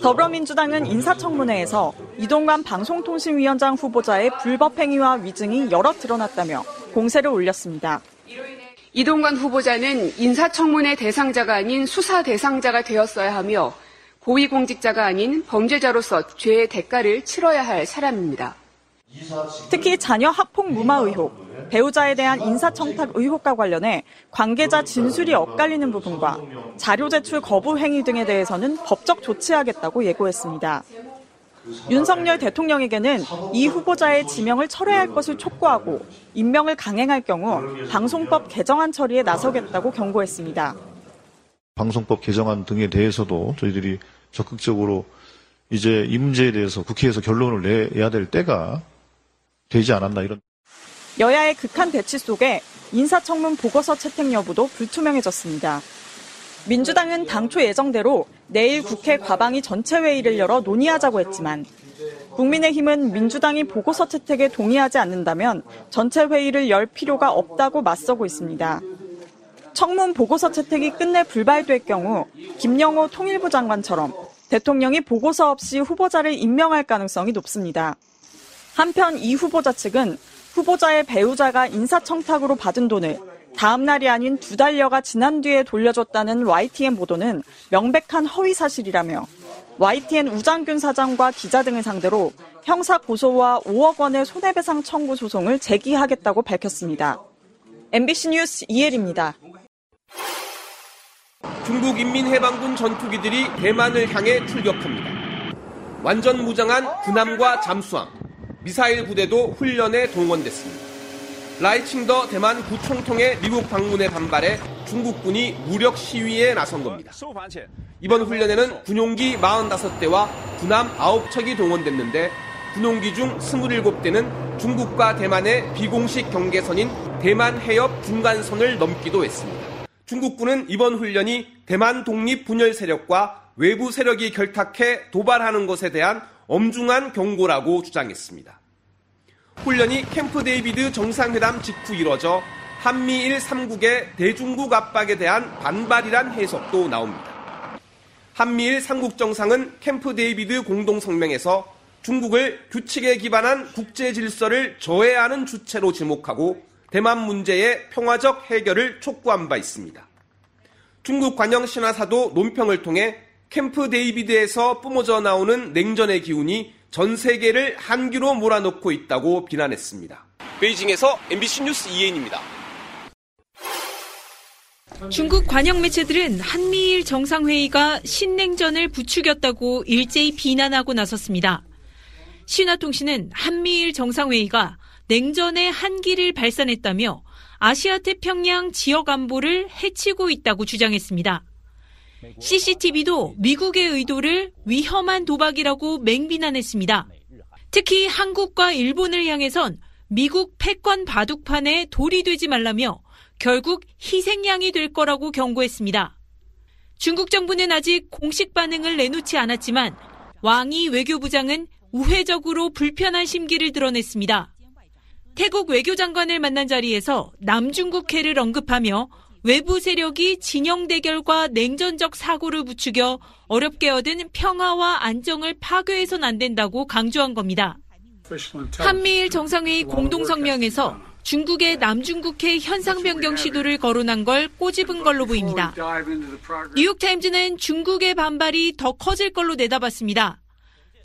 더불어민주당은 인사청문회에서 이동관 방송통신위원장 후보자의 불법 행위와 위증이 여러 드러났다며 공세를 올렸습니다. 이동관 후보자는 인사청문회 대상자가 아닌 수사 대상자가 되었어야 하며 고위공직자가 아닌 범죄자로서 죄의 대가를 치러야 할 사람입니다. 특히 자녀 학폭 무마 의혹, 배우자에 대한 인사청탁 의혹과 관련해 관계자 진술이 엇갈리는 부분과 자료 제출 거부 행위 등에 대해서는 법적 조치하겠다고 예고했습니다. 윤석열 대통령에게는 이 후보자의 지명을 철회할 것을 촉구하고 임명을 강행할 경우 방송법 개정안 처리에 나서겠다고 경고했습니다. 방송법 개정안 등에 대해서도 저희들이 적극적으로 이제 이 문제에 대해서 국회에서 결론을 내야 될 때가 되지 않았나 이런. 여야의 극한 대치 속에 인사청문 보고서 채택 여부도 불투명해졌습니다. 민주당은 당초 예정대로 내일 국회 과방위 전체 회의를 열어 논의하자고 했지만 국민의힘은 민주당이 보고서 채택에 동의하지 않는다면 전체 회의를 열 필요가 없다고 맞서고 있습니다. 청문 보고서 채택이 끝내 불발될 경우 김영호 통일부 장관처럼 대통령이 보고서 없이 후보자를 임명할 가능성이 높습니다. 한편 이 후보자 측은 후보자의 배우자가 인사청탁으로 받은 돈을 다음 날이 아닌 두 달여가 지난 뒤에 돌려줬다는 YTN 보도는 명백한 허위 사실이라며 YTN 우장균 사장과 기자 등을 상대로 형사 고소와 5억 원의 손해배상 청구 소송을 제기하겠다고 밝혔습니다. MBC 뉴스 이혜리입니다. 중국 인민해방군 전투기들이 대만을 향해 출격합니다. 완전 무장한 군함과 잠수함, 미사일 부대도 훈련에 동원됐습니다. 라이칭더 대만 부총통의 미국 방문에 반발해 중국군이 무력 시위에 나선 겁니다. 이번 훈련에는 군용기 45대와 군함 9척이 동원됐는데 군용기 중 27대는 중국과 대만의 비공식 경계선인 대만 해협 중간선을 넘기도 했습니다. 중국군은 이번 훈련이 대만 독립 분열 세력과 외부 세력이 결탁해 도발하는 것에 대한 엄중한 경고라고 주장했습니다. 훈련이 캠프 데이비드 정상회담 직후 이뤄져 한미일 3국의 대중국 압박에 대한 반발이란 해석도 나옵니다. 한미일 3국 정상은 캠프 데이비드 공동성명에서 중국을 규칙에 기반한 국제 질서를 저해하는 주체로 지목하고 대만 문제의 평화적 해결을 촉구한 바 있습니다. 중국 관영 신화사도 논평을 통해 캠프 데이비드에서 뿜어져 나오는 냉전의 기운이 전 세계를 한기로 몰아넣고 있다고 비난했습니다. 베이징에서 MBC 뉴스 이혜인입니다. 중국 관영 매체들은 한미일 정상회의가 신냉전을 부추겼다고 일제히 비난하고 나섰습니다. 신화통신은 한미일 정상회의가 냉전의 한기를 발산했다며 아시아 태평양 지역 안보를 해치고 있다고 주장했습니다. CCTV도 미국의 의도를 위험한 도박이라고 맹비난했습니다. 특히 한국과 일본을 향해선 미국 패권 바둑판에 돌이 되지 말라며 결국 희생양이 될 거라고 경고했습니다. 중국 정부는 아직 공식 반응을 내놓지 않았지만 왕이 외교부장은 우회적으로 불편한 심기를 드러냈습니다. 태국 외교장관을 만난 자리에서 남중국해를 언급하며 외부 세력이 진영 대결과 냉전적 사고를 부추겨 어렵게 얻은 평화와 안정을 파괴해선 안 된다고 강조한 겁니다. 한미일 정상회의 공동성명에서 중국의 남중국해 현상 변경 시도를 거론한 걸 꼬집은 걸로 보입니다. 뉴욕타임즈는 중국의 반발이 더 커질 걸로 내다봤습니다.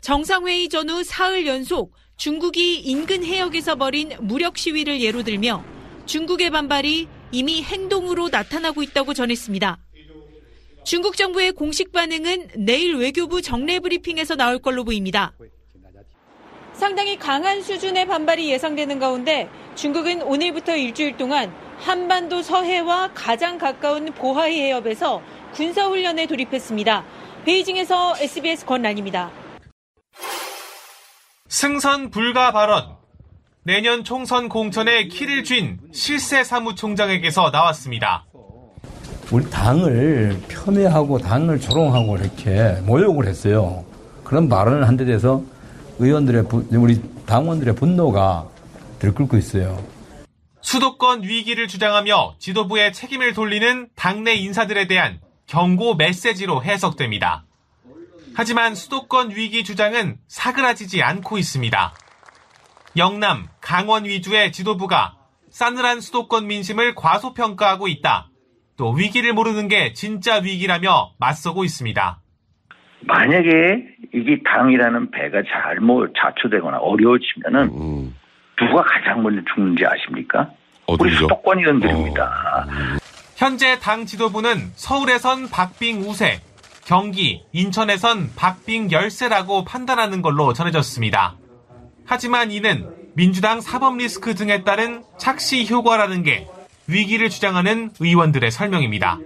정상회의 전후 사흘 연속 중국이 인근 해역에서 벌인 무력 시위를 예로 들며 중국의 반발이 이미 행동으로 나타나고 있다고 전했습니다. 중국 정부의 공식 반응은 내일 외교부 정례 브리핑에서 나올 걸로 보입니다. 상당히 강한 수준의 반발이 예상되는 가운데 중국은 오늘부터 일주일 동안 한반도 서해와 가장 가까운 보하이 해협에서 군사훈련에 돌입했습니다. 베이징에서 SBS 권란입니다. 승선 불가 발언. 내년 총선 공천에 키를 쥔 실세 사무총장에게서 나왔습니다. 우리 당을 폄훼하고 당을 조롱하고 이렇게 모욕을 했어요. 그런 발언을 한 데 대해서 의원들의 우리 당원들의 분노가 들끓고 있어요. 수도권 위기를 주장하며 지도부의 책임을 돌리는 당내 인사들에 대한 경고 메시지로 해석됩니다. 하지만 수도권 위기 주장은 사그라지지 않고 있습니다. 영남, 강원 위주의 지도부가 싸늘한 수도권 민심을 과소평가하고 있다. 또 위기를 모르는 게 진짜 위기라며 맞서고 있습니다. 만약에 이게 당이라는 배가 잘못 자초되거나 어려워지면은 음. 누가 가장 먼저 죽는지 아십니까? 어디죠? 우리 수도권 의원들입니다. 어. 현재 당 지도부는 서울에선 박빙 우세, 경기, 인천에선 박빙 열세라고 판단하는 걸로 전해졌습니다. 하지만 이는 민주당 사법 리스크 등에 따른 착시 효과라는 게 위기를 주장하는 의원들의 설명입니다.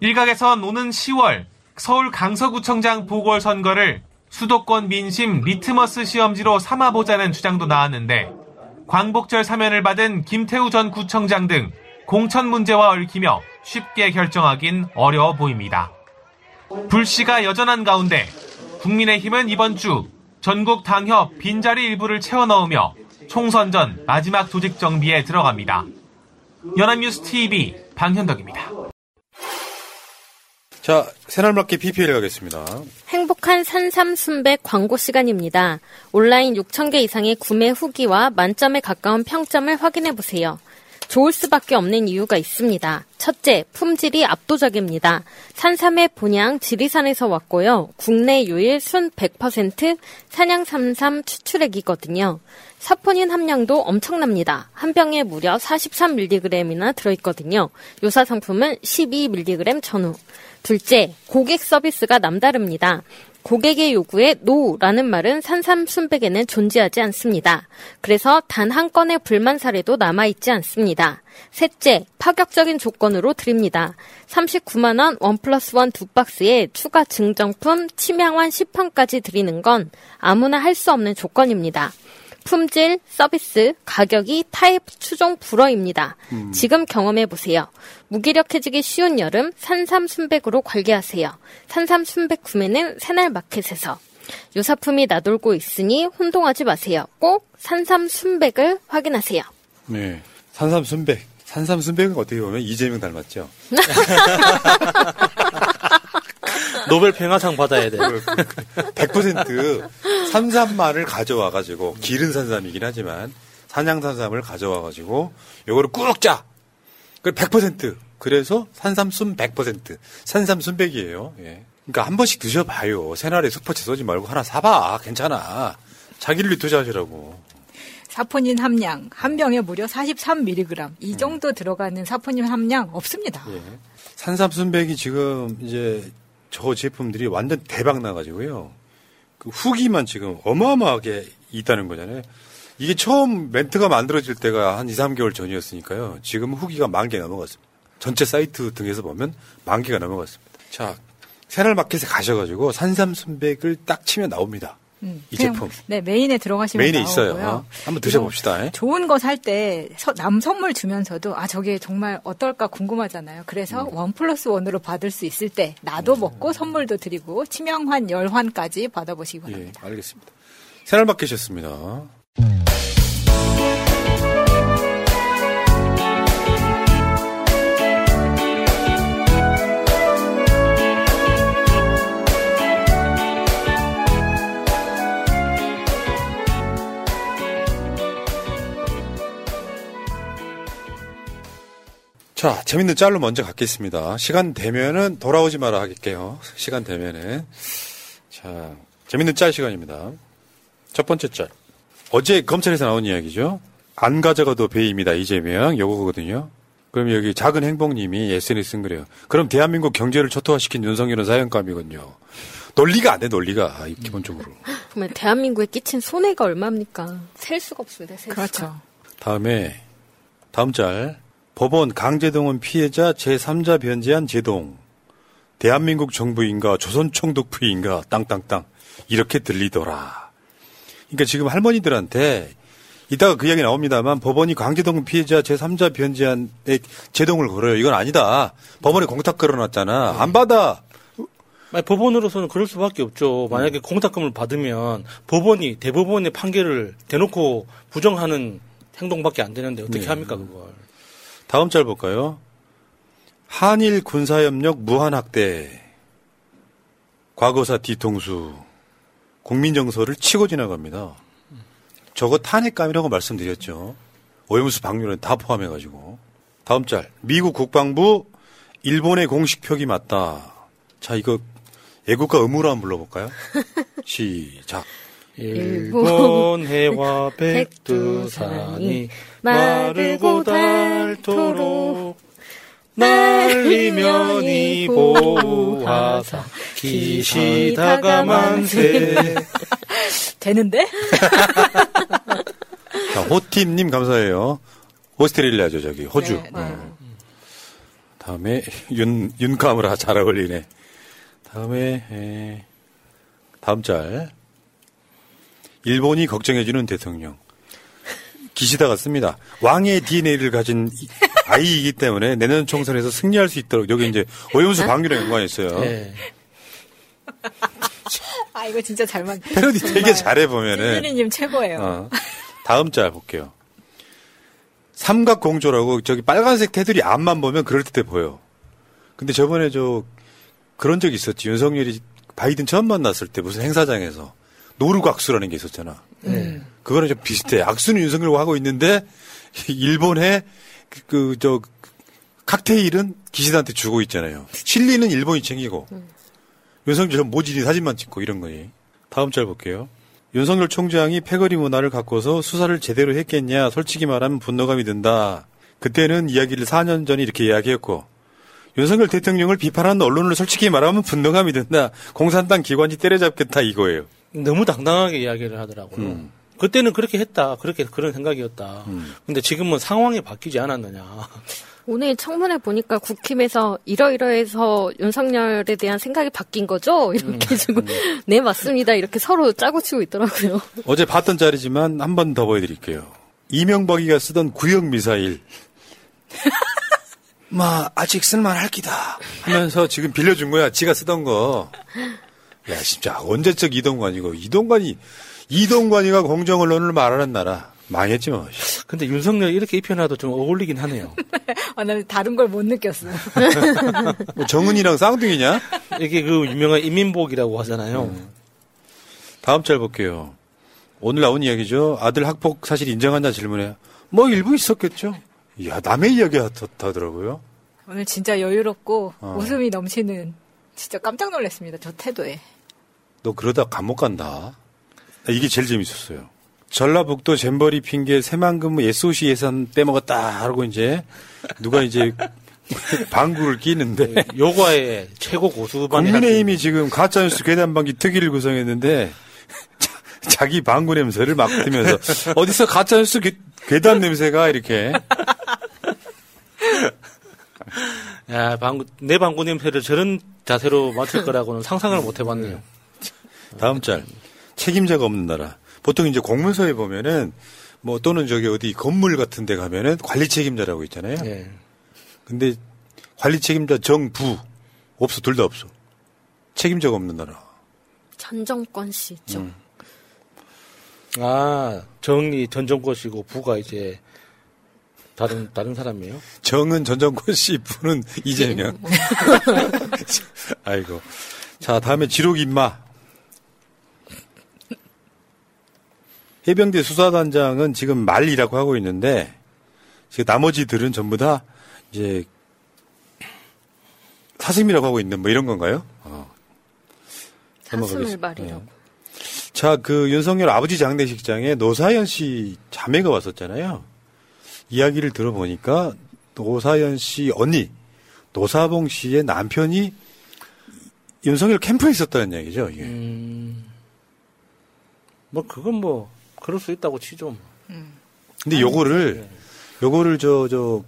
일각에선 오는 10월 서울 강서구청장 보궐선거를 수도권 민심 리트머스 시험지로 삼아보자는 주장도 나왔는데 광복절 사면을 받은 김태우 전 구청장 등 공천 문제와 얽히며 쉽게 결정하긴 어려워 보입니다. 불씨가 여전한 가운데 국민의힘은 이번 주 전국 당협 빈자리 일부를 채워 넣으며 총선 전 마지막 조직 정비에 들어갑니다. 연합뉴스 TV 방현덕입니다. 자, 새날맞게 PPL 가겠습니다. 행복한 산삼순백 광고 시간입니다. 온라인 6,000개 이상의 구매 후기와 만점에 가까운 평점을 확인해 보세요. 좋을 수밖에 없는 이유가 있습니다. 첫째, 품질이 압도적입니다. 산삼의 본향 지리산에서 왔고요. 국내 유일 순 100% 산양삼삼 추출액이거든요. 사포닌 함량도 엄청납니다. 한 병에 무려 43mg이나 들어있거든요. 요사 상품은 12mg 전후. 둘째, 고객 서비스가 남다릅니다. 고객의 요구에 no라는 말은 산삼 순백에는 존재하지 않습니다. 그래서 단 한 건의 불만 사례도 남아있지 않습니다. 셋째, 파격적인 조건으로 드립니다. 39만원 one plus one 두 박스에 추가 증정품 침향환 10판까지 드리는 건 아무나 할 수 없는 조건입니다. 품질, 서비스, 가격이 타의 추종 불허입니다. 음. 지금 경험해 보세요. 무기력해지기 쉬운 여름 산삼 순백으로 관리하세요. 산삼 순백 구매는 새날 마켓에서. 요사품이 나돌고 있으니 혼동하지 마세요. 꼭 산삼 순백을 확인하세요. 네. 산삼 순백. 산삼 순백은 어떻게 보면 이재명 닮았죠? 노벨 평화상 받아야 돼. 100% 산삼만을 가져와가지고 기른 산삼이긴 하지만 산양 산삼을 가져와가지고 요거를 꾹 짜. 그 100%. 그래서 산삼순 100%. 산삼순백이에요. 예. 그러니까 한 번씩 드셔봐요. 새날에 스포츠 쏘지 말고 하나 사봐. 괜찮아. 자기를 위해 투자하시라고. 사포닌 함량 한 병에 무려 43mg 이 정도 음. 들어가는 사포닌 함량 없습니다. 예. 산삼순백이 지금 이제 저 제품들이 완전 대박 나가지고요. 그 후기만 지금 어마어마하게 있다는 거잖아요. 이게 처음 멘트가 만들어질 때가 한 2, 3개월 전이었으니까요. 지금 후기가 만 개 넘어갔습니다. 전체 사이트 등에서 보면 만 개가 넘어갔습니다. 자, 새날마켓에 가셔가지고 산삼순백을 딱 치면 나옵니다. 음, 이 제품. 네, 메인에 들어가시면 메인에 나오고요. 있어요. 어? 한번 드셔봅시다. 좋은 거 살 때 남 선물 주면서도 아 저게 정말 어떨까 궁금하잖아요. 그래서 음. 원 플러스 원으로 받을 수 있을 때 나도 음. 먹고 선물도 드리고 치명환 열환까지 받아보시기 예, 바랍니다. 예, 알겠습니다. 새날마켓이었습니다. 자, 재밌는 짤로 먼저 갖겠습니다. 시간 되면은 돌아오지 마라 하겠게요. 시간 되면은. 자, 재밌는 짤 시간입니다. 첫 번째 짤. 어제 검찰에서 나온 이야기죠. 안 가져가도 배입니다. 이재명. 요거거든요. 그럼 여기 작은 행복님이 SNS에 쓴 그래요. 그럼 대한민국 경제를 초토화시킨 윤석열은 사형감이군요. 논리가 안 돼, 논리가. 아, 기본적으로. 정말 대한민국에 끼친 손해가 얼마입니까? 셀 수가 없습니다. 셀 그렇죠. 수가. 다음에 다음 짤. 법원 강제동원 피해자 제3자 변제한 제동. 대한민국 정부인가 조선총 독부인가 땅땅땅 이렇게 들리더라. 그러니까 지금 할머니들한테 이따가 그 이야기 나옵니다만 법원이 강제동 피해자 제3자 변제한에 제동을 걸어요. 이건 아니다. 법원에 공탁 걸어놨잖아. 안 받아. 아니, 법원으로서는 그럴 수밖에 없죠. 만약에 음. 공탁금을 받으면 법원이 대법원의 판결을 대놓고 부정하는 행동밖에 안 되는데 어떻게 네. 합니까 그걸? 다음 짤 볼까요? 한일 군사협력 무한확대 과거사 뒤통수 국민정서를 치고 지나갑니다. 저거 탄핵감이라고 말씀드렸죠. 오염수 방류는 다 포함해가지고. 다음 짤. 미국 국방부 일본의 공식 표기 맞다. 자, 이거 애국가 의무로 한번 불러볼까요? 시작. 일본 해와 백두산이 마르고 닳도록 날리면 이보하사 기시다가 만세 되는데? 자, 호팀님 감사해요. 오스트레일리아죠, 저기. 호주. 네, 네. 음. 다음에 윤, 윤카무라 잘 어울리네. 다음에, 에, 다음 짤. 일본이 걱정해주는 대통령. 기시다 같습니다. 왕의 DNA를 가진 아이이기 때문에 내년 총선에서 승리할 수 있도록 여기 이제 오염수 방류랑 연관이 있어요. 네. 아 이거 진짜 잘 만. 패러디 되게 잘해 보면은. 님 최고예요. 어. 다음 짤 볼게요. 삼각 공조라고 저기 빨간색 테두리 앞만 보면 그럴 듯해 보여. 근데 저번에 저 그런 적이 있었지. 윤석열이 바이든 처음 만났을 때 무슨 행사장에서 노르고 악수라는 게 있었잖아. 음. 그거는 좀 비슷해. 악수는 윤석열과 하고 있는데 일본의 그저 칵테일은 기시다한테 주고 있잖아요. 칠리는 일본이 챙기고 음. 윤석열 모질이 사진만 찍고 이런 거니. 다음 짤 볼게요. 윤석열 총장이 패거리 문화를 갖고서 수사를 제대로 했겠냐? 솔직히 말하면 분노감이 든다. 그때는 이야기를 4년 전에 이렇게 이야기했고 윤석열 대통령을 비판하는 언론을 솔직히 말하면 분노감이 든다. 공산당 기관이 때려잡겠다 이거예요. 너무 당당하게 이야기를 하더라고요. 음. 그때는 그렇게 했다. 그렇게 그런 생각이었다. 음. 근데 지금은 상황이 바뀌지 않았느냐. 오늘 청문회 보니까 국힘에서 이러이러해서 윤석열에 대한 생각이 바뀐 거죠? 이렇게 음. 지금 음. 네 맞습니다. 이렇게 서로 짜고 치고 있더라고요. 어제 봤던 자리지만 한 번 더 보여드릴게요. 이명박이가 쓰던 구형 미사일. 마 아직 쓸만할 기다 하면서 지금 빌려준 거야. 지가 쓰던 거. 야 진짜 언제적 이동관이고 이동관이 이동관이가 공정 언론을 말하는 나라. 망했지 뭐. 근데 윤석열 이렇게 입혀놔도 좀 어울리긴 하네요. 아, 나 다른 걸 못 느꼈어. 뭐 정은이랑 쌍둥이냐? 이게 그 유명한 인민복이라고 하잖아요. 음. 다음 짤 볼게요. 오늘 나온 이야기죠. 아들 학폭 사실 인정한다 질문에 뭐 일부 있었겠죠. 야 남의 이야기 하더라고요. 오늘 진짜 여유롭고 어. 웃음이 넘치는 진짜 깜짝 놀랐습니다. 저 태도에. 너 그러다 감옥 간다. 이게 제일 재밌었어요. 전라북도 잼버리 핑계 새만금 SOC 예산 빼먹었다 하고 이제 누가 이제 방구를 끼는데 네, 요과의 최고 고수반 국민의힘이 지금 가짜뉴스 괴담방기 특위를 구성했는데 자, 기 방구 냄새를 맡으면서 어디서 가짜뉴스 괴담 냄새가 이렇게 야 방구 내 방구 냄새를 저런 자세로 맡을 거라고는 상상을 못 해봤네요. 다음 짤 책임자가 없는 나라. 보통 이제 공문서에 보면은 뭐 또는 저기 어디 건물 같은 데 가면은 관리 책임자라고 있잖아요. 네. 근데 관리 책임자 정부 없어 둘 다 없어. 책임자가 없는 나라. 전 정권 씨죠. 음. 아 정이 전 정권 씨고 부가 이제 다른 다른 사람이에요? 정은 전 정권 씨, 부는 이재명. 아이고. 자 다음에 지록 임마. 해병대 수사단장은 지금 말이라고 하고 있는데 지금 나머지들은 전부 다 이제 사슴이라고 하고 있는 뭐 이런 건가요? 어. 사슴을 말이라고. 네. 자, 그 윤석열 아버지 장례식장에 노사연 씨 자매가 왔었잖아요. 이야기를 들어보니까 노사연 씨 언니, 노사봉 씨의 남편이 윤석열 캠프에 있었다는 얘기죠, 이게. 음, 뭐, 그건 뭐, 그럴 수 있다고 치죠. 뭐. 근데 요거를, 요거를 저, 저,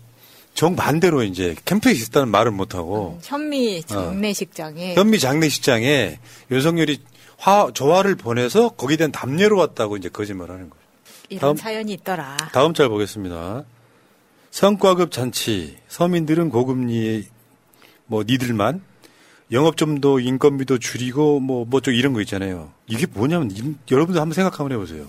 정반대로 이제 캠프에 있었다는 말은 못하고, 현미 장례식장에 현미 장례식장에 윤석열이 화, 조화를 보내서 거기에 대한 담례로 왔다고 이제 거짓말 하는 거예요. 이런 다음- 사연이 있더라. 다음 짤 보겠습니다. 성과급 잔치, 서민들은 고금리, 뭐, 니들만, 영업점도 인건비도 줄이고, 뭐, 뭐, 좀 이런 거 있잖아요. 이게 뭐냐면, 임- 여러분들 한번 생각 한번 해보세요.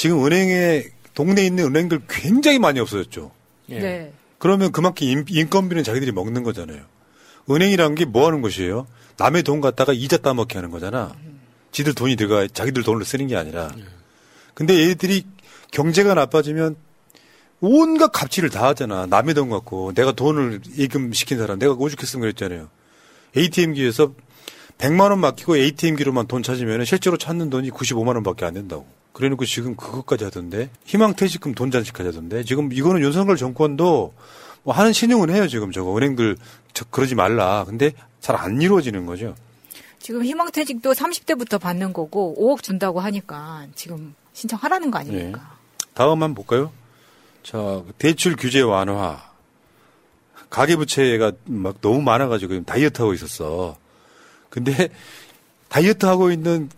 지금 은행에, 동네에 있는 은행들 굉장히 많이 없어졌죠. 네. 그러면 그만큼 인, 인건비는 자기들이 먹는 거잖아요. 은행이라는 게 뭐 하는 것이에요? 남의 돈 갖다가 이자 따먹게 하는 거잖아. 지들 돈이 들어가, 자기들 돈으로 쓰는 게 아니라. 근데 얘들이 경제가 나빠지면 온갖 갑질을 다 하잖아. 남의 돈 갖고. 내가 돈을 예금 시킨 사람, 내가 오죽했으면 그랬잖아요. ATM기에서 100만 원 맡기고 ATM기로만 돈 찾으면 실제로 찾는 돈이 95만 원밖에 안 된다고. 그래놓고 지금 그것까지 하던데 희망퇴직금 돈 잔식까지 하던데 지금 이거는 윤석열 정권도 뭐 하는 신용은 해요 지금 저거 은행들 저 그러지 말라. 근데 잘 안 이루어지는 거죠. 지금 희망퇴직도 30대부터 받는 거고 5억 준다고 하니까 지금 신청하라는 거 아닙니까? 다음 한번 볼까요? 자, 대출 규제 완화. 가계부채가 막 너무 많아가지고 지금 다이어트 하고 있었어. 근데 다이어트 하고 있는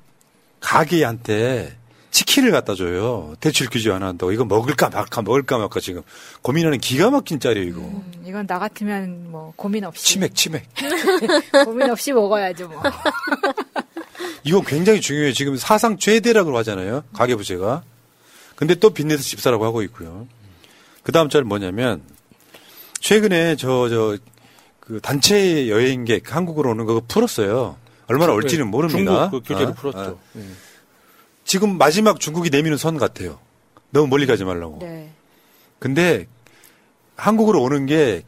가게한테 치킨을 갖다 줘요. 대출 규제 완화한다고. 이거 먹을까 말까 먹을까 말까 지금 고민하는 기가 막힌 짤이에요, 이거. 음, 이건 나 같으면 뭐 고민 없이 치맥, 치맥. 고민 없이 먹어야죠 뭐. 이거 굉장히 중요해요. 지금 사상 최대라고 하잖아요. 가계부채가. 근데 또 빚내서 집 사라고 하고 있고요. 그 다음 짤 뭐냐면, 최근에 저, 저, 그 단체 여행객 한국으로 오는 거 풀었어요. 얼마나 올지는 모릅니다. 중국 그 규제를 어? 풀었죠. 어. 예. 지금 마지막 중국이 내미는 선 같아요. 너무 멀리 가지 말라고. 네. 근데 한국으로 오는 게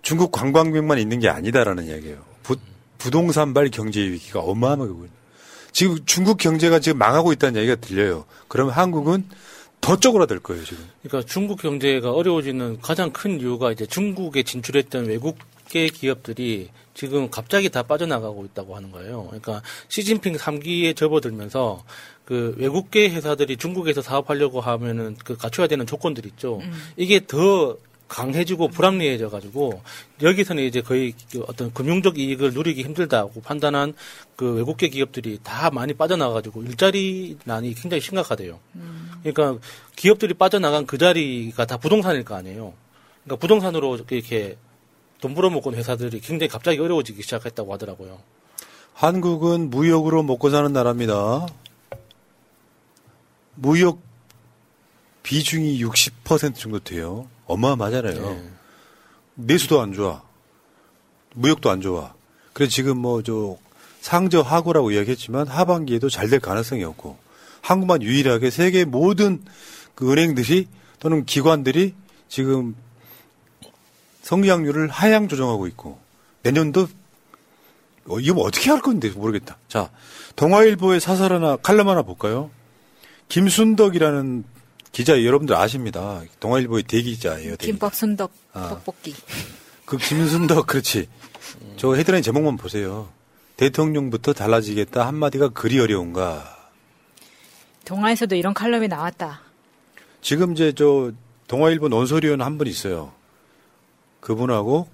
중국 관광객만 있는 게 아니다라는 이야기예요. 부, 부동산발 경제 위기가 어마어마하고 있는. 지금 중국 경제가 지금 망하고 있다는 얘기가 들려요. 그러면 한국은 더 쪼그라들 거예요, 지금. 그러니까 중국 경제가 어려워지는 가장 큰 이유가 이제 중국에 진출했던 외국계 기업들이 지금 갑자기 다 빠져나가고 있다고 하는 거예요. 그러니까 시진핑 3기에 접어들면서 그 외국계 회사들이 중국에서 사업하려고 하면은 그 갖춰야 되는 조건들 있죠. 이게 더 강해지고 불합리해져 가지고 여기서는 이제 거의 그 어떤 금융적 이익을 누리기 힘들다고 판단한 그 외국계 기업들이 다 많이 빠져나가 가지고 일자리 난이 굉장히 심각하대요. 그러니까 기업들이 빠져나간 그 자리가 다 부동산일 거 아니에요. 그러니까 부동산으로 이렇게 돈 벌어먹은 회사들이 굉장히 갑자기 어려워지기 시작했다고 하더라고요. 한국은 무역으로 먹고 사는 나라입니다. 무역 비중이 60% 정도 돼요. 어마어마하잖아요. 내수도 안 좋아. 무역도 안 좋아. 그래서 지금 뭐 저 상저 하고라고 이야기했지만 하반기에도 잘 될 가능성이 없고 한국만 유일하게 세계 모든 그 은행들이 또는 기관들이 지금 성장률을 하향 조정하고 있고 내년도 어, 이거 뭐 어떻게 할 건데 모르겠다. 자, 동아일보의 사설 하나 칼럼 하나 볼까요? 김순덕이라는 기자 여러분들 아십니다. 동아일보의 대기자예요. 대기. 김밥 순덕 아. 떡볶이. 그 김순덕 그렇지. 저 헤드라인 제목만 보세요. 대통령부터 달라지겠다 한마디가 그리 어려운가. 동아에서도 이런 칼럼이 나왔다. 지금 이제 저 동아일보 논설위원 한 분 있어요. 그분하고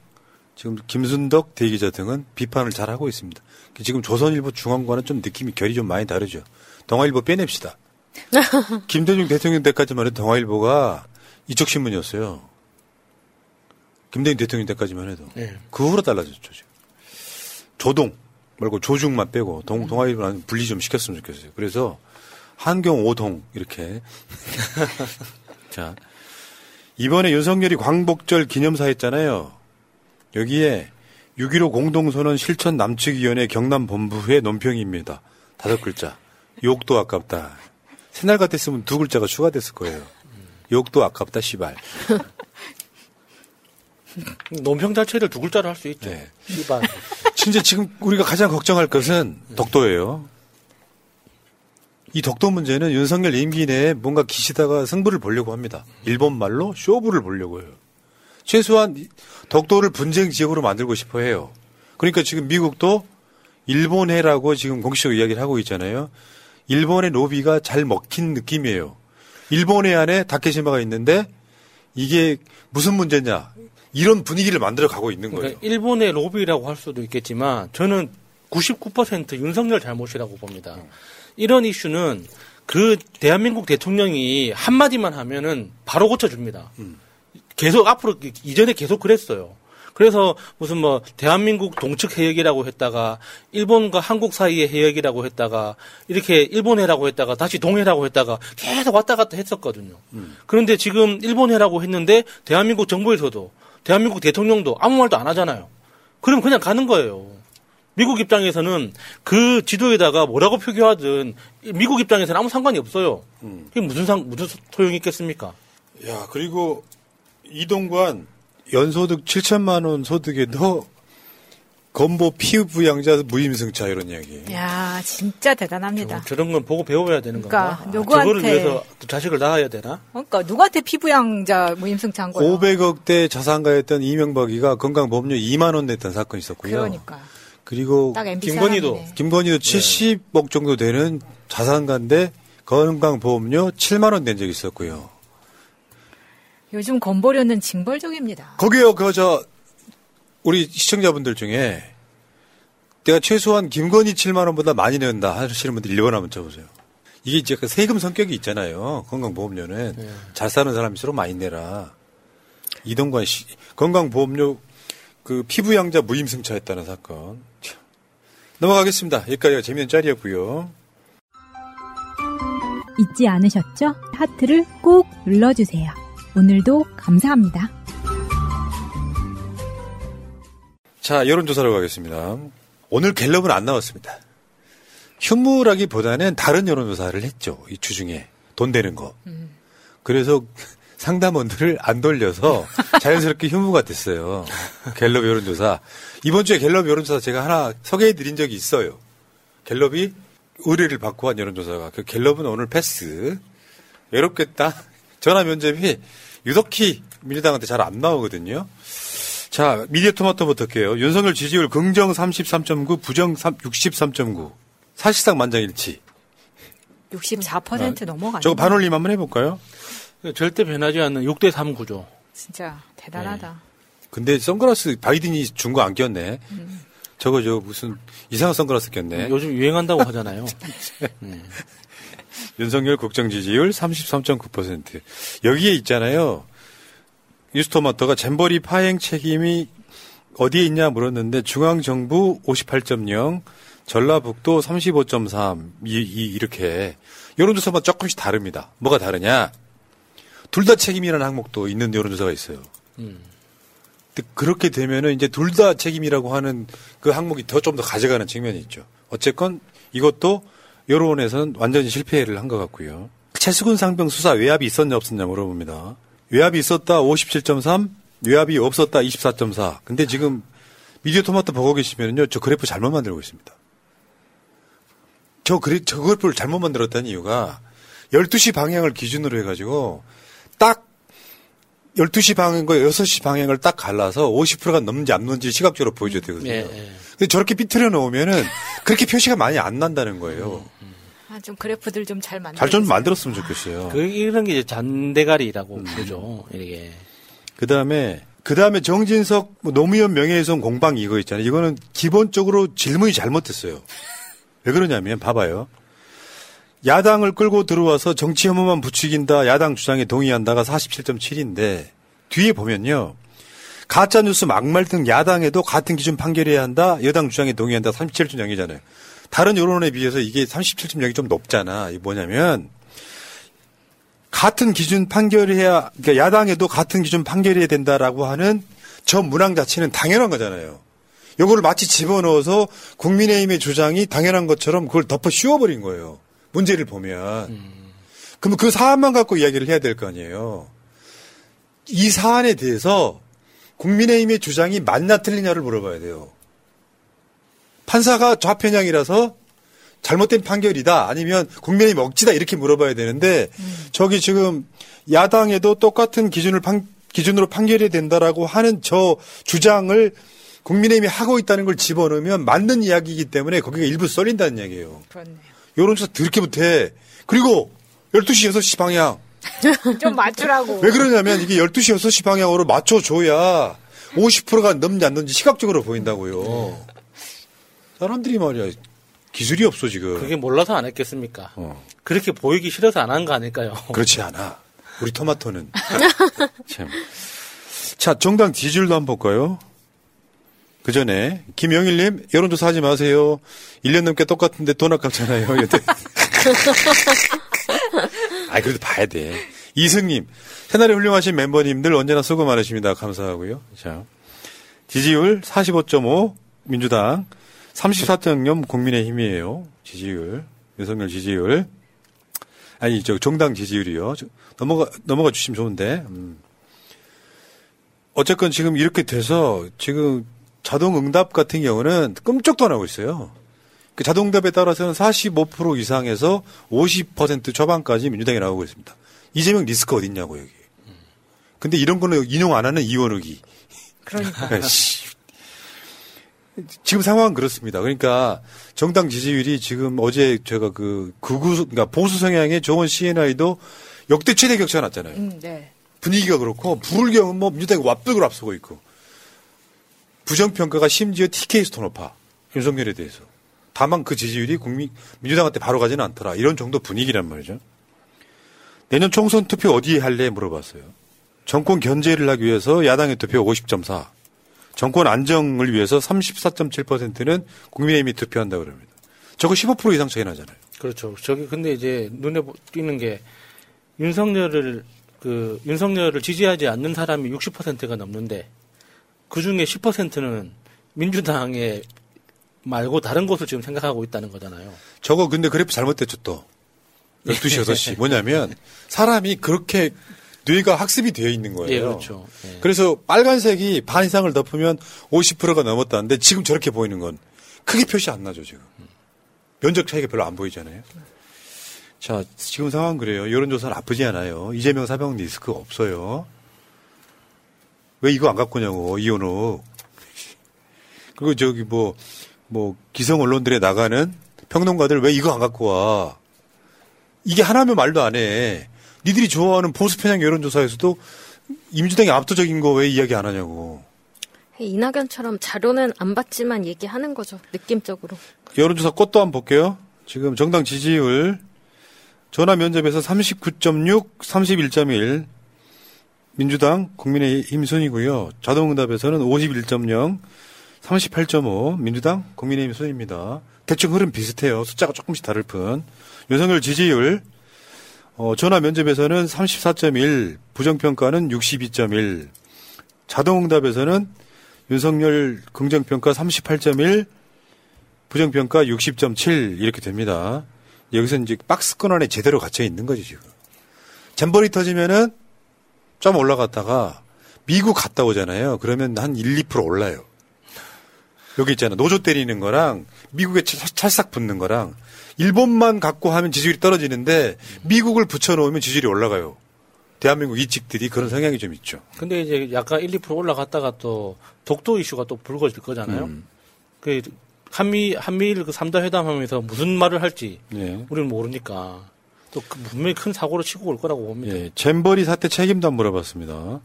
지금 김순덕 대기자 등은 비판을 잘 하고 있습니다. 지금 조선일보 중앙과는 좀 느낌이 결이 좀 많이 다르죠. 동아일보 빼냅시다. 김대중 대통령 때까지만 해도 동아일보가 이쪽 신문이었어요. 김대중 대통령 때까지만 해도. 네. 그 후로 달라졌죠. 지금. 조동 말고 조중만 빼고 동, 동아일보는 분리 좀 시켰으면 좋겠어요. 그래서 한경 오동 이렇게. 자 이번에 윤석열이 광복절 기념사 했잖아요. 여기에 6.15 공동선언 실천 남측위원회 경남 본부회 논평입니다. 다섯 글자. 욕도 아깝다. 새날 같았으면 두 글자가 추가됐을 거예요. 욕도 아깝다, 시발. 논평 자체를 두 글자로 할 수 있죠. 네. 시발. 진짜 지금 우리가 가장 걱정할 것은 독도예요. 이 덕도 문제는 윤석열 임기 내에 뭔가 기시다가 승부를 보려고 합니다. 일본 말로 쇼부를 보려고 해요. 최소한 덕도를 분쟁 지역으로 만들고 싶어 해요. 그러니까 지금 미국도 일본해라고 지금 공식적으로 이야기를 하고 있잖아요. 일본의 로비가 잘 먹힌 느낌이에요. 일본 해 안에 다케시마가 있는데 이게 무슨 문제냐. 이런 분위기를 만들어 가고 있는 거예요. 그러니까 일본의 로비라고 할 수도 있겠지만 저는 99% 윤석열 잘못이라고 봅니다. 이런 이슈는 그 대한민국 대통령이 한마디만 하면은 바로 고쳐줍니다. 음. 계속 앞으로 이전에 계속 그랬어요. 그래서 무슨 뭐 대한민국 동측 해역이라고 했다가 일본과 한국 사이의 해역이라고 했다가 이렇게 일본해라고 했다가 다시 동해라고 했다가 계속 왔다 갔다 했었거든요. 음. 그런데 지금 일본해라고 했는데 대한민국 정부에서도 대한민국 대통령도 아무 말도 안 하잖아요. 그럼 그냥 가는 거예요. 미국 입장에서는 그 지도에다가 뭐라고 표기하든 미국 입장에서는 아무 상관이 없어요. 음. 그게 무슨 상 무슨 소용이 있겠습니까? 야 그리고 이동관 연소득 7천만 원 소득에도 건보 피부양자 무임승차 이런 이야기. 야 진짜 대단합니다. 저, 런건 보고 배워야 되는 그러니까 건가? 누구한테 아, 저거를 위해서 자식을 낳아야 되나? 그러니까 누구한테 피부양자 무임승차 한 거예요? 500억대 자산가였던 이명박이가 건강보험료 2만 원 냈던 사건이 있었고요. 그러니까. 그리고 김건희도 김건희도 70억 정도 되는 자산가인데 건강보험료 7만 원 낸 적이 있었고요. 요즘 건보료는 징벌적입니다. 거기요, 그, 저, 우리 시청자분들 중에 내가 최소한 김건희 7만 원보다 많이 낸다 하시는 분들 1번 한번 쳐보세요. 이게 이제 그 세금 성격이 있잖아요. 건강보험료는. 네. 잘 사는 사람일수록 많이 내라. 이동관 씨, 건강보험료 그 피부양자 무임승차했다는 사건. 넘어가겠습니다. 여기까지가 재미있는 짤이었고요. 잊지 않으셨죠? 하트를 꼭 눌러주세요. 오늘도 감사합니다. 자, 여론조사로 가겠습니다. 오늘 갤럽은 안 나왔습니다. 현무라기보다는 다른 여론조사를 했죠. 이 주중에. 돈 되는 거. 음. 그래서 상담원들을 안 돌려서 자연스럽게 현무가 됐어요. 갤럽 여론조사. 이번 주에 갤럽 여론조사 제가 하나 소개해 드린 적이 있어요. 갤럽이 의뢰를 받고 한 여론조사가. 그 갤럽은 오늘 패스. 외롭겠다. 전화 면접이 유독히 민주당한테 잘 안 나오거든요. 자, 미디어 토마토부터 할게요. 윤석열 지지율 긍정 33.9, 부정 63.9. 사실상 만장일치. 64% 아, 넘어가네. 저거 반올림 한번 해볼까요? 절대 변하지 않는 6대3 구조. 진짜 대단하다. 네. 근데 선글라스 바이든이 준 거 안 꼈네. 음. 저거 저 무슨 이상한 선글라스 꼈네. 요즘 유행한다고 하잖아요. 네. 윤석열 국정 지지율 33.9%. 여기에 있잖아요. 뉴스토마토가 잼버리 파행 책임이 어디에 있냐 물었는데 중앙정부 58.0, 전라북도 35.3, 이, 이, 이렇게 여론조사마다 조금씩 다릅니다. 뭐가 다르냐? 둘 다 책임이라는 항목도 있는 여론조사가 있어요. 음. 그렇게 되면은 이제 둘 다 책임이라고 하는 그 항목이 더 좀더 가져가는 측면이 있죠. 어쨌건 이것도 여론에서는 완전히 실패를 한 것 같고요. 최수근 상병 수사 외압이 있었냐 없었냐 물어봅니다. 외압이 있었다 57.3, 외압이 없었다 24.4. 근데 지금 미디어 토마토 보고 계시면요. 저 그래프 잘못 만들고 있습니다. 저 그래, 저 그래프를 잘못 만들었다는 이유가 12시 방향을 기준으로 해가지고 딱 12시 방향과 6시 방향을 딱 갈라서 50%가 넘는지 안 넘는지 시각적으로 보여줘야 되거든요. 네, 네. 근데 저렇게 삐뚤어 놓으면은 그렇게 표시가 많이 안 난다는 거예요. 아, 좀 그래프들 좀 잘 만들. 잘좀 만들었으면 좋겠어요. 그 이런 게 이제 잔대가리라고 음. 부르죠. 이게. 그 다음에 그 다음에 정진석 뭐 노무현 명예훼손 공방 이거 있잖아요. 이거는 기본적으로 질문이 잘못됐어요. 왜 그러냐면 봐봐요. 야당을 끌고 들어와서 정치 혐오만 부추긴다. 야당 주장에 동의한다가 47.7인데 뒤에 보면요. 가짜 뉴스 막말 등 야당에도 같은 기준 판결해야 한다. 여당 주장에 동의한다. 37.0이잖아요. 다른 여론에 비해서 이게 37.0이 좀 높잖아. 이게 뭐냐면 같은 기준 판결해야 그러니까 야당에도 같은 기준 판결해야 된다라고 하는 저 문항 자체는 당연한 거잖아요. 요거를 마치 집어넣어서 국민의힘의 주장이 당연한 것처럼 그걸 덮어 씌워버린 거예요. 문제를 보면. 음. 그러면 그 사안만 갖고 이야기를 해야 될 거 아니에요. 이 사안에 대해서 국민의힘의 주장이 맞나 틀리냐를 물어봐야 돼요. 판사가 좌편향이라서 잘못된 판결이다 아니면 국민의힘 억지다 이렇게 물어봐야 되는데 음. 저기 지금 야당에도 똑같은 기준을 판, 기준으로 판결이 된다라고 하는 저 주장을 국민의힘이 하고 있다는 걸 집어넣으면 맞는 이야기이기 때문에 거기가 일부 썰린다는 이야기예요. 그렇네요. 여론조사 드럽게 못해. 그리고 12시, 6시 방향. 좀 맞추라고. 왜 그러냐면 이게 12시, 6시 방향으로 맞춰줘야 50%가 넘지 않는지 시각적으로 보인다고요. 네. 사람들이 말이야. 기술이 없어, 지금. 그게 몰라서 안 했겠습니까? 어. 그렇게 보이기 싫어서 안 한 거 아닐까요? 그렇지 않아. 우리 토마토는. 참. 자, 정당 지지율도 한번 볼까요? 그 전에, 김영일님, 여론조사 하지 마세요. 1년 넘게 똑같은데 돈 아깝잖아요. 아, 그래도 봐야 돼. 이승님, 새날에 훌륭하신 멤버님들 언제나 수고 많으십니다. 감사하고요. 자, 지지율 45.5 민주당, 34.0 국민의힘이에요. 지지율, 윤석열 지지율. 아니, 저 정당 지지율이요. 넘어가 넘어가 주시면 좋은데. 음. 어쨌건 지금 이렇게 돼서 지금 자동 응답 같은 경우는 끔찍도 안 하고 있어요. 그 자동답에 따라서는 45% 이상에서 50% 초반까지 민주당이 나오고 있습니다. 이재명 리스크 어딨냐고 여기. 근데 이런 거는 인용 안 하는 이원욱이. 그러니까. 지금 상황은 그렇습니다. 그러니까 정당 지지율이 지금 어제 제가 그 극우 그러니까 보수 성향의 좋은 CNI도 역대 최대 격차가 났잖아요. 음, 네. 분위기가 그렇고 부울경은 뭐 민주당이 왓백을 앞서고 있고 부정평가가 심지어 TK에서 더 높아 윤석열에 대해서. 다만 그 지지율이 국민 민주당한테 바로 가지는 않더라. 이런 정도 분위기란 말이죠. 내년 총선 투표 어디에 할래 물어봤어요. 정권 견제를 하기 위해서 야당의 투표 50.4, 정권 안정을 위해서 34.7%는 국민의힘이 투표한다 그럽니다. 저거 15% 이상 차이 나잖아요. 그렇죠. 저기 근데 이제 눈에 띄는 게 윤석열을 그 윤석열을 지지하지 않는 사람이 60%가 넘는데 그 중에 10%는 민주당의 말고 다른 것을 지금 생각하고 있다는 거잖아요. 저거 근데 그래프 잘못됐죠 또. 12시, 6시. 뭐냐면 사람이 그렇게 뇌가 학습이 되어 있는 거예요. 예, 그렇죠. 예. 그래서 빨간색이 반 이상을 덮으면 50%가 넘었다는데 지금 저렇게 보이는 건 크게 표시 안 나죠, 지금. 면적 차이가 별로 안 보이잖아요. 자, 지금 상황 그래요. 여론조사는 아프지 않아요. 이재명 사병 리스크 없어요. 왜 이거 안 갖고 오냐고, 이현우. 그리고 저기 뭐, 뭐 기성 언론들에 나가는 평론가들 왜 이거 안 갖고 와? 이게 하나면 말도 안 해. 니들이 좋아하는 보수 편향 여론조사에서도 임주당이 압도적인 거 왜 이야기 안 하냐고. 이낙연처럼 자료는 안 받지만 얘기하는 거죠. 느낌적으로. 여론조사 꽃도 한번 볼게요. 지금 정당 지지율 전화 면접에서 39.6, 31.1 민주당 국민의힘 순이고요. 자동응답에서는 51.0, 38.5 민주당 국민의힘 순입니다. 대충 흐름 비슷해요. 숫자가 조금씩 다를 뿐. 윤석열 지지율 어, 전화 면접에서는 34.1, 부정평가는 62.1, 자동응답에서는 윤석열 긍정평가 38.1, 부정평가 60.7 이렇게 됩니다. 여기서 이제 박스권 안에 제대로 갇혀 있는 거지 지금. 잼버리 터지면은 좀 올라갔다가 미국 갔다 오잖아요. 그러면 한 1, 2% 올라요. 여기 있잖아. 노조 때리는 거랑 미국에 찰싹 붙는 거랑 일본만 갖고 하면 지지율이 떨어지는데 미국을 붙여놓으면 지지율이 올라가요. 대한민국 이직들이 그런 성향이 좀 있죠. 근데 이제 약간 1, 2% 올라갔다가 또 독도 이슈가 또 불거질 거잖아요. 음. 그 한미 한미일 그 3자 회담하면서 무슨 말을 할지 네. 우리는 모르니까 또 그 분명히 큰 사고를 치고 올 거라고 봅니다. 예, 잼버리 사태 책임도 한 물어봤습니다.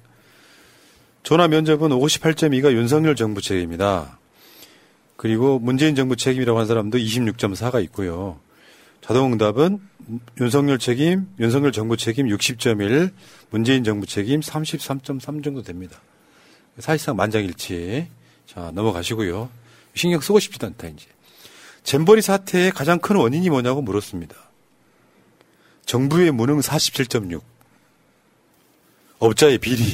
전화 면접은 58.2가 윤석열 정부 책임이다. 그리고 문재인 정부 책임이라고 한 사람도 26.4가 있고요. 자동응답은 윤석열 책임, 윤석열 정부 책임 60.1, 문재인 정부 책임 33.3 정도 됩니다. 사실상 만장일치. 자, 넘어가시고요. 신경 쓰고 싶지도 않다, 이제. 잼버리 사태의 가장 큰 원인이 뭐냐고 물었습니다. 정부의 무능 47.6. 업자의 비리.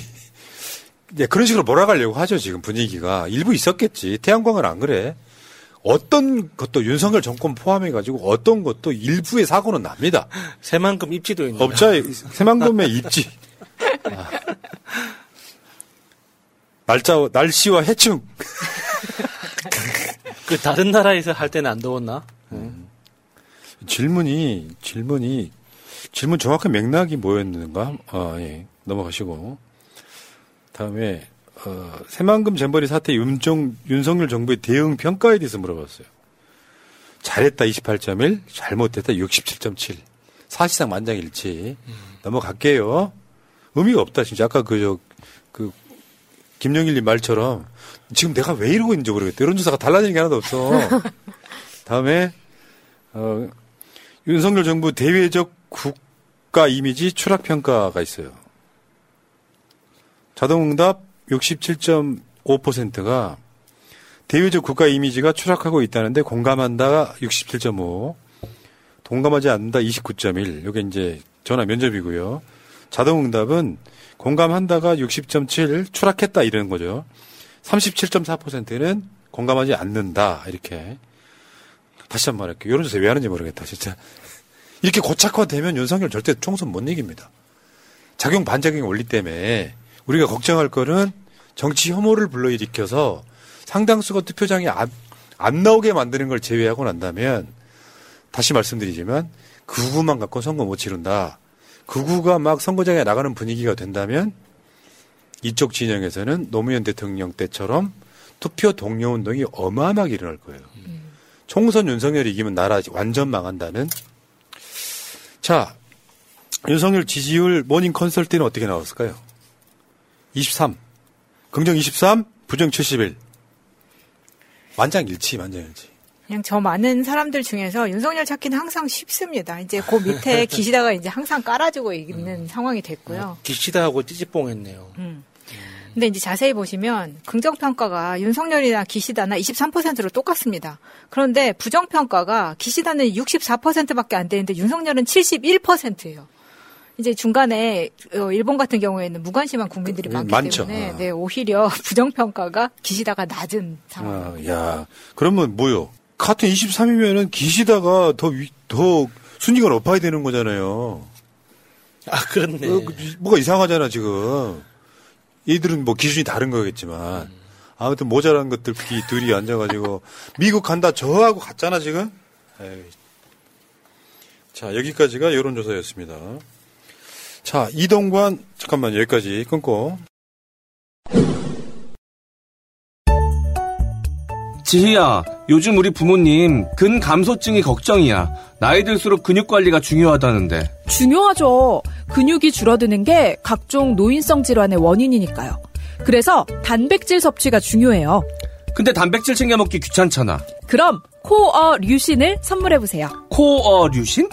네, 그런 식으로 몰아가려고 하죠, 지금 분위기가. 일부 있었겠지. 태양광은 안 그래. 어떤 것도 윤석열 정권 포함해 가지고 어떤 것도 일부의 사고는 납니다. 새만금 입지도 있는. 업자의 새만금의 입지. 아. 날짜, 날씨와 해충. 그 다른 나라에서 할 때는 안 더웠나? 음. 질문이 질문이 질문 정확한 맥락이 뭐였는가? 아, 예. 넘어가시고. 다음에 어, 새만금 잼버리 사태 윤정 윤석열 정부의 대응 평가에 대해서 물어봤어요. 잘했다 28.1, 잘못했다 67.7. 사실상 만장일치. 음. 넘어갈게요. 의미가 없다 진짜 아까 그저그 그 김영일님 말처럼 지금 내가 왜 이러고 있는지 모르겠다. 여론조사가 달라지는 게 하나도 없어. 다음에 어, 윤석열 정부 대외적 국가 이미지 추락 평가가 있어요. 자동응답 67.5%가 대외적 국가 이미지가 추락하고 있다는데 공감한다 67.5, 동감하지 않는다 29.1. 이게 이제 전화 면접이고요. 자동응답은 공감한다가 60.7, 추락했다 이러는 거죠. 37.4%는 공감하지 않는다 이렇게. 다시 한 번 할게요. 여론조사 왜 하는지 모르겠다 진짜. 이렇게 고착화되면 윤석열 절대 총선 못 이깁니다. 작용 반작용 원리 때문에 우리가 걱정할 거는 정치 혐오를 불러일으켜서 상당수가 투표장에 안, 안 나오게 만드는 걸 제외하고 난다면 다시 말씀드리지만 그구만 갖고 선거 못 치른다. 그구가 막 선거장에 나가는 분위기가 된다면 이쪽 진영에서는 노무현 대통령 때처럼 투표 독려 운동이 어마어마하게 일어날 거예요. 총선 윤석열이 이기면 나라 완전 망한다는. 자, 윤석열 지지율 모닝 컨설팅은 어떻게 나왔을까요? 23. 긍정 23, 부정 71. 만장일치, 만장일치. 그냥 저 많은 사람들 중에서 윤석열 찾기는 항상 쉽습니다. 이제 그 밑에 기시다가 이제 항상 깔아주고 있는 음. 상황이 됐고요. 기시다하고 찌찌뽕했네요. 음. 근데 이제 자세히 보시면 긍정평가가 윤석열이나 기시다나 23%로 똑같습니다. 그런데 부정평가가 기시다는 64%밖에 안 되는데 윤석열은 71%예요. 이제 중간에 어, 일본 같은 경우에는 무관심한 국민들이 그, 많기 많죠. 때문에 아. 네, 오히려 부정평가가 기시다가 낮은 상황. 아, 야, 그러면 뭐요? 같은 23이면은 기시다가 더, 더 순위가 높아야 되는 거잖아요. 아, 그렇네. 어, 뭐가 이상하잖아, 지금. 얘들은 뭐 기준이 다른 거겠지만. 음. 아무튼 모자란 것들 둘이 앉아가지고 미국 간다 저하고 갔잖아 지금. 에이. 자 여기까지가 여론조사였습니다. 자, 이동관, 잠깐만, 여기까지 끊고. 지희야, 요즘 우리 부모님 근감소증이 걱정이야. 나이 들수록 근육 관리가 중요하다는데. 중요하죠. 근육이 줄어드는 게 각종 노인성 질환의 원인이니까요. 그래서 단백질 섭취가 중요해요. 근데 단백질 챙겨 먹기 귀찮잖아. 그럼 코어 류신을 선물해 보세요. 코어 류신?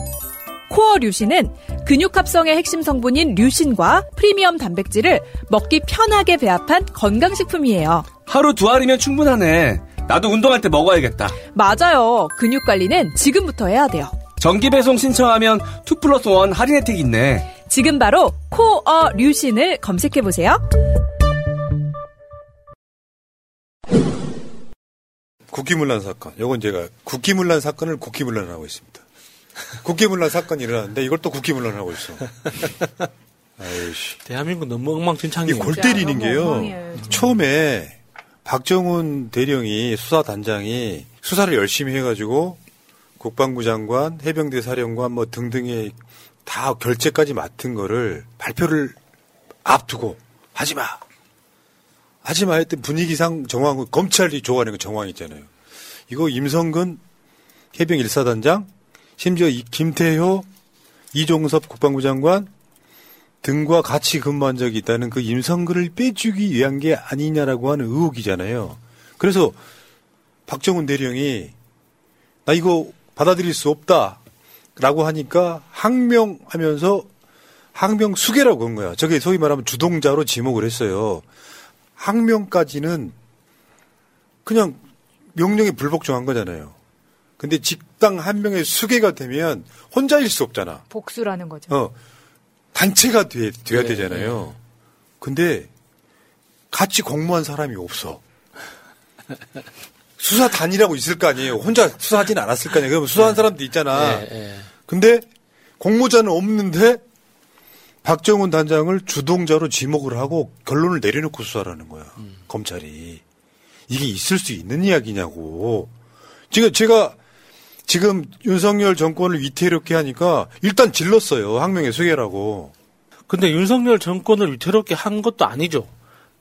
코어 류신은 근육 합성의 핵심 성분인 류신과 프리미엄 단백질을 먹기 편하게 배합한 건강식품이에요. 하루 두 알이면 충분하네. 나도 운동할 때 먹어야겠다. 맞아요. 근육 관리는 지금부터 해야 돼요. 정기 배송 신청하면 2 플러스 1 할인 혜택 있네. 지금 바로 코어 류신을 검색해 보세요. 국기문란 사건. 요건 제가 국기문란 사건을 국기문란하고 있습니다. 국기문란 사건이 일어났는데 이걸 또 국기문란을 하고 있어. 아이씨. 대한민국 너무 엉망진창이에요. 이골 때리는 게요. 처음에 박정훈 대령이 수사단장이 수사를 열심히 해가지고 국방부 장관, 해병대 사령관 뭐 등등의 다 결재까지 맡은 거를 발표를 앞두고 하지 마. 하지 마 했던 분위기상 정황, 검찰이 좋아하는 그 정황 있잖아요. 이거 임성근 해병 1사단장 심지어 이 김태효, 이종섭 국방부 장관 등과 같이 근무한 적이 있다는 그 임성근을 빼주기 위한 게 아니냐라고 하는 의혹이잖아요. 그래서 박정훈 대령이 나 이거 받아들일 수 없다라고 하니까 항명하면서 항명 수계라고 한 거야. 저게 소위 말하면 주동자로 지목을 했어요. 항명까지는 그냥 명령에 불복종한 거잖아요. 근데 직 당 한 명의 수계가 되면 혼자일 수 없잖아. 복수라는 거죠. 어. 단체가 돼, 돼야 네, 되잖아요. 네. 근데 같이 공모한 사람이 없어. 수사단이라고 있을 거 아니에요. 혼자 수사하진 않았을 거 아니에요. 그러면 수사한 네. 사람도 있잖아. 네, 네. 근데 공모자는 없는데 박정훈 단장을 주동자로 지목을 하고 결론을 내려놓고 수사하는 거야. 음. 검찰이. 이게 있을 수 있는 이야기냐고. 지금 제가 지금 윤석열 정권을 위태롭게 하니까 일단 질렀어요. 항명의 수계라고. 근데 윤석열 정권을 위태롭게 한 것도 아니죠.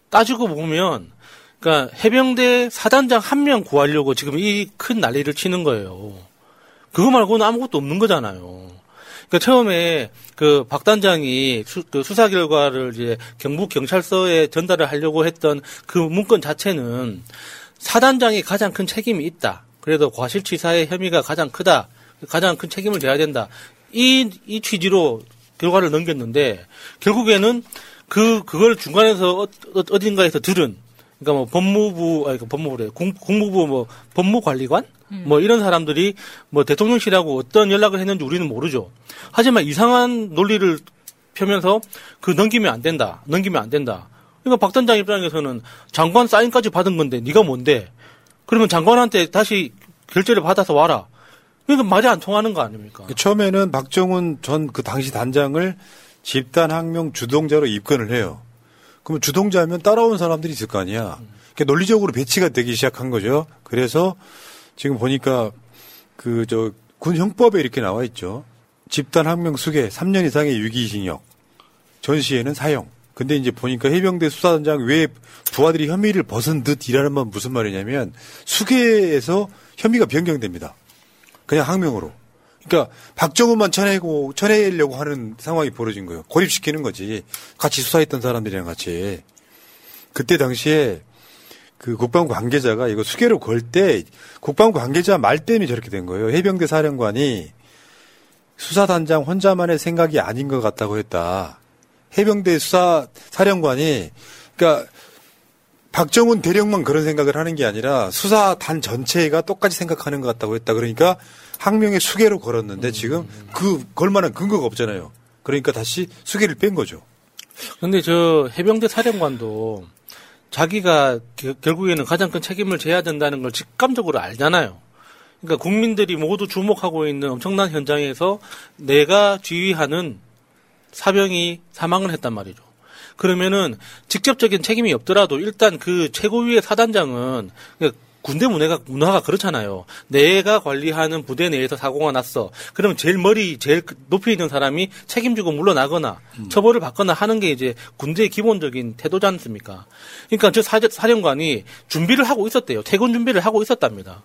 따지고 보면 그러니까 해병대 사단장 한 명 구하려고 지금 이 큰 난리를 치는 거예요. 그거 말고는 아무것도 없는 거잖아요. 그러니까 처음에 그 박 단장이 수, 그 수사 결과를 이제 경북 경찰서에 전달을 하려고 했던 그 문건 자체는 사단장이 가장 큰 책임이 있다. 그래도 과실치사의 혐의가 가장 크다. 가장 큰 책임을 져야 된다. 이, 이 취지로 결과를 넘겼는데 결국에는 그 그걸 중간에서 어, 어 어딘가에서 들은 그러니까 뭐 법무부 아니 그 법무부래 공, 공무부 뭐 법무관리관 음. 뭐 이런 사람들이 뭐 대통령실하고 어떤 연락을 했는지 우리는 모르죠. 하지만 이상한 논리를 펴면서 그 넘기면 안 된다. 넘기면 안 된다. 그러니까 박 단장 입장에서는 장관 사인까지 받은 건데 네가 뭔데? 그러면 장관한테 다시 결제를 받아서 와라. 그러니까 말이 안 통하는 거 아닙니까? 처음에는 박정훈 전 그 당시 단장을 집단 항명 주동자로 입건을 해요. 그러면 주동자면 따라온 사람들이 있을 거 아니야. 그러니까 논리적으로 배치가 되기 시작한 거죠. 그래서 지금 보니까 그 저 군 형법에 이렇게 나와 있죠. 집단 항명 수계 3년 이상의 유기징역 전시에는 사형. 근데 이제 보니까 해병대 수사단장 외 부하들이 혐의를 벗은 듯 이라는 건 무슨 말이냐면 수계에서 혐의가 변경됩니다. 그냥 항명으로. 그러니까 박정훈만 쳐내고 쳐내려고 하는 상황이 벌어진 거예요. 고립시키는 거지. 같이 수사했던 사람들이랑 같이. 그때 당시에 그 국방부 관계자가 이거 수계로 걸 때 국방부 관계자 말 때문에 저렇게 된 거예요. 해병대 사령관이 수사단장 혼자만의 생각이 아닌 것 같다고 했다. 해병대 수사 사령관이 그러니까 박정훈 대령만 그런 생각을 하는 게 아니라 수사단 전체가 똑같이 생각하는 것 같다고 했다. 그러니까 항명의 수계로 걸었는데 지금 그 걸만한 근거가 없잖아요. 그러니까 다시 수계를 뺀 거죠. 근데 저 해병대 사령관도 자기가 결국에는 가장 큰 책임을 져야 된다는 걸 직감적으로 알잖아요. 그러니까 국민들이 모두 주목하고 있는 엄청난 현장에서 내가 지휘하는 사병이 사망을 했단 말이죠. 그러면은 직접적인 책임이 없더라도 일단 그 최고위의 사단장은 그러니까 군대 문화가 문화가 그렇잖아요. 내가 관리하는 부대 내에서 사고가 났어. 그러면 제일 머리 제일 높이 있는 사람이 책임지고 물러나거나 음. 처벌을 받거나 하는 게 이제 군대의 기본적인 태도지 않습니까? 그러니까 저 사, 사령관이 준비를 하고 있었대요. 퇴근 준비를 하고 있었답니다.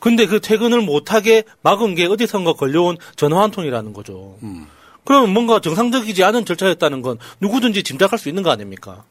근데 그 퇴근을 못하게 막은 게 어디선가 걸려온 전화 한 통이라는 거죠. 음. 그러면 뭔가 정상적이지 않은 절차였다는 건 누구든지 짐작할 수 있는 거 아닙니까?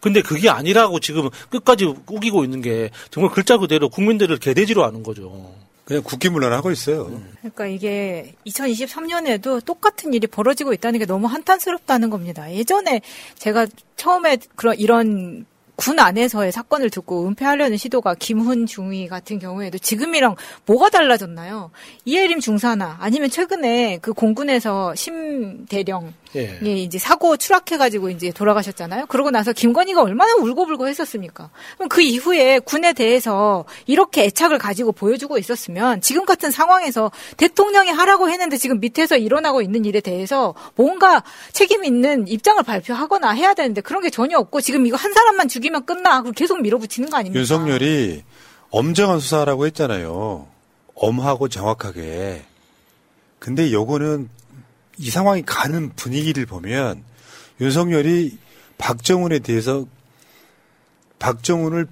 근데 그게 아니라고 지금 끝까지 우기고 있는 게 정말 글자 그대로 국민들을 개돼지로 하는 거죠. 그냥 국기문란하고 있어요. 그러니까 이게 2023년에도 똑같은 일이 벌어지고 있다는 게 너무 한탄스럽다는 겁니다. 예전에 제가 처음에 그런 이런 군 안에서의 사건을 듣고 은폐하려는 시도가 김훈 중위 같은 경우에도 지금이랑 뭐가 달라졌나요? 이혜림 중사나 아니면 최근에 그 공군에서 심 대령 예. 예, 이제 사고 추락해가지고 이제 돌아가셨잖아요. 그러고 나서 김건희가 얼마나 울고불고 했었습니까? 그럼 그 이후에 군에 대해서 이렇게 애착을 가지고 보여주고 있었으면 지금 같은 상황에서 대통령이 하라고 했는데 지금 밑에서 일어나고 있는 일에 대해서 뭔가 책임 있는 입장을 발표하거나 해야 되는데 그런 게 전혀 없고 지금 이거 한 사람만 죽이면 끝나. 그걸 계속 밀어붙이는 거 아닙니까? 윤석열이 엄정한 수사라고 했잖아요. 엄하고 정확하게. 근데 요거는 이 상황이 가는 분위기를 보면 윤석열이 박정훈에 대해서 박정훈을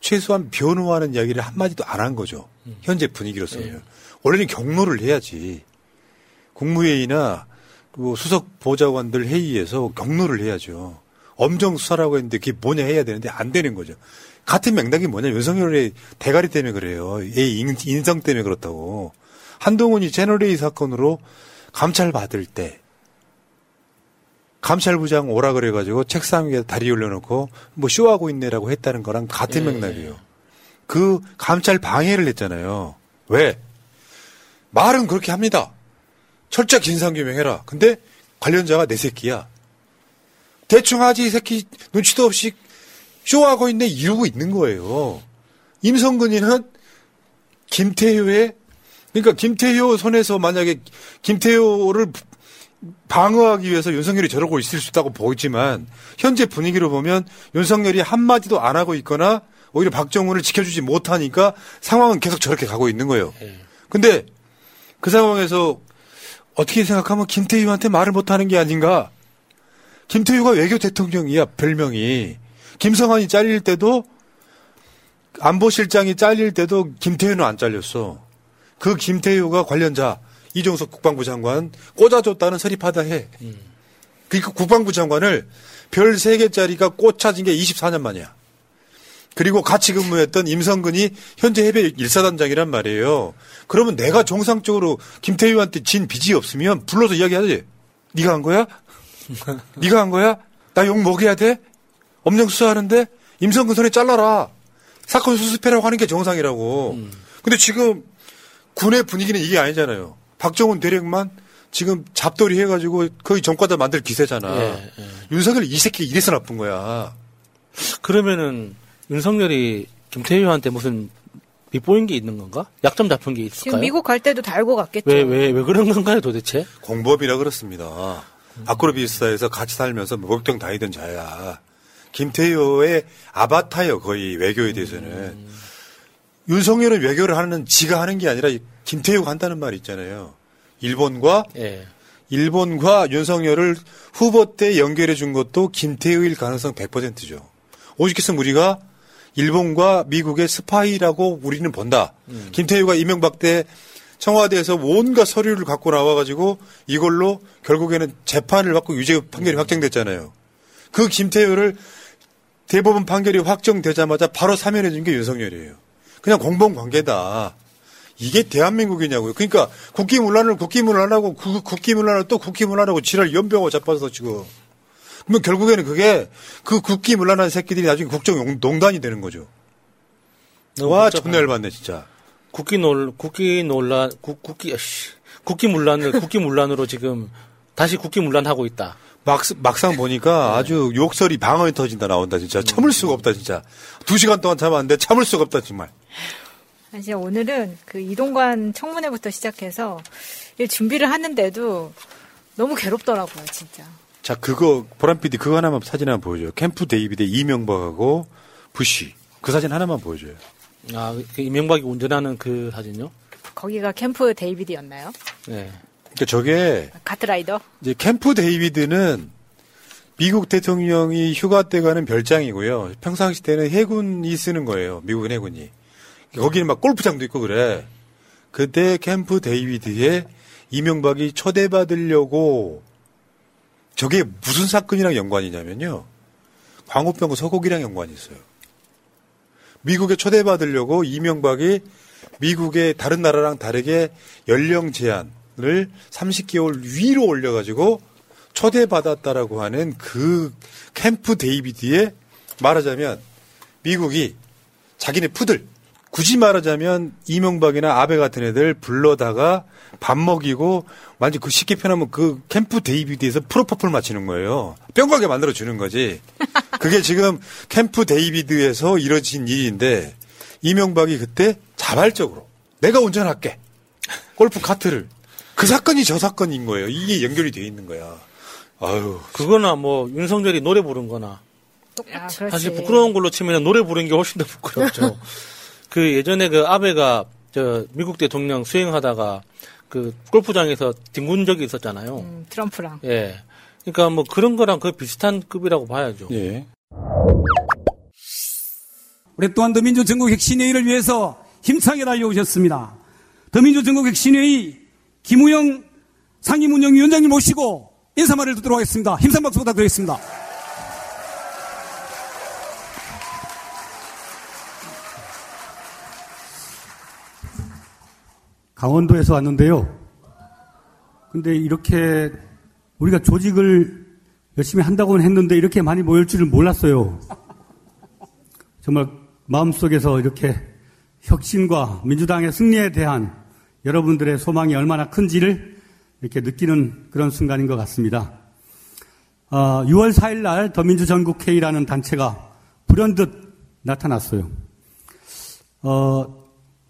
최소한 변호하는 이야기를 한마디도 안 한 거죠. 음. 현재 분위기로서는. 네. 원래는 경로를 해야지. 국무회의나 그 수석 보좌관들 회의에서 경로를 해야죠. 엄정 수사라고 했는데 그게 뭐냐 해야 되는데 안 되는 거죠. 같은 맥락이 뭐냐. 윤석열의 대가리 때문에 그래요. 얘 인성 때문에 그렇다고. 한동훈이 채널A 사건으로 감찰 받을 때 감찰부장 오라 그래가지고 책상 위에 다리 올려놓고 뭐 쇼하고 있네라고 했다는 거랑 같은 예. 맥락이에요. 그 감찰 방해를 했잖아요. 왜? 말은 그렇게 합니다. 철저히 진상규명해라. 근데 관련자가 내 새끼야. 대충 하지 이 새끼 눈치도 없이 쇼하고 있네 이러고 있는 거예요. 임성근이는 김태효의 그러니까 김태효 손에서 만약에 김태효를 방어하기 위해서 윤석열이 저러고 있을 수 있다고 보이지만 현재 분위기로 보면 윤석열이 한마디도 안 하고 있거나 오히려 박정훈을 지켜주지 못하니까 상황은 계속 저렇게 가고 있는 거예요. 근데 그 상황에서 어떻게 생각하면 김태희한테 말을 못하는 게 아닌가? 김태희가 외교 대통령이야 별명이. 김성환이 잘릴 때도 안보실장이 잘릴 때도 김태희는 안 잘렸어. 그 김태희가 관련자 이종석 국방부 장관 꽂아줬다는 설립하다 해. 그러니까 국방부 장관을 별 3개짜리가 꽂혀진 게 24년 만이야. 그리고 같이 근무했던 임성근이 현재 해배 일사단장이란 말이에요. 그러면 내가 정상적으로 김태희한테 진 빚이 없으면 불러서 이야기하지. 네가 한 거야? 네가 한 거야? 나 욕 먹여야 돼? 엄령 수사하는데 임성근 손에 잘라라. 사건 수습해라고 하는 게 정상이라고. 근데 지금 군의 분위기는 이게 아니잖아요. 박정훈 대령만 지금 잡돌이 해가지고 거의 정과자 만들 기세잖아. 예, 윤석열 이 새끼 이래서 나쁜 거야. 그러면은 윤석열이 김태효한테 무슨 밉보인 게 있는 건가? 약점 잡힌 게 있을까요? 지금 미국 갈 때도 다 알고 갔겠죠. 왜, 왜, 왜 그런 건가요, 도대체? 공범이라 그렇습니다. 아크로비스타에서 같이 살면서 목욕탕 다니던 자야. 김태효의 아바타요, 거의 외교에 대해서는. 윤석열은 외교를 하는 지가 하는 게 아니라 김태효가 한다는 말이 있잖아요. 일본과 예. 일본과 윤석열을 후보 때 연결해 준 것도 김태효일 가능성 100%죠. 오죽했으면 우리가 일본과 미국의 스파이라고 우리는 본다. 김태효가 이명박 때 청와대에서 온갖 서류를 갖고 나와가지고 이걸로 결국에는 재판을 받고 유죄 판결이 확정됐잖아요. 그 김태효를 대법원 판결이 확정되자마자 바로 사면해 준 게 윤석열이에요. 그냥 공범 관계다. 이게 대한민국이냐고요. 그러니까 국기문란을 국기문란하고 그 국기문란을 또 국기문란하고 지랄 연병을 잡아서 지금. 그러면 결국에는 그게 그 국기문란한 새끼들이 나중에 국정농단이 되는 거죠. 와, 존나 열받네, 진짜. 국기 논, 국기 논란, 국, 국기, 씨. 국기 문란을 국기 문란으로 지금 다시 국기 문란하고 있다. 막, 막상 보니까 아주 욕설이 방언이 터진다 나온다, 진짜. 참을 수가 없다, 진짜. 두 시간 동안 참았는데 참을 수가 없다, 정말. 사실 오늘은 그 이동관 청문회부터 시작해서 이 준비를 하는데도 너무 괴롭더라고요, 진짜. 자, 그거, 보람 PD 그거 하나만 사진 하나 보여줘요. 캠프 데이비드 이명박하고 부시. 그 사진 하나만 보여줘요. 아, 그 이명박이 운전하는 그 사진요? 거기가 캠프 데이비드였나요? 네. 그러니까 저게 카트라이더? 이제 캠프 데이비드는 미국 대통령이 휴가 때 가는 별장이고요. 평상시 때는 해군이 쓰는 거예요. 미국은 해군이. 거기는 막 골프장도 있고 그래. 그때 캠프 데이비드에 이명박이 초대받으려고 저게 무슨 사건이랑 연관이냐면요. 광우병과 서곡이랑 연관이 있어요. 미국에 초대받으려고 이명박이 미국의 다른 나라랑 다르게 연령 제한을 30개월 위로 올려가지고 초대받았다라고 하는 그 캠프 데이비드에 말하자면 미국이 자기네 푸들 굳이 말하자면 이명박이나 아베 같은 애들 불러다가 밥 먹이고 완전 그 쉽게 표현하면 그 캠프 데이비드에서 프로포폴 맞히는 거예요. 뿅가게 만들어 주는 거지. 그게 지금 캠프 데이비드에서 이뤄진 일인데 이명박이 그때 자발적으로 내가 운전할게. 골프 카트를. 그 사건이 저 사건인 거예요. 이게 연결이 돼 있는 거야. 아유. 그거나 뭐 윤석열이 노래 부른 거나. 야, 사실 부끄러운 걸로 치면 노래 부른 게 훨씬 더 부끄럽죠. 그 예전에 그 아베가 저 미국 대통령 수행하다가 그 골프장에서 뒹군 적이 있었잖아요. 음, 트럼프랑. 예. 그러니까 뭐 그런 거랑 그 비슷한 급이라고 봐야죠. 예. 올해 또한 더민주 전국핵 신회의를 위해서 힘차게 달려오셨습니다. 더민주 전국핵 신회의 김우영 상임운영위원장님 모시고 인사말을 듣도록 하겠습니다. 힘찬 박수 부탁드리겠습니다. 강원도에서 왔는데요. 근데 이렇게 우리가 조직을 열심히 한다고는 했는데 이렇게 많이 모일 줄을 몰랐어요. 정말 마음속에서 이렇게 혁신과 민주당의 승리에 대한 여러분들의 소망이 얼마나 큰지를 이렇게 느끼는 그런 순간인 것 같습니다. 어, 6월 4일 날 더민주 전국회의라는 단체가 불현듯 나타났어요. 어,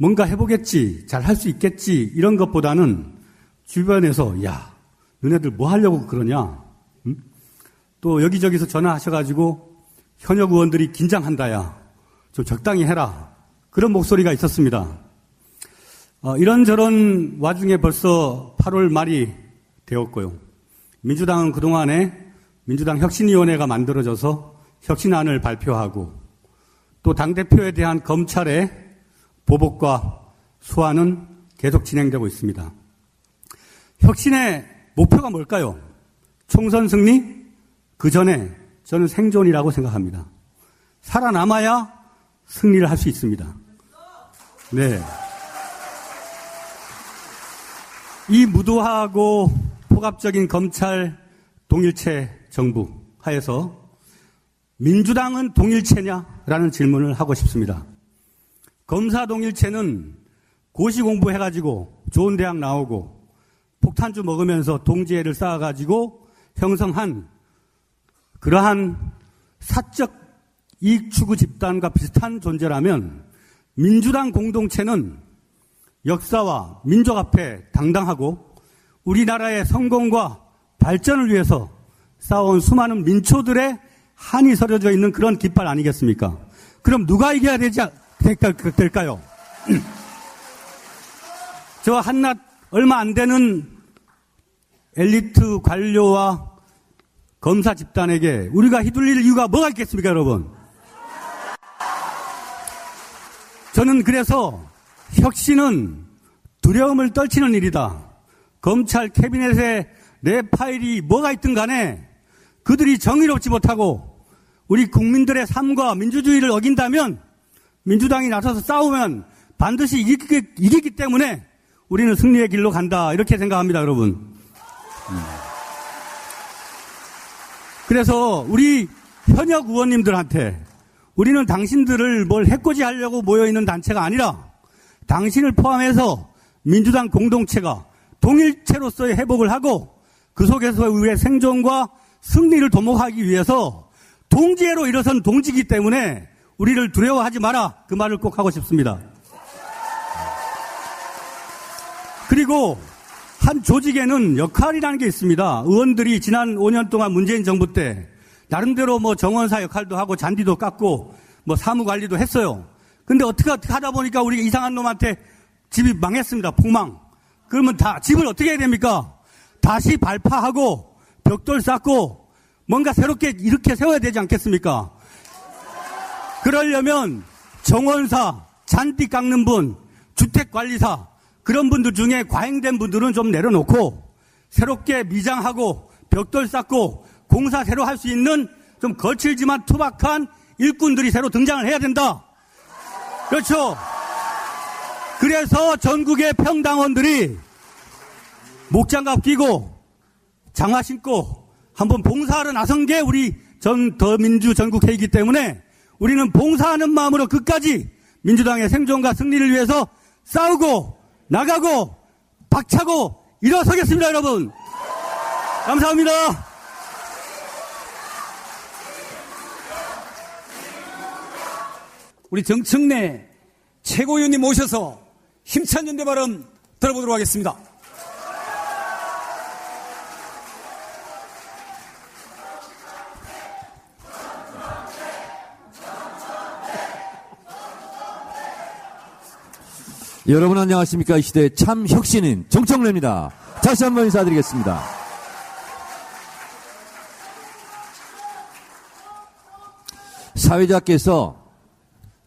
뭔가 해보겠지, 잘 할 수 있겠지, 이런 것보다는 주변에서, 야, 너네들 뭐 하려고 그러냐? 응? 또 여기저기서 전화하셔가지고, 현역 의원들이 긴장한다 야. 좀 적당히 해라. 그런 목소리가 있었습니다. 어, 이런저런 와중에 벌써 8월 말이 되었고요. 민주당은 그동안에 민주당 혁신위원회가 만들어져서 혁신안을 발표하고 또 당대표에 대한 검찰의 보복과 소환은 계속 진행되고 있습니다. 혁신의 목표가 뭘까요? 총선 승리? 그 전에 저는 생존이라고 생각합니다. 살아남아야 승리를 할 수 있습니다. 네. 이 무도하고 포갑적인 검찰 동일체 정부 하에서 민주당은 동일체냐라는 질문을 하고 싶습니다. 검사 동일체는 고시 공부해가지고 좋은 대학 나오고 폭탄주 먹으면서 동지애를 쌓아가지고 형성한 그러한 사적 이익 추구 집단과 비슷한 존재라면 민주당 공동체는 역사와 민족 앞에 당당하고 우리나라의 성공과 발전을 위해서 싸운 수많은 민초들의 한이 서려져 있는 그런 깃발 아니겠습니까? 그럼 누가 이겨야 되지, 될 까요? 저 한낱 얼마 안 되는 엘리트 관료와 검사 집단에게 우리가 휘둘릴 이유가 뭐가 있겠습니까, 여러분? 저는 그래서 혁신은 두려움을 떨치는 일이다. 검찰 캐비넷에 내 파일이 뭐가 있든 간에 그들이 정의롭지 못하고 우리 국민들의 삶과 민주주의를 어긴다면 민주당이 나서서 싸우면 반드시 이기기, 이기기 때문에 우리는 승리의 길로 간다. 이렇게 생각합니다, 여러분. 그래서 우리 현역 의원님들한테 우리는 당신들을 뭘 해코지 하려고 모여있는 단체가 아니라 당신을 포함해서 민주당 공동체가 동일체로서의 회복을 하고 그 속에서 우리의 생존과 승리를 도모하기 위해서 동지애로 일어선 동지기 때문에 우리를 두려워하지 마라. 그 말을 꼭 하고 싶습니다. 그리고 한 조직에는 역할이라는 게 있습니다. 의원들이 지난 5년 동안 문재인 정부 때 나름대로 뭐 정원사 역할도 하고 잔디도 깎고 뭐 사무 관리도 했어요. 근데 어떻게 어떻게 하다 보니까 우리가 이상한 놈한테 집이 망했습니다. 폭망. 그러면 다 집을 어떻게 해야 됩니까? 다시 발파하고 벽돌 쌓고 뭔가 새롭게 이렇게 세워야 되지 않겠습니까? 그러려면 정원사, 잔디 깎는 분, 주택관리사 그런 분들 중에 과잉된 분들은 좀 내려놓고 새롭게 미장하고 벽돌 쌓고 공사 새로 할 수 있는 좀 거칠지만 투박한 일꾼들이 새로 등장을 해야 된다. 그렇죠. 그래서 전국의 평당원들이 목장갑 끼고 장화 신고 한번 봉사하러 나선 게 우리 전 더민주 전국회의이기 때문에 우리는 봉사하는 마음으로 끝까지 민주당의 생존과 승리를 위해서 싸우고 나가고 박차고 일어서겠습니다, 여러분. 감사합니다. 우리 정청래 최고위원님 모셔서 힘찬 연대 발언 들어보도록 하겠습니다. 여러분 안녕하십니까. 이 시대의 참 혁신인 정청래입니다. 다시 한번 인사드리겠습니다. 사회자께서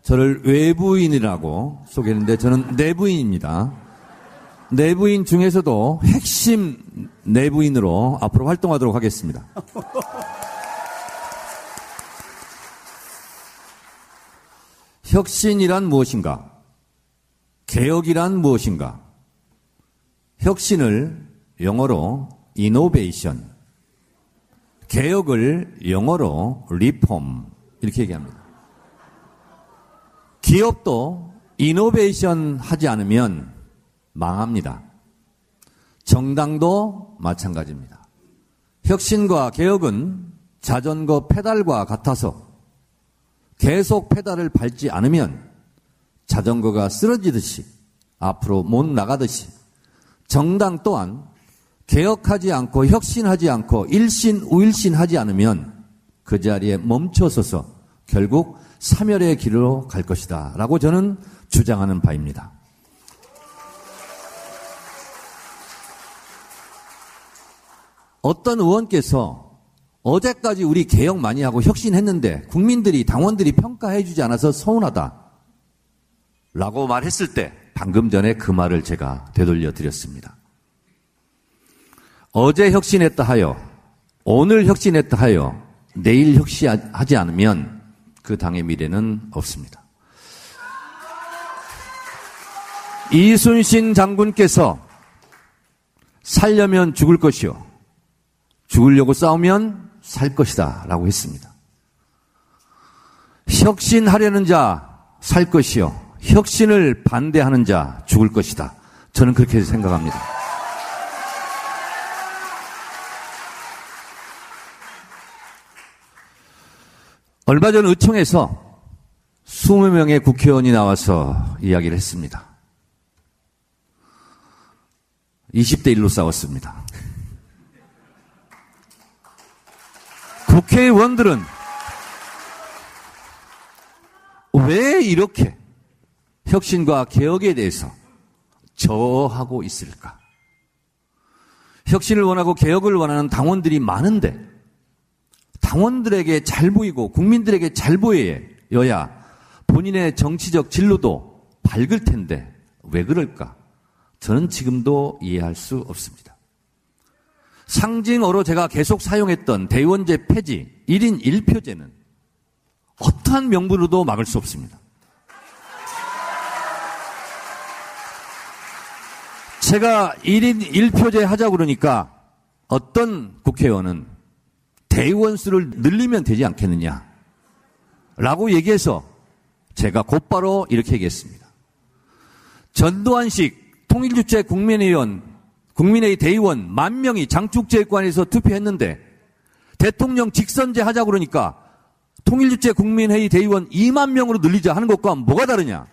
저를 외부인이라고 소개했는데 저는 내부인입니다. 내부인 중에서도 핵심 내부인으로 앞으로 활동하도록 하겠습니다. 혁신이란 무엇인가? 개혁이란 무엇인가? 혁신을 영어로 이노베이션, 개혁을 영어로 리폼 이렇게 얘기합니다. 기업도 이노베이션 하지 않으면 망합니다. 정당도 마찬가지입니다. 혁신과 개혁은 자전거 페달과 같아서 계속 페달을 밟지 않으면 자전거가 쓰러지듯이 앞으로 못 나가듯이 정당 또한 개혁하지 않고 혁신하지 않고 일신 우일신 하지 않으면 그 자리에 멈춰서서 결국 사멸의 길로 갈 것이다. 라고 저는 주장하는 바입니다. 어떤 의원께서 어제까지 우리 개혁 많이 하고 혁신했는데 국민들이 당원들이 평가해 주지 않아서 서운하다. 라고 말했을 때 방금 전에 그 말을 제가 되돌려 드렸습니다. 어제 혁신했다 하여 오늘 혁신했다 하여 내일 혁신하지 않으면 그 당의 미래는 없습니다. 이순신 장군께서 살려면 죽을 것이요. 죽으려고 싸우면 살 것이다. 라고 했습니다. 혁신하려는 자 살 것이요. 혁신을 반대하는 자 죽을 것이다. 저는 그렇게 생각합니다. 얼마 전 의총에서 20명의 국회의원이 나와서 이야기를 했습니다. 20대 1로 싸웠습니다. 국회의원들은 왜 이렇게 혁신과 개혁에 대해서 저하고 있을까? 혁신을 원하고 개혁을 원하는 당원들이 많은데 당원들에게 잘 보이고 국민들에게 잘 보여야 본인의 정치적 진로도 밝을 텐데 왜 그럴까? 저는 지금도 이해할 수 없습니다. 상징어로 제가 계속 사용했던 대의원제 폐지 1인 1표제는 어떠한 명분으로도 막을 수 없습니다. 제가 1인 1표제 하자 그러니까 어떤 국회의원은 대의원 수를 늘리면 되지 않겠느냐. 라고 얘기해서 제가 곧바로 이렇게 얘기했습니다. 전두환식 통일주체 국민의원, 국민의 대의원 만 명이 장축제관에서 투표했는데 대통령 직선제 하자 그러니까 통일주체 국민회의 대의원 2만 명으로 늘리자 하는 것과 뭐가 다르냐?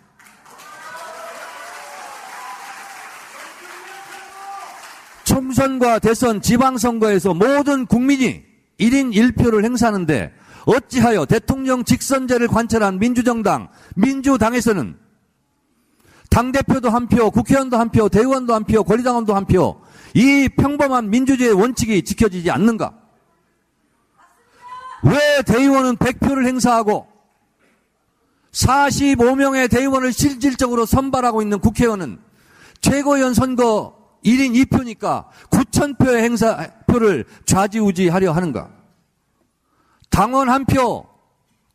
총선과 대선 지방선거에서 모든 국민이 1인 1표를 행사하는데 어찌하여 대통령 직선제를 관철한 민주정당, 민주당에서는 당대표도 한 표, 국회의원도 한 표, 대의원도 한 표, 권리당원도 한 표, 이 평범한 민주주의 원칙이 지켜지지 않는가? 왜 대의원은 100표를 행사하고 45명의 대의원을 실질적으로 선발하고 있는 국회의원은 최고위원 선거 1인 2표니까 9천표의 행사표를 좌지우지하려 하는가? 당원 한 표,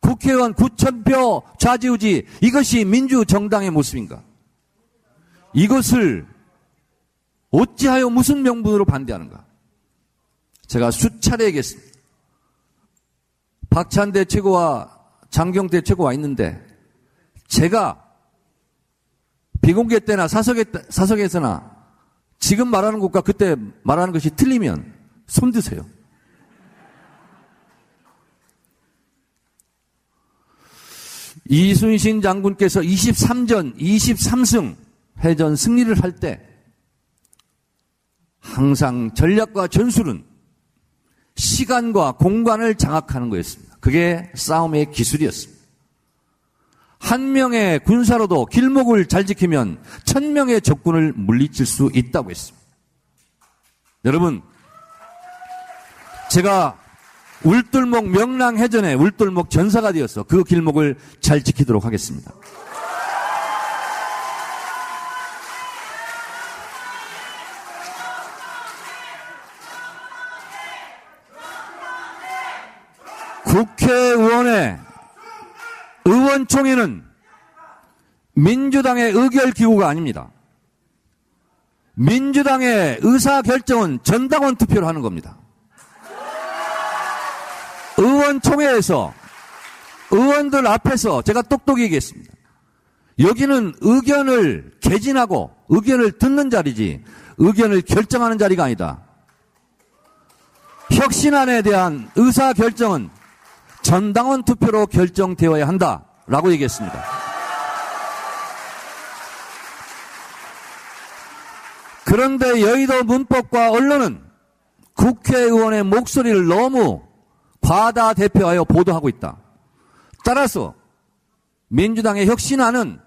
국회의원 9천표 좌지우지, 이것이 민주정당의 모습인가? 이것을 어찌하여 무슨 명분으로 반대하는가? 제가 수차례 얘기했습니다. 박찬대 최고와 장경태 최고와 있는데, 제가 비공개 때나 사석에, 사석에서나 지금 말하는 것과 그때 말하는 것이 틀리면 손 드세요. 이순신 장군께서 23전 23승 해전 승리를 할 때 항상 전략과 전술은 시간과 공간을 장악하는 거였습니다. 그게 싸움의 기술이었습니다. 한 명의 군사로도 길목을 잘 지키면 천 명의 적군을 물리칠 수 있다고 했습니다. 여러분, 제가 울돌목 명랑 해전에 울돌목 전사가 되어서 그 길목을 잘 지키도록 하겠습니다. 국회의원의 의원총회는 민주당의 의결 기구가 아닙니다. 민주당의 의사 결정은 전당원 투표를 하는 겁니다. 의원총회에서 의원들 앞에서 제가 똑똑히 얘기했습니다. 여기는 의견을 개진하고 의견을 듣는 자리지 의견을 결정하는 자리가 아니다. 혁신안에 대한 의사 결정은 전당원 투표로 결정되어야 한다라고 얘기했습니다. 그런데 여의도 문법과 언론은 국회의원의 목소리를 너무 과다 대표하여 보도하고 있다. 따라서 민주당의 혁신안은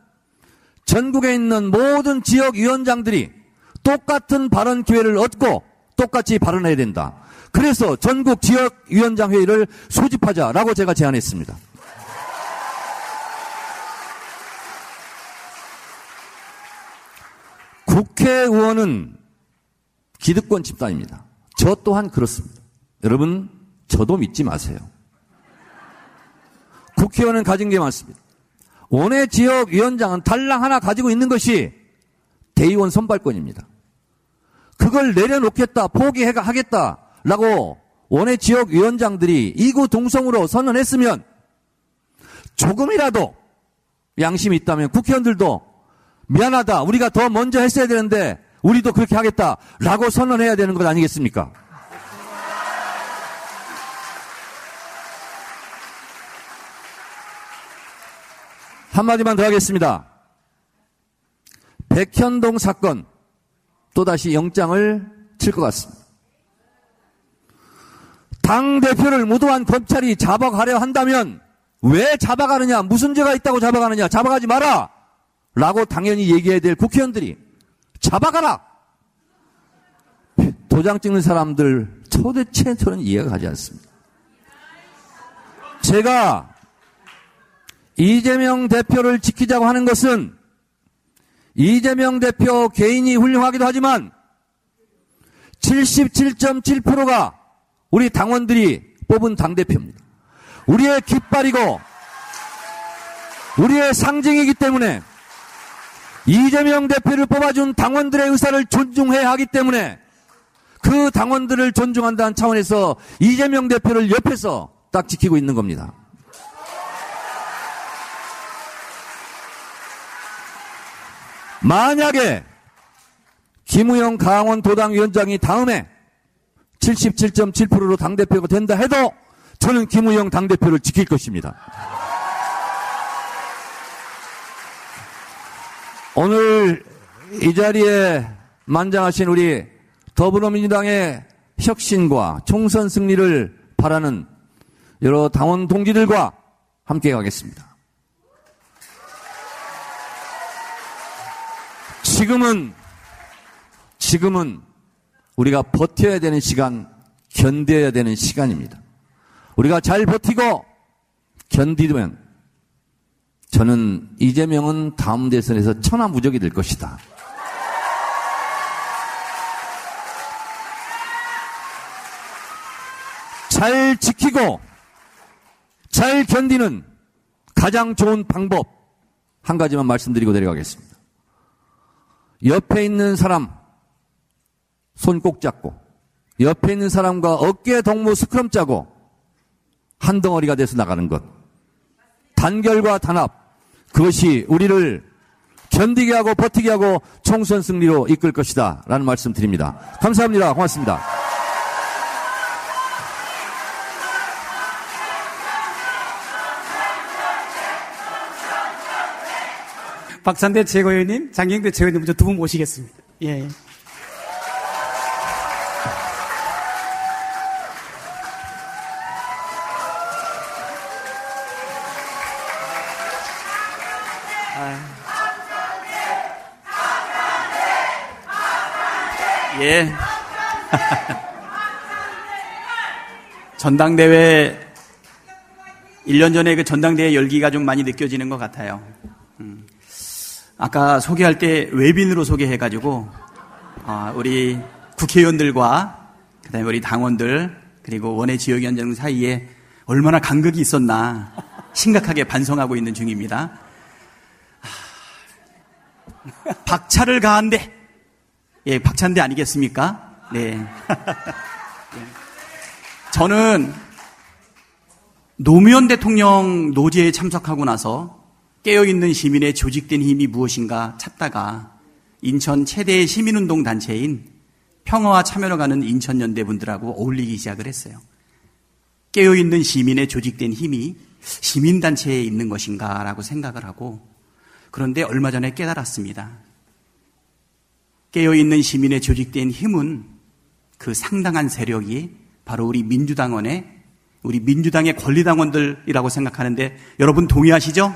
전국에 있는 모든 지역위원장들이 똑같은 발언 기회를 얻고 똑같이 발언해야 된다. 그래서 전국 지역위원장 회의를 소집하자라고 제가 제안했습니다. 국회의원은 기득권 집단입니다. 저 또한 그렇습니다. 여러분, 저도 믿지 마세요. 국회의원은 가진 게 많습니다. 원외 지역위원장은 달랑 하나 가지고 있는 것이 대의원 선발권입니다. 그걸 내려놓겠다, 포기하겠다 라고 원외 지역 위원장들이 이구 동성으로 선언했으면 조금이라도 양심이 있다면 국회의원들도 미안하다, 우리가 더 먼저 했어야 되는데 우리도 그렇게 하겠다 라고 선언해야 되는 것 아니겠습니까? 한마디만 더 하겠습니다. 백현동 사건 또다시 영장을 칠 것 같습니다. 당 대표를 무도한 검찰이 잡아가려 한다면 왜 잡아가느냐? 무슨 죄가 있다고 잡아가느냐? 잡아가지 마라! 라고 당연히 얘기해야 될 국회의원들이 잡아가라! 도장 찍는 사람들 도대체 저는 이해가 가지 않습니다. 제가 이재명 대표를 지키자고 하는 것은 이재명 대표 개인이 훌륭하기도 하지만 77.7%가 우리 당원들이 뽑은 당대표입니다. 우리의 깃발이고 우리의 상징이기 때문에 이재명 대표를 뽑아준 당원들의 의사를 존중해야 하기 때문에 그 당원들을 존중한다는 차원에서 이재명 대표를 옆에서 딱 지키고 있는 겁니다. 만약에 김우영 강원 도당위원장이 다음에 77.7%로 당대표가 된다 해도 저는 김우영 당대표를 지킬 것입니다. 오늘 이 자리에 만장하신 우리 더불어민주당의 혁신과 총선 승리를 바라는 여러 당원 동지들과 함께 가겠습니다. 지금은, 지금은 우리가 버텨야 되는 시간, 견뎌야 되는 시간입니다. 우리가 잘 버티고 견디면 저는 이재명은 다음 대선에서 천하무적이 될 것이다. 잘 지키고 잘 견디는 가장 좋은 방법 한 가지만 말씀드리고 내려가겠습니다. 옆에 있는 사람 손 꼭 잡고 옆에 있는 사람과 어깨 동무 스크럼 짜고 한 덩어리가 돼서 나가는 것. 단결과 단합. 그것이 우리를 견디게 하고 버티게 하고 총선 승리로 이끌 것이다. 라는 말씀 드립니다. 감사합니다. 고맙습니다. 박찬대 최고위원님, 장경대 최고위원님 먼저 두 분 모시겠습니다. 예. 예. 전당대회 1년 전에 그 전당대회 열기가 좀 많이 느껴지는 것 같아요. 음. 아까 소개할 때 외빈으로 소개해가지고 아, 우리 국회의원들과 그다음에 우리 당원들 그리고 원외 지역위원장 사이에 얼마나 간극이 있었나 심각하게 반성하고 있는 중입니다. 박차를 가한데 예, 박찬대 아니겠습니까? 네. 저는 노무현 대통령 노제에 참석하고 나서 깨어있는 시민의 조직된 힘이 무엇인가 찾다가 인천 최대의 시민운동 단체인 평화와 참여로 가는 인천연대 분들하고 어울리기 시작을 했어요. 깨어있는 시민의 조직된 힘이 시민단체에 있는 것인가라고 생각을 하고 그런데 얼마 전에 깨달았습니다. 깨어있는 시민의 조직된 힘은 그 상당한 세력이 바로 우리 민주당원의 우리 민주당의 권리당원들이라고 생각하는데 여러분 동의하시죠?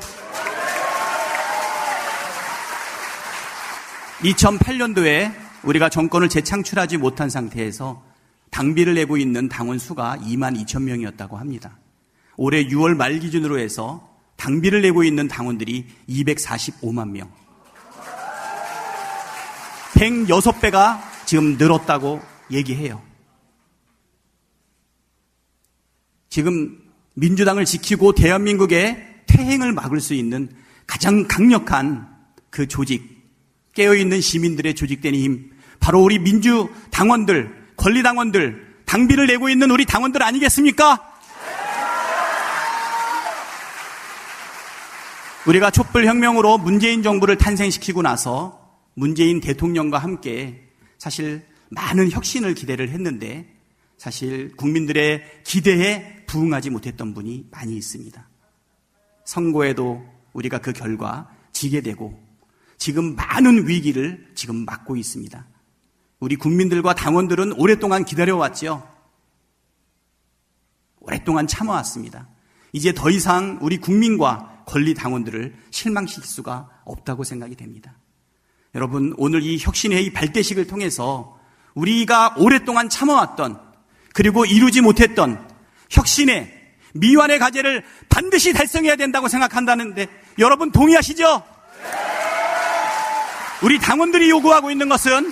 2008년도에 우리가 정권을 재창출하지 못한 상태에서 당비를 내고 있는 당원 수가 2만 2천 명이었다고 합니다. 올해 6월 말 기준으로 해서 당비를 내고 있는 당원들이 245만 명. 106배가 지금 늘었다고 얘기해요. 지금 민주당을 지키고 대한민국의 퇴행을 막을 수 있는 가장 강력한 그 조직, 깨어있는 시민들의 조직된 힘, 바로 우리 민주 당원들, 권리 당원들, 당비를 내고 있는 우리 당원들 아니겠습니까? 우리가 촛불 혁명으로 문재인 정부를 탄생시키고 나서 문재인 대통령과 함께 사실 많은 혁신을 기대를 했는데 사실 국민들의 기대에 부응하지 못했던 분이 많이 있습니다. 선거에도 우리가 그 결과 지게 되고 지금 많은 위기를 지금 맞고 있습니다. 우리 국민들과 당원들은 오랫동안 기다려왔죠. 오랫동안 참아왔습니다. 이제 더 이상 우리 국민과 권리 당원들을 실망시킬 수가 없다고 생각이 됩니다. 여러분, 오늘 이 혁신회의 발대식을 통해서 우리가 오랫동안 참아왔던 그리고 이루지 못했던 혁신의 미완의 과제를 반드시 달성해야 된다고 생각한다는데 여러분 동의하시죠? 우리 당원들이 요구하고 있는 것은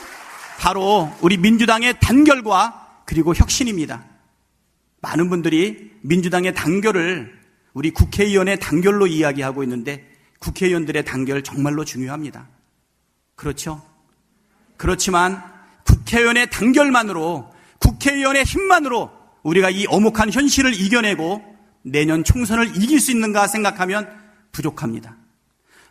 바로 우리 민주당의 단결과 그리고 혁신입니다. 많은 분들이 민주당의 단결을 우리 국회의원의 단결로 이야기하고 있는데 국회의원들의 단결 정말로 중요합니다. 그렇죠? 그렇지만 국회의원의 단결만으로 국회의원의 힘만으로 우리가 이 어목한 현실을 이겨내고 내년 총선을 이길 수 있는가 생각하면 부족합니다.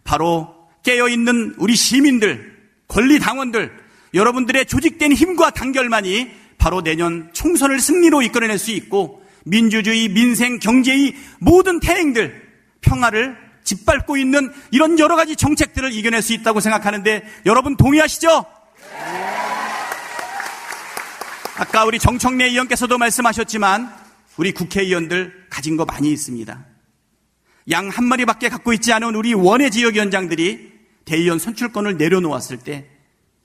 바로 깨어있는 우리 시민들, 권리당원들, 여러분들의 조직된 힘과 단결만이 바로 내년 총선을 승리로 이끌어낼 수 있고 민주주의, 민생, 경제의 모든 태행들, 평화를 짓밟고 있는 이런 여러 가지 정책들을 이겨낼 수 있다고 생각하는데 여러분 동의하시죠? 아까 우리 정청래 의원께서도 말씀하셨지만 우리 국회의원들 가진 거 많이 있습니다. 양 한 마리밖에 갖고 있지 않은 우리 원외 지역 위원장들이 대의원 선출권을 내려놓았을 때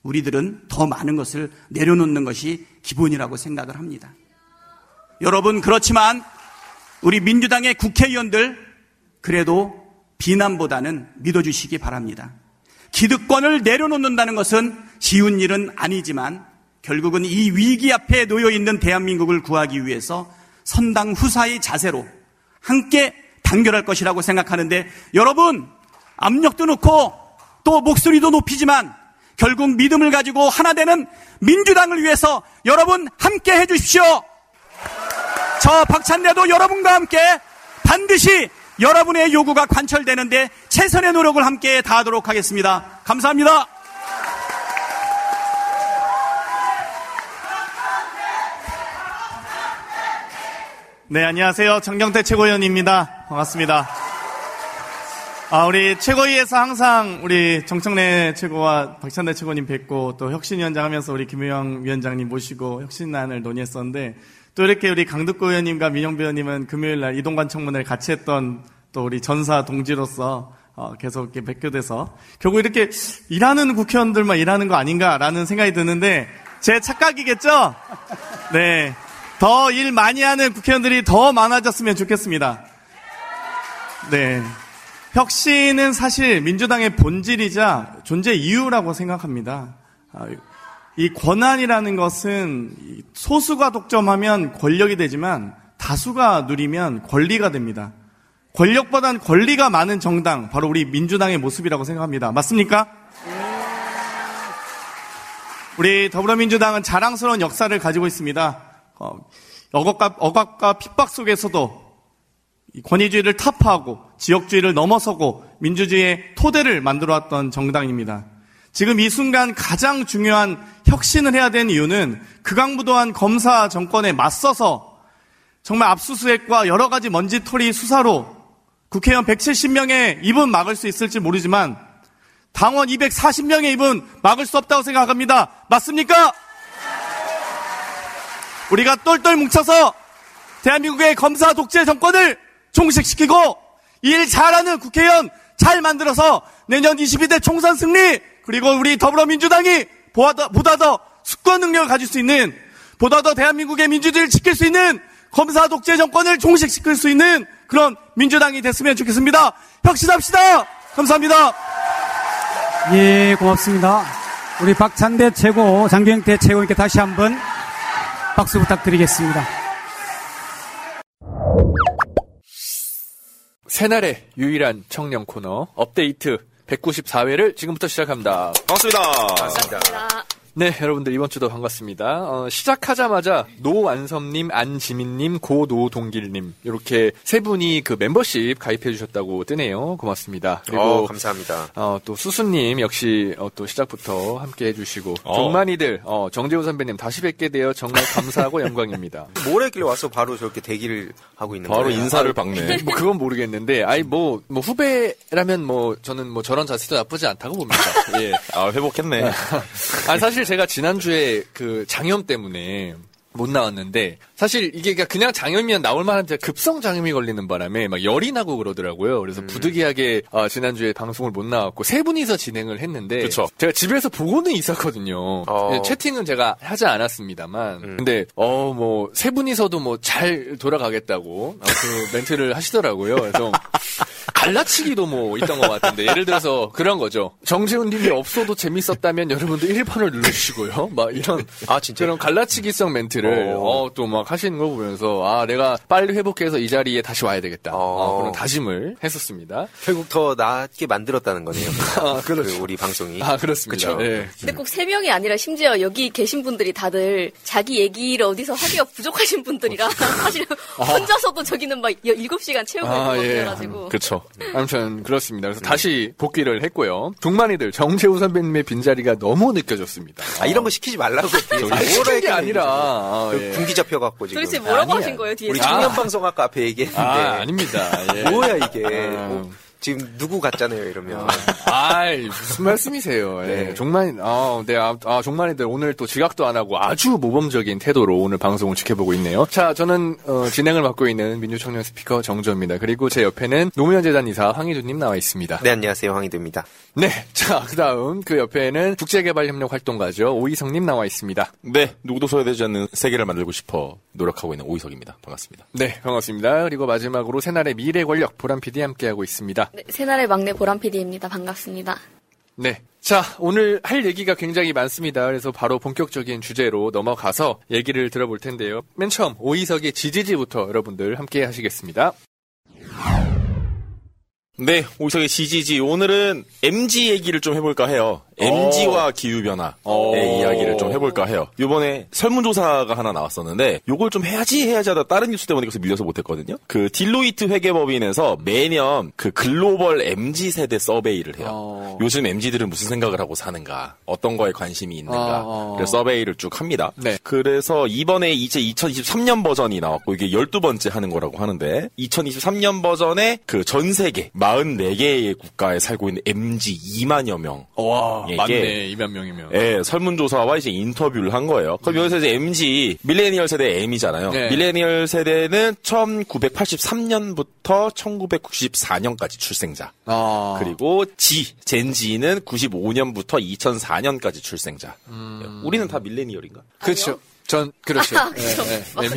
우리들은 더 많은 것을 내려놓는 것이 기본이라고 생각을 합니다. 여러분 그렇지만 우리 민주당의 국회의원들 그래도 비난보다는 믿어주시기 바랍니다. 기득권을 내려놓는다는 것은 쉬운 일은 아니지만 결국은 이 위기 앞에 놓여 있는 대한민국을 구하기 위해서 선당 후사의 자세로 함께 단결할 것이라고 생각하는데 여러분 압력도 놓고 또 목소리도 높이지만 결국 믿음을 가지고 하나 되는 민주당을 위해서 여러분 함께 해 주십시오. 저 박찬대도 여러분과 함께 반드시 여러분의 요구가 관철되는데 최선의 노력을 함께 다하도록 하겠습니다. 감사합니다. 네, 안녕하세요. 정경태 최고위원입니다. 반갑습니다. 아, 우리 최고위에서 항상 우리 정청래 최고와 박찬대 최고님 뵙고 또 혁신위원장 하면서 우리 김효영 위원장님 모시고 혁신안을 논의했었는데 또 이렇게 우리 강득구 의원님과 민영배 의원님은 금요일 날 이동관 청문회를 같이 했던 또 우리 전사 동지로서 어, 계속 이렇게 뵙게 돼서 결국 이렇게 일하는 국회의원들만 일하는 거 아닌가라는 생각이 드는데 제 착각이겠죠? 네. 더 일 많이 하는 국회의원들이 더 많아졌으면 좋겠습니다. 네. 혁신은 사실 민주당의 본질이자 존재 이유라고 생각합니다. 아, 이 권한이라는 것은 소수가 독점하면 권력이 되지만 다수가 누리면 권리가 됩니다. 권력보단 권리가 많은 정당, 바로 우리 민주당의 모습이라고 생각합니다. 맞습니까? 우리 더불어민주당은 자랑스러운 역사를 가지고 있습니다. 어, 억압과, 억압과 핍박 속에서도 권위주의를 타파하고 지역주의를 넘어서고 민주주의의 토대를 만들어왔던 정당입니다. 지금 이 순간 가장 중요한 혁신을 해야 되는 이유는 극악무도한 검사 정권에 맞서서 정말 압수수색과 여러 가지 먼지털이 수사로 국회의원 170명의 입은 막을 수 있을지 모르지만 당원 240명의 입은 막을 수 없다고 생각합니다. 맞습니까? 우리가 똘똘 뭉쳐서 대한민국의 검사 독재 정권을 종식시키고 일 잘하는 국회의원 잘 만들어서 내년 22대 총선 승리 그리고 우리 더불어민주당이 보다 더 수권 능력을 가질 수 있는 보다 더 대한민국의 민주주의를 지킬 수 있는 검사 독재 정권을 종식시킬 수 있는 그런 민주당이 됐으면 좋겠습니다. 혁신합시다. 감사합니다. 예, 고맙습니다. 우리 박찬대 최고, 장경태 최고님께 다시 한번 박수 부탁드리겠습니다. 새날의 유일한 청년 코너 업데이트 194회를 지금부터 시작합니다. 반갑습니다. 반갑습니다. 네, 여러분들 이번 주도 반갑습니다. 어, 시작하자마자 노완섭님, 안지민님, 고노동길님 이렇게 세 분이 그 멤버십 가입해 주셨다고 뜨네요. 고맙습니다. 그리고 어, 감사합니다. 어, 또 수수님 역시 어, 또 시작부터 함께 해주시고 어. 종만이들 어, 정재호 선배님 다시 뵙게 되어 정말 감사하고 영광입니다. 뭘 했길래 와서 바로 저렇게 대기를 하고 있는 바로 거예요? 인사를 박네. 뭐 그건 모르겠는데, 아이 뭐, 뭐 후배라면 뭐 저는 뭐 저런 자세도 나쁘지 않다고 봅니다. 예. 아 회복했네. 아 사실 제가 지난주에 그 장염 때문에 못 나왔는데 사실 이게 그냥 장염이면 나올 만한데 급성 장염이 걸리는 바람에 막 열이 나고 그러더라고요. 그래서 음. 부득이하게 어, 지난주에 방송을 못 나왔고 세 분이서 진행을 했는데 그쵸. 제가 집에서 보고는 있었거든요. 어. 예, 채팅은 제가 하지 않았습니다만 음. 근데 어 뭐 세 분이서도 뭐 잘 돌아가겠다고 어, 그 멘트를 하시더라고요. 그래서 갈라치기도 뭐 있던 것 같은데 예를 들어서 그런 거죠. 정재훈님이 없어도 재밌었다면 여러분도 1번을 눌러주시고요. 막 이런 아 진짜 그런 갈라치기성 멘트를 어, 또 막 하시는 거 보면서 아 내가 빨리 회복해서 이 자리에 다시 와야 되겠다. 어, 그런 다짐을 했었습니다. 결국 더 낫게 만들었다는 거네요. 아 그렇죠. 그 우리 방송이 아 그렇습니다. 네. 근데 꼭 세 명이 아니라 심지어 여기 계신 분들이 다들 자기 얘기를 어디서 하기가 부족하신 분들이라 사실 아. 혼자서도 저기는 막 7시간 채우고 아, 있는 예. 것 같아가지고 그렇죠. 아무튼 그렇습니다. 그래서 다시 복귀를 했고요. 동만이들 정재우 선배님의 빈자리가 너무 느껴졌습니다. 아 이런 거 시키지 말라고 아, 시킨 게 아니라 아, 그 예. 군기 잡혀갖고 지금 도대체 뭐라고 아니야. 하신 거예요 뒤에서? 우리 청년방송학과 앞에 얘기했는데 아, 아닙니다. 예. 뭐야 이게 아. 뭐, 지금 누구 같잖아요 이러면 아이, 무슨 말씀이세요. 예. 네. 종만, 아, 네, 아, 아, 종만이들 오늘 또 지각도 안 하고 아주 모범적인 태도로 오늘 방송을 지켜보고 있네요. 자, 저는, 어, 진행을 맡고 있는 민주청년 스피커 정조입니다. 그리고 제 옆에는 노무현 재단 이사 황희두님 나와 있습니다. 네 안녕하세요 황희두입니다 네. 자, 그 다음 그 옆에는 국제개발협력 활동가죠. 오이성님 나와 있습니다. 네 누구도 소외되지 않는 세계를 만들고 싶어 노력하고 있는 오이석입니다 반갑습니다 네, 반갑습니다. 그리고 마지막으로 새날의 미래 권력 보람 PD 함께하고 있습니다. 네, 새날의 막내 보람 PD입니다. 반갑습니다. 네. 자, 오늘 할 얘기가 굉장히 많습니다. 그래서 바로 본격적인 주제로 넘어가서 얘기를 들어볼 텐데요. 맨 처음 오이석의 지지지부터 여러분들 함께 하시겠습니다. 네 오이석의 CGG 오늘은 MZ 얘기를 좀 해볼까 해요 MZ와 기후변화의 오. 이야기를 좀 해볼까 해요. 요번에 설문조사가 하나 나왔었는데 요걸 좀 해야지 해야지 하다 다른 뉴스 때문에 그래서 밀려서 못했거든요. 그 딜로이트 회계법인에서 매년 그 글로벌 MZ 세대 survey를 해요. 어. 요즘 MZ들은 무슨 생각을 하고 사는가? 어떤 거에 관심이 있는가? 어. 그래서 survey를 쭉 합니다. 네. 그래서 이번에 이제 2023년 버전이 나왔고 이게 12번째 하는 거라고 하는데 2023년 버전에 그 전 세계 44개의 국가에 살고 있는 MZ 2만여 명. 와, 이게- 맞네. 2만 명이면. 예, 설문조사와 이제 인터뷰를 한 거예요. 그럼 여기서 이제 MG, 밀레니얼 세대 M이잖아요. 네. 밀레니얼 세대는 1983년부터 1994년까지 출생자. 아. 그리고 G, 젠지는 95년부터 2004년까지 출생자. 음. 우리는 다 밀레니얼인가? 그렇죠. 전, 그렇죠. 아, 그렇죠. 네, 네.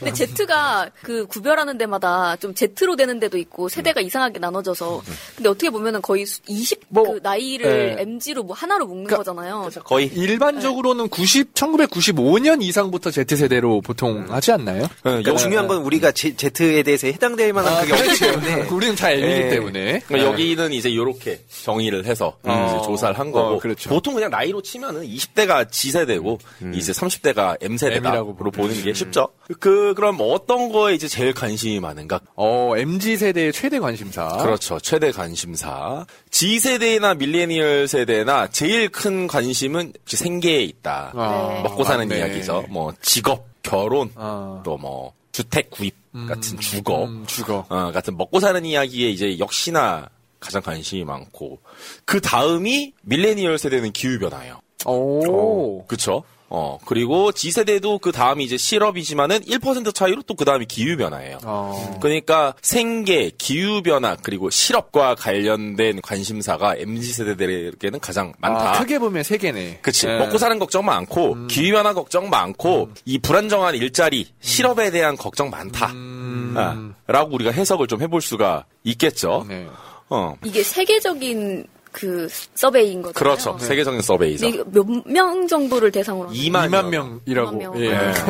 근데 Z가 그 구별하는 데마다 좀 Z로 되는 데도 있고 세대가 음. 이상하게 나눠져서 근데 어떻게 보면은 거의 20그 나이를 네. MG로 뭐 하나로 묶는 거잖아요. 거의 일반적으로는 90, 1995년 이상부터 Z세대로 보통 하지 않나요? 그러니까 중요한 건 우리가 제, Z에 대해서 해당될 만한 아, 그게 없기 그렇죠. 때문에 우리는 다 M이기 예. 때문에. 그러니까 여기는 이제 이렇게 정의를 해서 어. 이제 조사를 한 거고 어, 그렇죠. 보통 그냥 나이로 치면은 20대가 G 세대고 이제 30대가 M 세대다로 M이라고 보는 게 쉽죠. 그 그럼 어떤 거에 이제 제일 관심이 많은가? 어, MG 세대의 최대 관심사. 그렇죠. 최대 관심사. G 세대나 밀레니얼 세대나 제일 큰 관심은 생계에 있다. 아, 먹고 사는 맞네. 이야기죠. 뭐 직업, 결혼, 아. 또뭐 주택 구입 같은 주거, 음, 주거. 어, 같은 먹고 사는 이야기에 이제 역시나 가장 관심이 많고 그 다음이 밀레니얼 세대는 기후 변화예요. 오. 그쵸? 어, 그리고 G세대도 그 다음이 이제 실업이지만은 1% 차이로 또 그 다음이 기후변화예요. 어. 그러니까 생계, 기후변화, 그리고 실업과 관련된 관심사가 MZ세대들에게는 가장 많다. 아, 크게 보면 세 개네. 그치. 네. 먹고 사는 걱정 많고, 음. 기후변화 걱정 많고, 이 불안정한 일자리, 실업에 대한 걱정 많다. 음. 아, 라고 우리가 해석을 좀 해볼 수가 있겠죠. 네. 어. 이게 세계적인 그 서베이인 거잖아요. 그렇죠. 세계적인 서베이죠. 몇 명 정도를 대상으로 하는 2만, 2만 명이라고. 명. 예.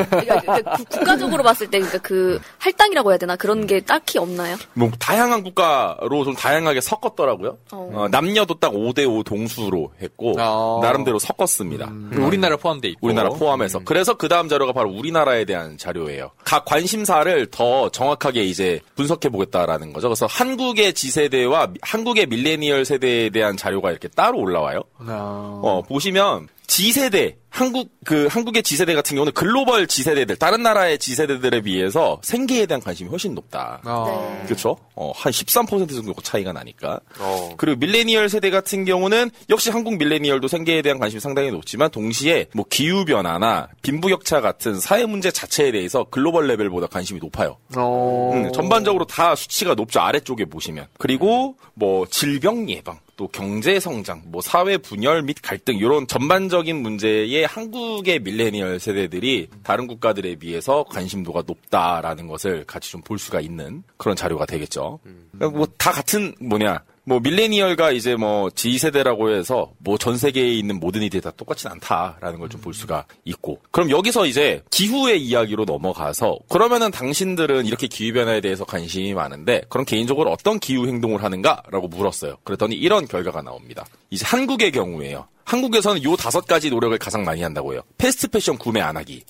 그러니까 그 구- 국가적으로 봤을 때 그러니까 그 할당이라고 해야 되나 그런 게 딱히 없나요? 뭐 다양한 국가로 좀 다양하게 섞었더라고요. 어. 어, 남녀도 딱 5대 5 동수로 했고 어. 나름대로 섞었습니다. 그리고 우리나라 포함돼 있고. 우리나라 포함해서. 음. 그래서 그 다음 자료가 바로 우리나라에 대한 자료예요. 각 관심사를 더 정확하게 이제 분석해 보겠다라는 거죠. 그래서 한국의 G세대와 미- 한국의 밀레니얼 세대에 대한 자료가 이렇게 따로 올라와요. 아. 어, 보시면 G세대, 한국, 그, 한국의 G세대 같은 경우는 글로벌 G세대들, 다른 나라의 G세대들에 비해서 생계에 대한 관심이 훨씬 높다. 아. 그렇죠? 어, 한 13% 정도 차이가 나니까. 어. 그리고 밀레니얼 세대 같은 경우는 역시 한국 밀레니얼도 생계에 대한 관심이 상당히 높지만 동시에 뭐 기후 변화나 빈부격차 같은 사회 문제 자체에 대해서 글로벌 레벨보다 관심이 높아요. 어. 음, 전반적으로 다 수치가 높죠. 아래쪽에 보시면. 그리고 뭐 질병 예방, 또 경제 성장, 뭐 사회 분열 및 갈등 이런 전반적인 문제에 한국의 밀레니얼 세대들이 다른 국가들에 비해서 관심도가 높다라는 것을 같이 좀 볼 수가 있는 그런 자료가 되겠죠. 뭐다 같은 뭐냐. 뭐 밀레니얼과 이제 뭐 G세대라고 해서 뭐 전 세계에 있는 모든 이들이 다 똑같진 않다라는 걸 좀 볼 수가 있고 그럼 여기서 이제 기후의 이야기로 넘어가서 그러면은 당신들은 이렇게 기후 변화에 대해서 관심이 많은데 그럼 개인적으로 어떤 기후 행동을 하는가라고 물었어요. 그랬더니 이런 결과가 나옵니다. 이제 한국의 경우에요. 한국에서는 요 다섯 가지 노력을 가장 많이 한다고 해요. 패스트 패션 구매 안 하기.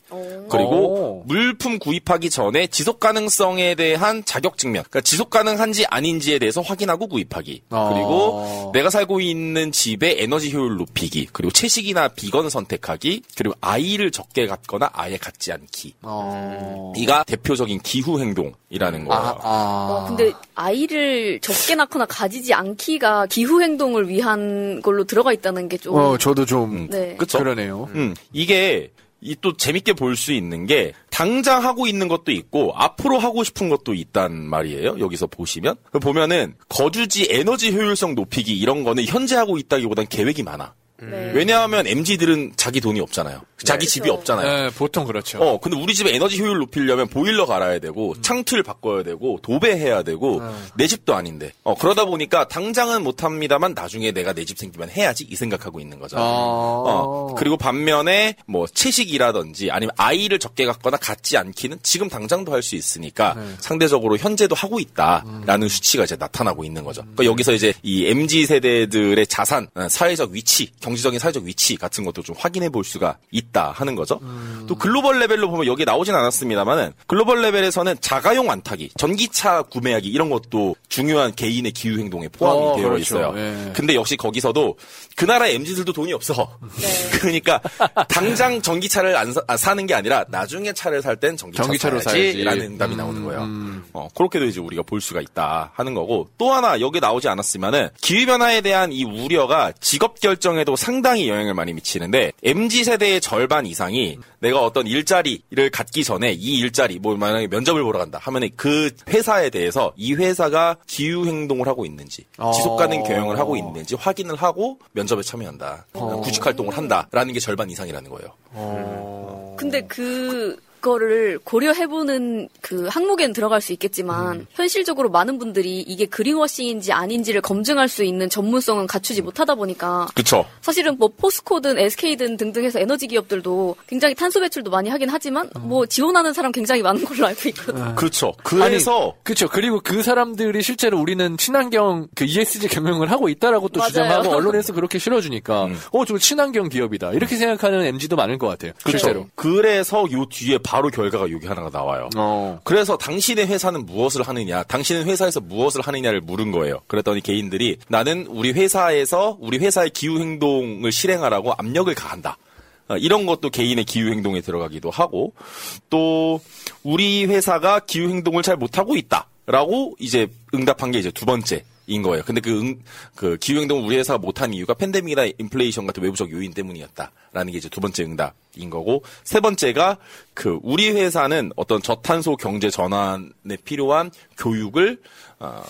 그리고 물품 구입하기 전에 지속 가능성에 대한 자격 증명. 그러니까 지속 가능한지 아닌지에 대해서 확인하고 구입하기. 어. 그리고 내가 살고 있는 집의 에너지 효율 높이기. 그리고 채식이나 비건 선택하기. 그리고 아이를 적게 갖거나 아예 갖지 않기. 어. 이가 대표적인 기후 행동이라는 거예요. 와, 근데 아이를 적게 낳거나 가지지 않기가 기후 행동을 위한 걸로 들어가 있다는 게 좀. 어, 저도 좀 네. 그쵸? 그러네요. 음, 이게 이또 재밌게 볼 수 있는 게 당장 하고 있는 것도 있고 앞으로 하고 싶은 것도 있단 말이에요. 여기서 보시면 보면은 거주지 에너지 효율성 높이기 이런 거는 현재 하고 있다기보단 계획이 많아. 네. 왜냐하면 MZ들은 자기 돈이 없잖아요. 자기 집이 없잖아요. 네, 보통 그렇죠. 어, 근데 우리 집에 에너지 효율 높이려면 보일러 갈아야 되고, 창틀 바꿔야 되고, 도배해야 되고, 내 집도 아닌데. 어, 그러다 보니까 당장은 못 합니다만 나중에 내가 내 집 생기면 해야지 이 생각하고 있는 거죠. 아. 어, 그리고 반면에 뭐 채식이라든지 아니면 아이를 적게 갖거나 갖지 않기는 지금 당장도 할 수 있으니까 상대적으로 현재도 하고 있다라는 수치가 이제 나타나고 있는 거죠. 그러니까 여기서 이제 이 MZ 세대들의 자산, 어, 사회적 위치, 경제적인 사회적 위치 같은 것도 좀 확인해 볼 수가 있다 하는 거죠. 또 글로벌 레벨로 보면 여기 나오진 않았습니다만은 글로벌 레벨에서는 자가용 안타기, 전기차 구매하기 이런 것도 중요한 개인의 기후 행동에 포함이 어, 되어 그렇죠. 있어요. 예. 근데 역시 거기서도 그 나라 MZ들도 돈이 없어. 그러니까 당장 전기차를 안 사, 는 게 아니라 나중에 차를 살 땐 전기차 전기차로 사야지. 라는 응답이 음, 나오는 거예요. 어, 그렇게도 이제 우리가 볼 수가 있다 하는 거고 또 하나 여기 나오지 않았지만은 기후 변화에 대한 이 우려가 직업 결정에도 상당히 영향을 많이 미치는데 MZ 세대의 절반 이상이 내가 어떤 일자리를 갖기 전에 이 일자리 뭐 만약에 면접을 보러 간다 하면은 그 회사에 대해서 이 회사가 기후 행동을 하고 있는지 어. 지속 가능 경영을 하고 있는지 확인을 하고 면접에 참여한다. 어. 구직 활동을 한다라는 게 절반 이상이라는 거예요. 근데 그 거를 고려해보는 그 항목에는 들어갈 수 있겠지만 음. 현실적으로 많은 분들이 이게 그린워싱인지 아닌지를 검증할 수 있는 전문성은 갖추지 못하다 보니까 그쵸. 사실은 뭐 포스코든 SK든 등등 해서 에너지 기업들도 굉장히 탄소 배출도 많이 하긴 하지만 뭐 지원하는 사람 굉장히 많은 걸로 알고 있거든요. 그렇죠. 그래서 그렇죠. 그리고 그 사람들이 실제로 우리는 친환경 그 ESG 경영을 하고 있다라고 또 맞아요. 주장하고 언론에서 그렇게 실어주니까 음. 어, 저 친환경 기업이다 이렇게 생각하는 MZ도 많을 것 같아요. 실제로. 그래서 요 뒤에 바로 결과가 여기 하나가 나와요. 어. 그래서 당신의 회사는 무엇을 하느냐, 당신은 회사에서 무엇을 하느냐를 물은 거예요. 그랬더니 개인들이 나는 우리 회사에서 우리 회사의 기후 행동을 실행하라고 압력을 가한다. 어, 이런 것도 개인의 기후 행동에 들어가기도 하고 또 우리 회사가 기후 행동을 잘 못하고 있다. 라고 이제 응답한 게 이제 두 번째. 인 거예요. 근데 그, 응, 그 기후행동을 우리 회사가 못한 이유가 팬데믹이나 인플레이션 같은 외부적 요인 때문이었다라는 게 이제 두 번째 응답인 거고 세 번째가 그 우리 회사는 어떤 저탄소 경제 전환에 필요한 교육을 어,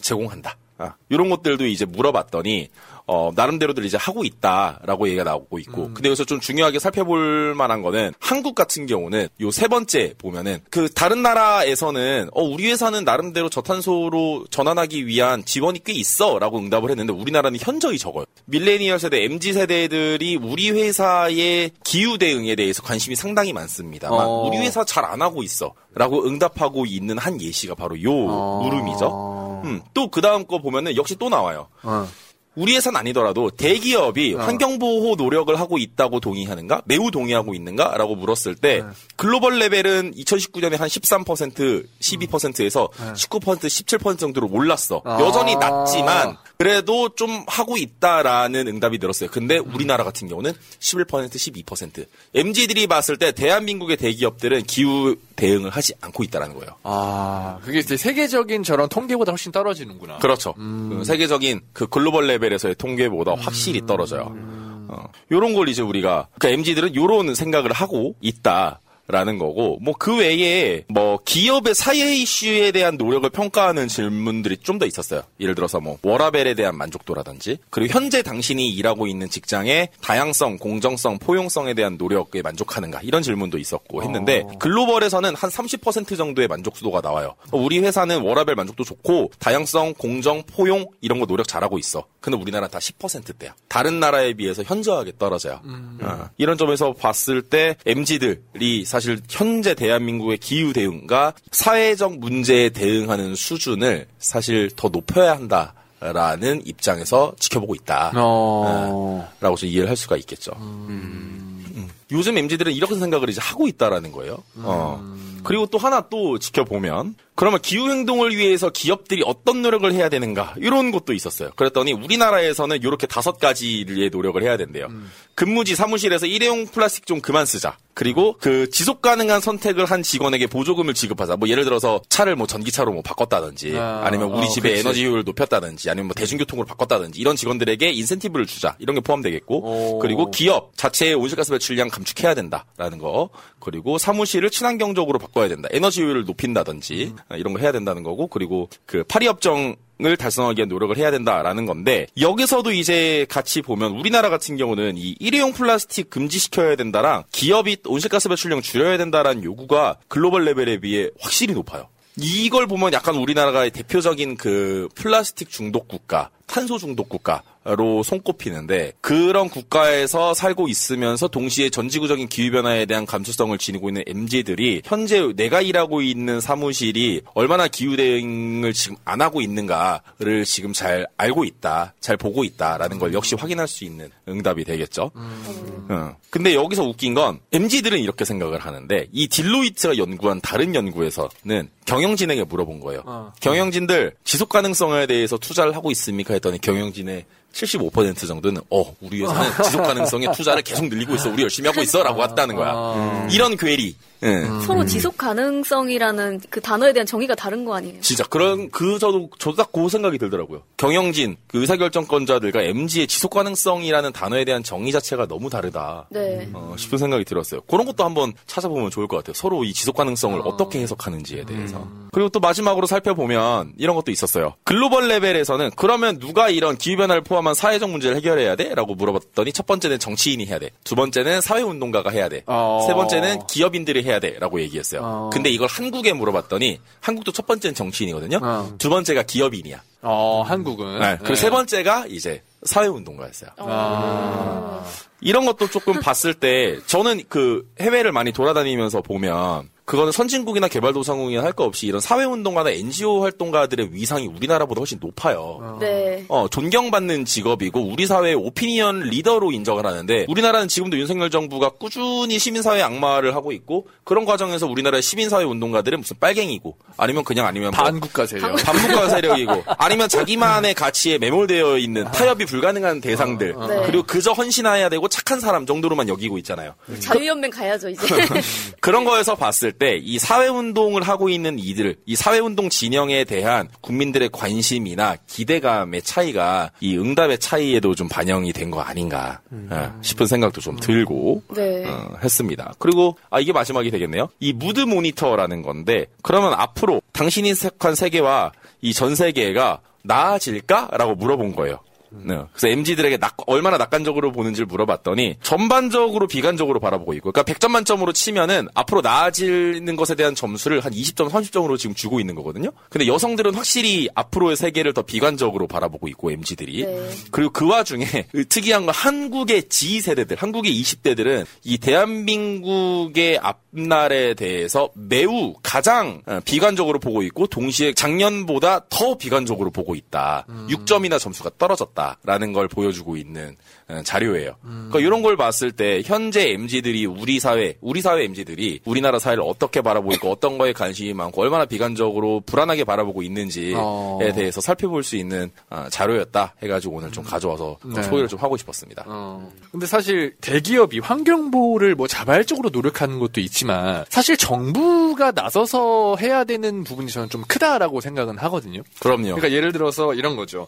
제공한다. 아, 이런 것들도 이제 물어봤더니 어, 나름대로들 이제 하고 있다라고 얘기가 나오고 있고. 음. 근데 여기서 좀 중요하게 살펴볼 만한 거는 한국 같은 경우는 요 세 번째 보면은 그 다른 나라에서는 어, 우리 회사는 나름대로 저탄소로 전환하기 위한 지원이 꽤 있어 라고 응답을 했는데 우리나라는 현저히 적어요. 밀레니얼 세대, MZ 세대들이 우리 회사의 기후 대응에 대해서 관심이 상당히 많습니다만 어. 우리 회사 잘 안 하고 있어 라고 응답하고 있는 한 예시가 바로 요 어. 물음이죠. 음, 또그 다음 거 보면은 역시 또 나와요. 어. 우리 회사는 아니더라도 대기업이 어. 환경보호 노력을 하고 있다고 동의하는가? 매우 동의하고 있는가? 라고 물었을 때 네. 글로벌 레벨은 2019년에 한 13%, 12%에서 네. 19%, 17% 정도로 올랐어. 아. 여전히 낮지만 그래도 좀 하고 있다라는 응답이 들었어요. 근데 우리나라 같은 경우는 11%, 12%. MZ들이 봤을 때 대한민국의 대기업들은 기후 대응을 하지 않고 있다라는 거예요. 아, 그게 이제 세계적인 저런 통계보다 훨씬 떨어지는구나. 그렇죠. 음. 그 세계적인 그 글로벌 레벨에서의 통계보다 확실히 음. 떨어져요. 음. 어, 요런 걸 이제 우리가, 그러니까 MZ들은 요런 생각을 하고 있다. 라는 거고 뭐 그 외에 뭐 기업의 사회 이슈에 대한 노력을 평가하는 질문들이 좀 더 있었어요. 예를 들어서 뭐 워라벨에 대한 만족도라든지 그리고 현재 당신이 일하고 있는 직장의 다양성, 공정성, 포용성에 대한 노력에 만족하는가 이런 질문도 있었고 했는데 어. 글로벌에서는 한 30% 정도의 만족도가 나와요. 우리 회사는 워라벨 만족도 좋고 다양성, 공정, 포용 이런 거 노력 잘하고 있어. 근데 우리나라는 다 10%대야. 다른 나라에 비해서 현저하게 떨어져요. 음. 어. 이런 점에서 봤을 때 MZ들이 사실 현재 대한민국의 기후 대응과 사회적 문제에 대응하는 수준을 사실 더 높여야 한다. 라는 입장에서 지켜보고 있다. 어... 네, 라고 좀 이해를 할 수가 있겠죠. 음... 음. 요즘 MZ들은 이렇게 생각을 이제 하고 있다라는 거예요. 어. 음... 그리고 또 하나 또 지켜보면 그러면 기후 행동을 위해서 기업들이 어떤 노력을 해야 되는가 이런 것도 있었어요. 그랬더니 우리나라에서는 이렇게 다섯 가지의 노력을 해야 된대요. 음. 근무지 사무실에서 일회용 플라스틱 좀 그만 쓰자. 그리고 그 지속 가능한 선택을 한 직원에게 보조금을 지급하자. 뭐 예를 들어서 차를 뭐 전기차로 뭐 바꿨다든지 아, 니면 우리 어, 집에 그렇지. 에너지 효율을 높였다든지 아니면 뭐 대중교통으로 바꿨다든지 이런 직원들에게 인센티브를 주자. 이런 게 포함되겠고 오. 그리고 기업 자체의 온실가스 배출량 감축해야 된다라는 거. 그리고 사무실을 친환경적으로 바꿔야 된다. 에너지 효율을 높인다든지 음. 이런 거 해야 된다는 거고 그리고 그 파리 협정 을 달성하기 위한 노력을 해야 된다라는 건데 여기서도 이제 같이 보면 우리나라 같은 경우는 이 일회용 플라스틱 금지시켜야 된다랑 기업이 온실가스 배출량 줄여야 된다라는 요구가 global level에 비해 확실히 높아요. 이걸 보면 약간 우리나라가 대표적인 그 플라스틱 중독 국가, 탄소 중독 국가 로 손꼽히는데 그런 국가에서 살고 있으면서 동시에 전지구적인 기후 변화에 대한 감수성을 지니고 있는 MZ들이 현재 내가 일하고 있는 사무실이 얼마나 기후 대응을 지금 안 하고 있는가를 지금 잘 알고 있다, 잘 보고 있다라는 걸 역시 확인할 수 있는 응답이 되겠죠. 음. 어. 근데 여기서 웃긴 건 MZ들은 이렇게 생각을 하는데 이 딜로이트가 연구한 다른 연구에서는 경영진에게 물어본 거예요. 어. 경영진들 지속 가능성에 대해서 투자를 하고 있습니까? 했더니 경영진의 75% 정도는 어 우리 회사는 지속 가능성에 투자를 계속 늘리고 있어. 우리 열심히 하고 있어라고 했다는 거야. 음. 이런 괴리 네. 서로 지속 가능성이라는 그 단어에 대한 정의가 다른 거 아니에요? 진짜 그런 그 저도 저도 딱 그 생각이 들더라고요. 경영진 그 의사결정권자들과 MG의 지속 가능성이라는 단어에 대한 정의 자체가 너무 다르다. 네. 어, 싶은 생각이 들었어요. 그런 것도 한번 찾아보면 좋을 것 같아요. 서로 이 지속 가능성을 어. 떻게 해석하는지에 대해서. 음. 그리고 또 마지막으로 살펴보면 이런 것도 있었어요. 글로벌 레벨에서는 그러면 누가 이런 기후 변화를 포함한 사회적 문제를 해결해야 돼?라고 물어봤더니 첫 번째는 정치인이 해야 돼. 두 번째는 사회 운동가가 해야 돼. 어. 세 번째는 기업인들이 해야 돼라고 얘기했어요. 어. 근데 이걸 한국에 물어봤더니 한국도 첫 번째는 정치인이거든요. 어. 두 번째가 기업인이야. 어, 한국은. 네. 그리고 네. 세 번째가 이제 사회운동가였어요. 아. 이런 것도 조금 봤을 때 저는 그 해외를 많이 돌아다니면서 보면 그거는 선진국이나 개발도상국이나 할 거 없이 이런 사회운동가나 NGO 활동가들의 위상이 우리나라보다 훨씬 높아요. 어. 네. 어, 존경받는 직업이고 우리 사회의 오피니언 리더로 인정을 하는데 우리나라는 지금도 윤석열 정부가 꾸준히 시민사회 악마를 하고 있고 그런 과정에서 우리나라의 시민사회 운동가들은 무슨 빨갱이고 아니면 그냥 아니면 뭐 반국가 세력. 반국가 세력이고 아니면 자기만의 가치에 매몰되어 있는 타협이 불가능한 대상들 어. 네. 그리고 그저 헌신해야 되고 착한 사람 정도로만 여기고 있잖아요. 자유연맹 가야죠 이제. 그런 거에서 봤을 때 이 사회운동을 하고 있는 이들, 이 사회운동 진영에 대한 국민들의 관심이나 기대감의 차이가 이 응답의 차이에도 좀 반영이 된 거 아닌가 음. 싶은 생각도 좀 들고 네. 어, 했습니다. 그리고 아 이게 마지막이 되겠네요. 이 무드 모니터라는 건데 그러면 앞으로 당신이 색한 세계와 이 전 세계가 나아질까라고 물어본 거예요. 네. 그래서 MZ들에게 낙, 얼마나 낙관적으로 보는지를 물어봤더니 전반적으로 비관적으로 바라보고 있고, 그러니까 100점 만점으로 치면은 앞으로 나아지는 것에 대한 점수를 한 20점, 30점으로 지금 주고 있는 거거든요. 근데 여성들은 확실히 앞으로의 세계를 더 비관적으로 바라보고 있고 MZ들이 네. 그리고 그 와중에 그 특이한 건 한국의 Z 세대들, 한국의 20대들은 이 대한민국의 앞날에 대해서 매우 가장 어, 비관적으로 보고 있고 동시에 작년보다 더 비관적으로 보고 있다. 음. 6점이나 점수가 떨어졌다. 있다라는 걸 보여주고 있는 어, 자료예요. 음. 그러니까 이런 걸 봤을 때 현재 MZ들이 우리 사회, 우리 사회 MZ들이 우리나라 사회를 어떻게 바라보고 있고 어떤 거에 관심이 많고 얼마나 비관적으로 불안하게 바라보고 있는지에 어. 대해서 살펴볼 수 있는 어, 자료였다 해가지고 오늘 좀 음. 가져와서 네. 소개를 좀 하고 싶었습니다. 어. 근데 사실 대기업이 환경 보호를 뭐 자발적으로 노력하는 것도 있지만 사실 정부가 나서서 해야 되는 부분이 저는 좀 크다라고 생각은 하거든요. 그럼요. 그러니까 예를 들어서 이런 거죠.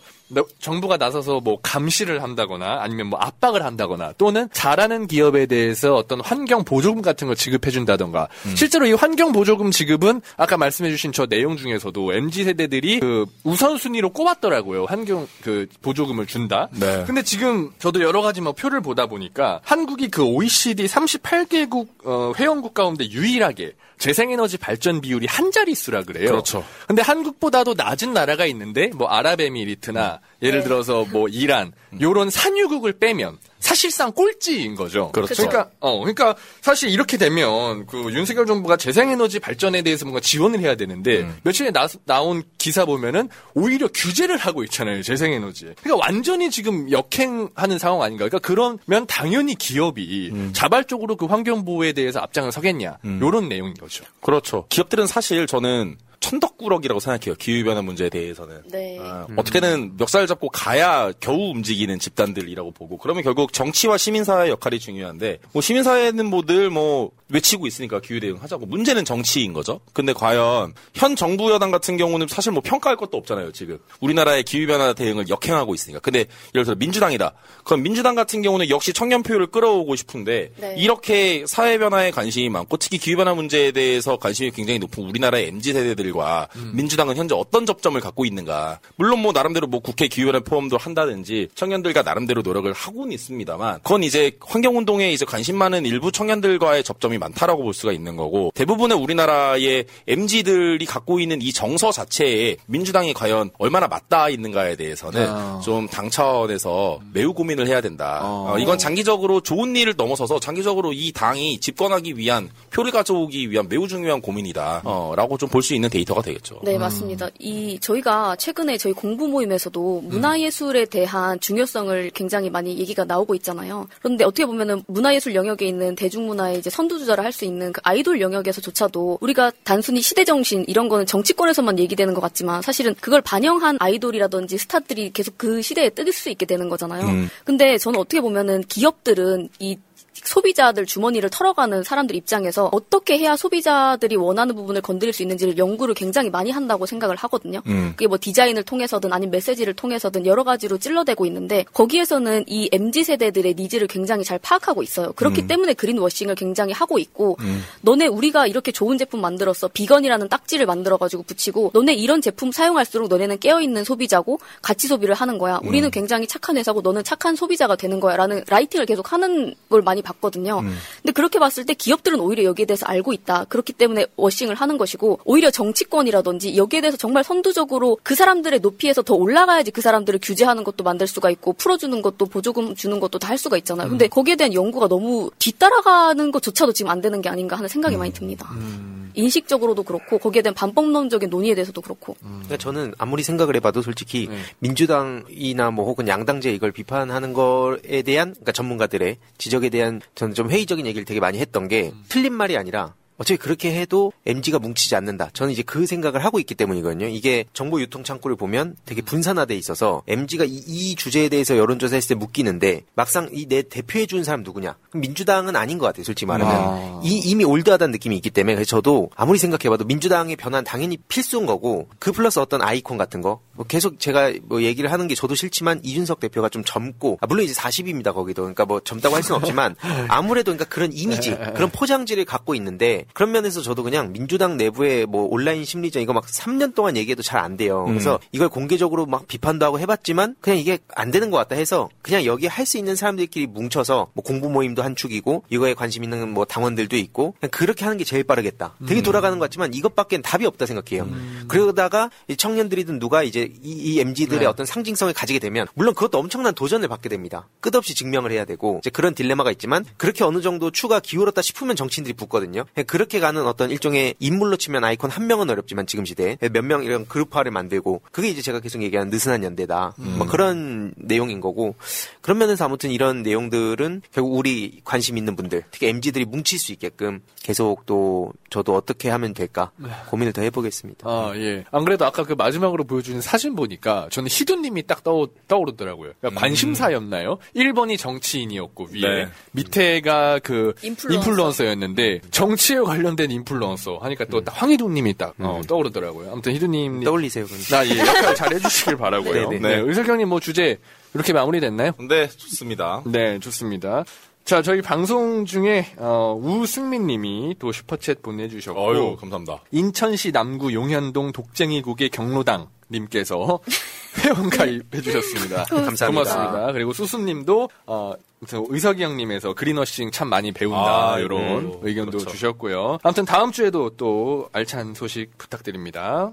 정부가 나서서 뭐 감시를 한다거나 아니면 뭐 압박을 한다거나 또는 잘하는 기업에 대해서 어떤 환경 보조금 같은 걸 지급해 준다던가 음. 실제로 이 환경 보조금 지급은 아까 말씀해 주신 저 내용 중에서도 MZ 세대들이 그 우선순위로 꼽았더라고요. 환경 그 보조금을 준다. 네. 근데 지금 저도 여러 가지 뭐 표를 보다 보니까 한국이 그 OECD 38개국 어, 회원국 가운데 유일하게 재생에너지 발전 비율이 한 자릿수라 그래요. 그렇죠. 근데 한국보다도 낮은 나라가 있는데 뭐 아랍에미리트나 예를 네. 들어서 뭐 이란 요런 산유국을 빼면 사실상 꼴찌인 거죠. 그렇죠. 그러니까 어 그러니까 사실 이렇게 되면 그 윤석열 정부가 재생에너지 발전에 대해서 뭔가 지원을 해야 되는데 음. 며칠에 나, 나온 기사 보면은 오히려 규제를 하고 있잖아요. 재생에너지에. 그러니까 완전히 지금 역행하는 상황 아닌가. 그러니까 그러면 당연히 기업이 음. 자발적으로 그 환경 보호에 대해서 앞장을 서겠냐. 음. 요런 내용인 거죠. 그렇죠. 기업들은 사실 저는 천덕꾸러기라고 생각해요. 기후변화 문제에 대해서는. 네. 아, 음. 어떻게든 멱살 잡고 가야 겨우 움직이는 집단들이라고 보고 그러면 결국 정치와 시민사회의 역할이 중요한데 뭐 시민사회는 뭐 늘뭐 뭐 외치고 있으니까 기후 대응 하자고 문제는 정치인 거죠. 근데 과연 현 정부 여당 같은 경우는 사실 뭐 평가할 것도 없잖아요. 지금 우리나라의 기후변화 대응을 역행하고 있으니까. 근데 예를 들어 민주당이다. 그럼 민주당 같은 경우는 역시 청년 표를 끌어오고 싶은데 네. 이렇게 사회 변화에 관심이 많고 특히 기후변화 문제에 대해서 관심이 굉장히 높은 우리나라의 mz 세대들 세 력들과 음. 민주당은 현재 어떤 접점을 갖고 있는가. 물론 뭐 나름대로 뭐 국회 기후변화 포럼도 한다든지 청년들과 나름대로 노력을 하고는 있습니다만 그건 이제 환경운동에 이제 관심 많은 일부 청년들과의 접점이 많다라고 볼 수가 있는 거고 대부분의 우리나라의 MZ들이 갖고 있는 이 정서 자체에 민주당이 과연 얼마나 맞닿아 있는가에 대해서는 아. 좀당 차원에서 매우 고민을 해야 된다. 어. 어, 이건 장기적으로 좋은 일을 넘어서서 장기적으로 이 당이 집권하기 위한 표를 가져오기 위한 매우 중요한 고민이다. 어, 라고 좀볼 수 있는 데이터가 되겠죠. 네, 음. 맞습니다. 이 저희가 최근에 저희 공부 모임에서도 문화예술에 대한 중요성을 굉장히 많이 얘기가 나오고 있잖아요. 그런데 어떻게 보면은 문화예술 영역에 있는 대중문화의 이제 선두주자를 할 수 있는 그 아이돌 영역에서조차도 우리가 단순히 시대 정신 이런 거는 정치권에서만 얘기되는 것 같지만 사실은 그걸 반영한 아이돌이라든지 스타들이 계속 그 시대에 뜨길 수 있게 되는 거잖아요. 음. 근데 저는 어떻게 보면은 기업들은 이 소비자들 주머니를 털어가는 사람들 입장에서 어떻게 해야 소비자들이 원하는 부분을 건드릴 수 있는지를 연구를 굉장히 많이 한다고 생각을 하거든요. 음. 그게 뭐 디자인을 통해서든 아니면 메시지를 통해서든 여러 가지로 찔러대고 있는데 거기에서는 이 MZ 세대들의 needs를 굉장히 잘 파악하고 있어요. 그렇기 음. 때문에 greenwashing을 굉장히 하고 있고 음. 너네 우리가 이렇게 좋은 제품 만들었어 vegan이라는 딱지를 만들어가지고 붙이고 너네 이런 제품 사용할수록 너네는 깨어있는 소비자고 가치 소비를 하는 거야. 우리는 음. 굉장히 착한 회사고 너는 착한 소비자가 되는 거야라는 lighting을 계속 하는 걸 많이 봤거든요. 음. 근데 그렇게 봤을 때 기업들은 오히려 여기에 대해서 알고 있다. 그렇기 때문에 워싱을 하는 것이고 오히려 정치권이라든지 여기에 대해서 정말 선두적으로 그 사람들의 높이에서 더 올라가야지 그 사람들을 규제하는 것도 만들 수가 있고 풀어주는 것도 보조금 주는 것도 다 할 수가 있잖아요. 근데 음. 거기에 대한 연구가 너무 뒤따라가는 것조차도 지금 안 되는 게 아닌가 하는 생각이 음. 많이 듭니다. 음. 인식적으로도 그렇고 거기에 대한 반법론적인 논의에 대해서도 그렇고. 그러니까 저는 아무리 생각을 해봐도 솔직히 네. 민주당이나 뭐 혹은 양당제 이걸 비판하는 거에 대한 그러니까 전문가들의 지적에 대한 저는 좀 회의적인 얘기를 되게 많이 했던 게 음. 틀린 말이 아니라 어차피 그렇게 해도 MG가 뭉치지 않는다. 저는 이제 그 생각을 하고 있기 때문이거든요. 이게 정보 유통 창구를 보면 되게 분산화돼 있어서 MG가 이, 이 주제에 대해서 여론조사했을 때 묶이는데 막상 이 내 대표해 준 사람 누구냐? 민주당은 아닌 것 같아요. 솔직히 말하면 아. 이, 이미 올드하다는 느낌이 있기 때문에 그래서 저도 아무리 생각해봐도 민주당의 변화는 당연히 필수인 거고 그 플러스 어떤 아이콘 같은 거 뭐 계속 제가 뭐 얘기를 하는 게 저도 싫지만 이준석 대표가 좀 젊고 아, 물론 이제 40입니다 거기도 그러니까 뭐 젊다고 할 수는 없지만 아무래도 그러니까 그런 이미지 그런 포장지를 갖고 있는데 그런 면에서 저도 그냥 민주당 내부의 뭐 온라인 심리전 이거 막 3년 동안 얘기해도 잘 안 돼요. 음. 그래서 이걸 공개적으로 막 비판도 하고 해봤지만 그냥 이게 안 되는 것 같다 해서 그냥 여기 할 수 있는 사람들끼리 뭉쳐서 뭐 공부 모임도 한 축이고 이거에 관심 있는 뭐 당원들도 있고 그냥 그렇게 하는 게 제일 빠르겠다. 되게 음. 돌아가는 것 같지만 이것밖엔 답이 없다 생각해요. 음. 그러다가 청년들이든 누가 이제 이, 이 MZ들의 네. 어떤 상징성을 가지게 되면 물론 그것도 엄청난 도전을 받게 됩니다. 끝없이 증명을 해야 되고 이제 그런 딜레마가 있지만 그렇게 어느 정도 추가 기울었다 싶으면 정치인들이 붙거든요. 그렇게 가는 어떤 일종의 인물로 치면 아이콘 한 명은 어렵지만 지금 시대에 몇 명 이런 그룹화를 만들고 그게 이제 제가 계속 얘기하는 느슨한 연대다. 음. 뭐 그런 내용인 거고 그런 면에서 아무튼 이런 내용들은 결국 우리 관심 있는 분들 특히 MZ들이 뭉칠 수 있게끔 계속 또 저도 어떻게 하면 될까 네. 고민을 더 해보겠습니다. 아 예. 안 그래도 아까 그 마지막으로 보여주는 사진 보니까 저는 희두님이 딱 떠, 떠오르더라고요. 그러니까 음. 관심사였나요? 1번이 정치인이었고 위에 네. 밑에가 그 인플루언서. 였는데 정치에 관련된 인플루언서 하니까 또 음. 황희두님이 딱 어, 음. 떠오르더라고요. 아무튼 희두님 떠올리세요. 그럼. 나예 역할 잘 해주시길 바라고요. 네, 의석형님 뭐 주제 이렇게 마무리됐나요? 네, 좋습니다. 네, 좋습니다. 자, 저희 방송 중에 어, 우승민 님이 또 슈퍼챗 보내주셨고 어유 감사합니다. 인천시 남구 용현동 독쟁이국의 경로당 님께서 회원 가입해 주셨습니다. 감사합니다. 고맙습니다. 그리고 수수 님도 어, 의석이 형님에서 그린워싱 참 많이 배운다 아, 이런 네. 의견도 그렇죠. 주셨고요. 아무튼 다음 주에도 또 알찬 소식 부탁드립니다.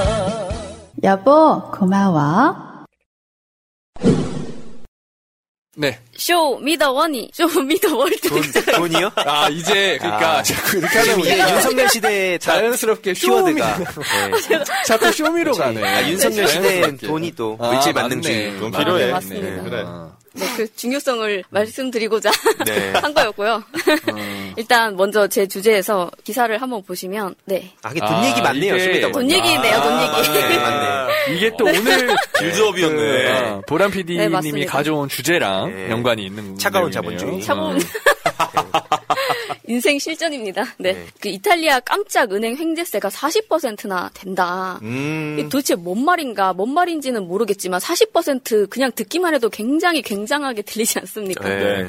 여보, 고마워. 네. 쇼 미더 원이 쇼 미더 월드 돈, 돈이요? 아 이제 그러니까 아, 자꾸 이렇게 하다 보니 윤석열 시대 자연스럽게 키워드가 네. 자꾸 쇼미로 가네. 아, 윤석열 시대엔 돈이 또 아, 일제 만능 주의 돈 필요해. 네, 맞습니다. 네, 그래. 네, 그 중요성을 말씀드리고자 네. 한 거였고요. 어. 일단 먼저 제 주제에서 기사를 한번 보시면 네. 아, 이게 돈 아, 얘기 맞네요. 이게... 돈 얘기네요. 돈 얘기. 맞네, 맞네. 이게 또 오늘 빌드업이었네. 그, 어, 보람 PD님이 네, 가져온 주제랑 네. 연관이 있는 차가운 자본주의. 차가운 인생 실전입니다. 네. 네. 그 이탈리아 깜짝 은행 횡재세가 40%나 된다. 음. 도대체 뭔 말인가, 뭔 말인지는 모르겠지만 40% 그냥 듣기만 해도 굉장히 굉장하게 들리지 않습니까? 네.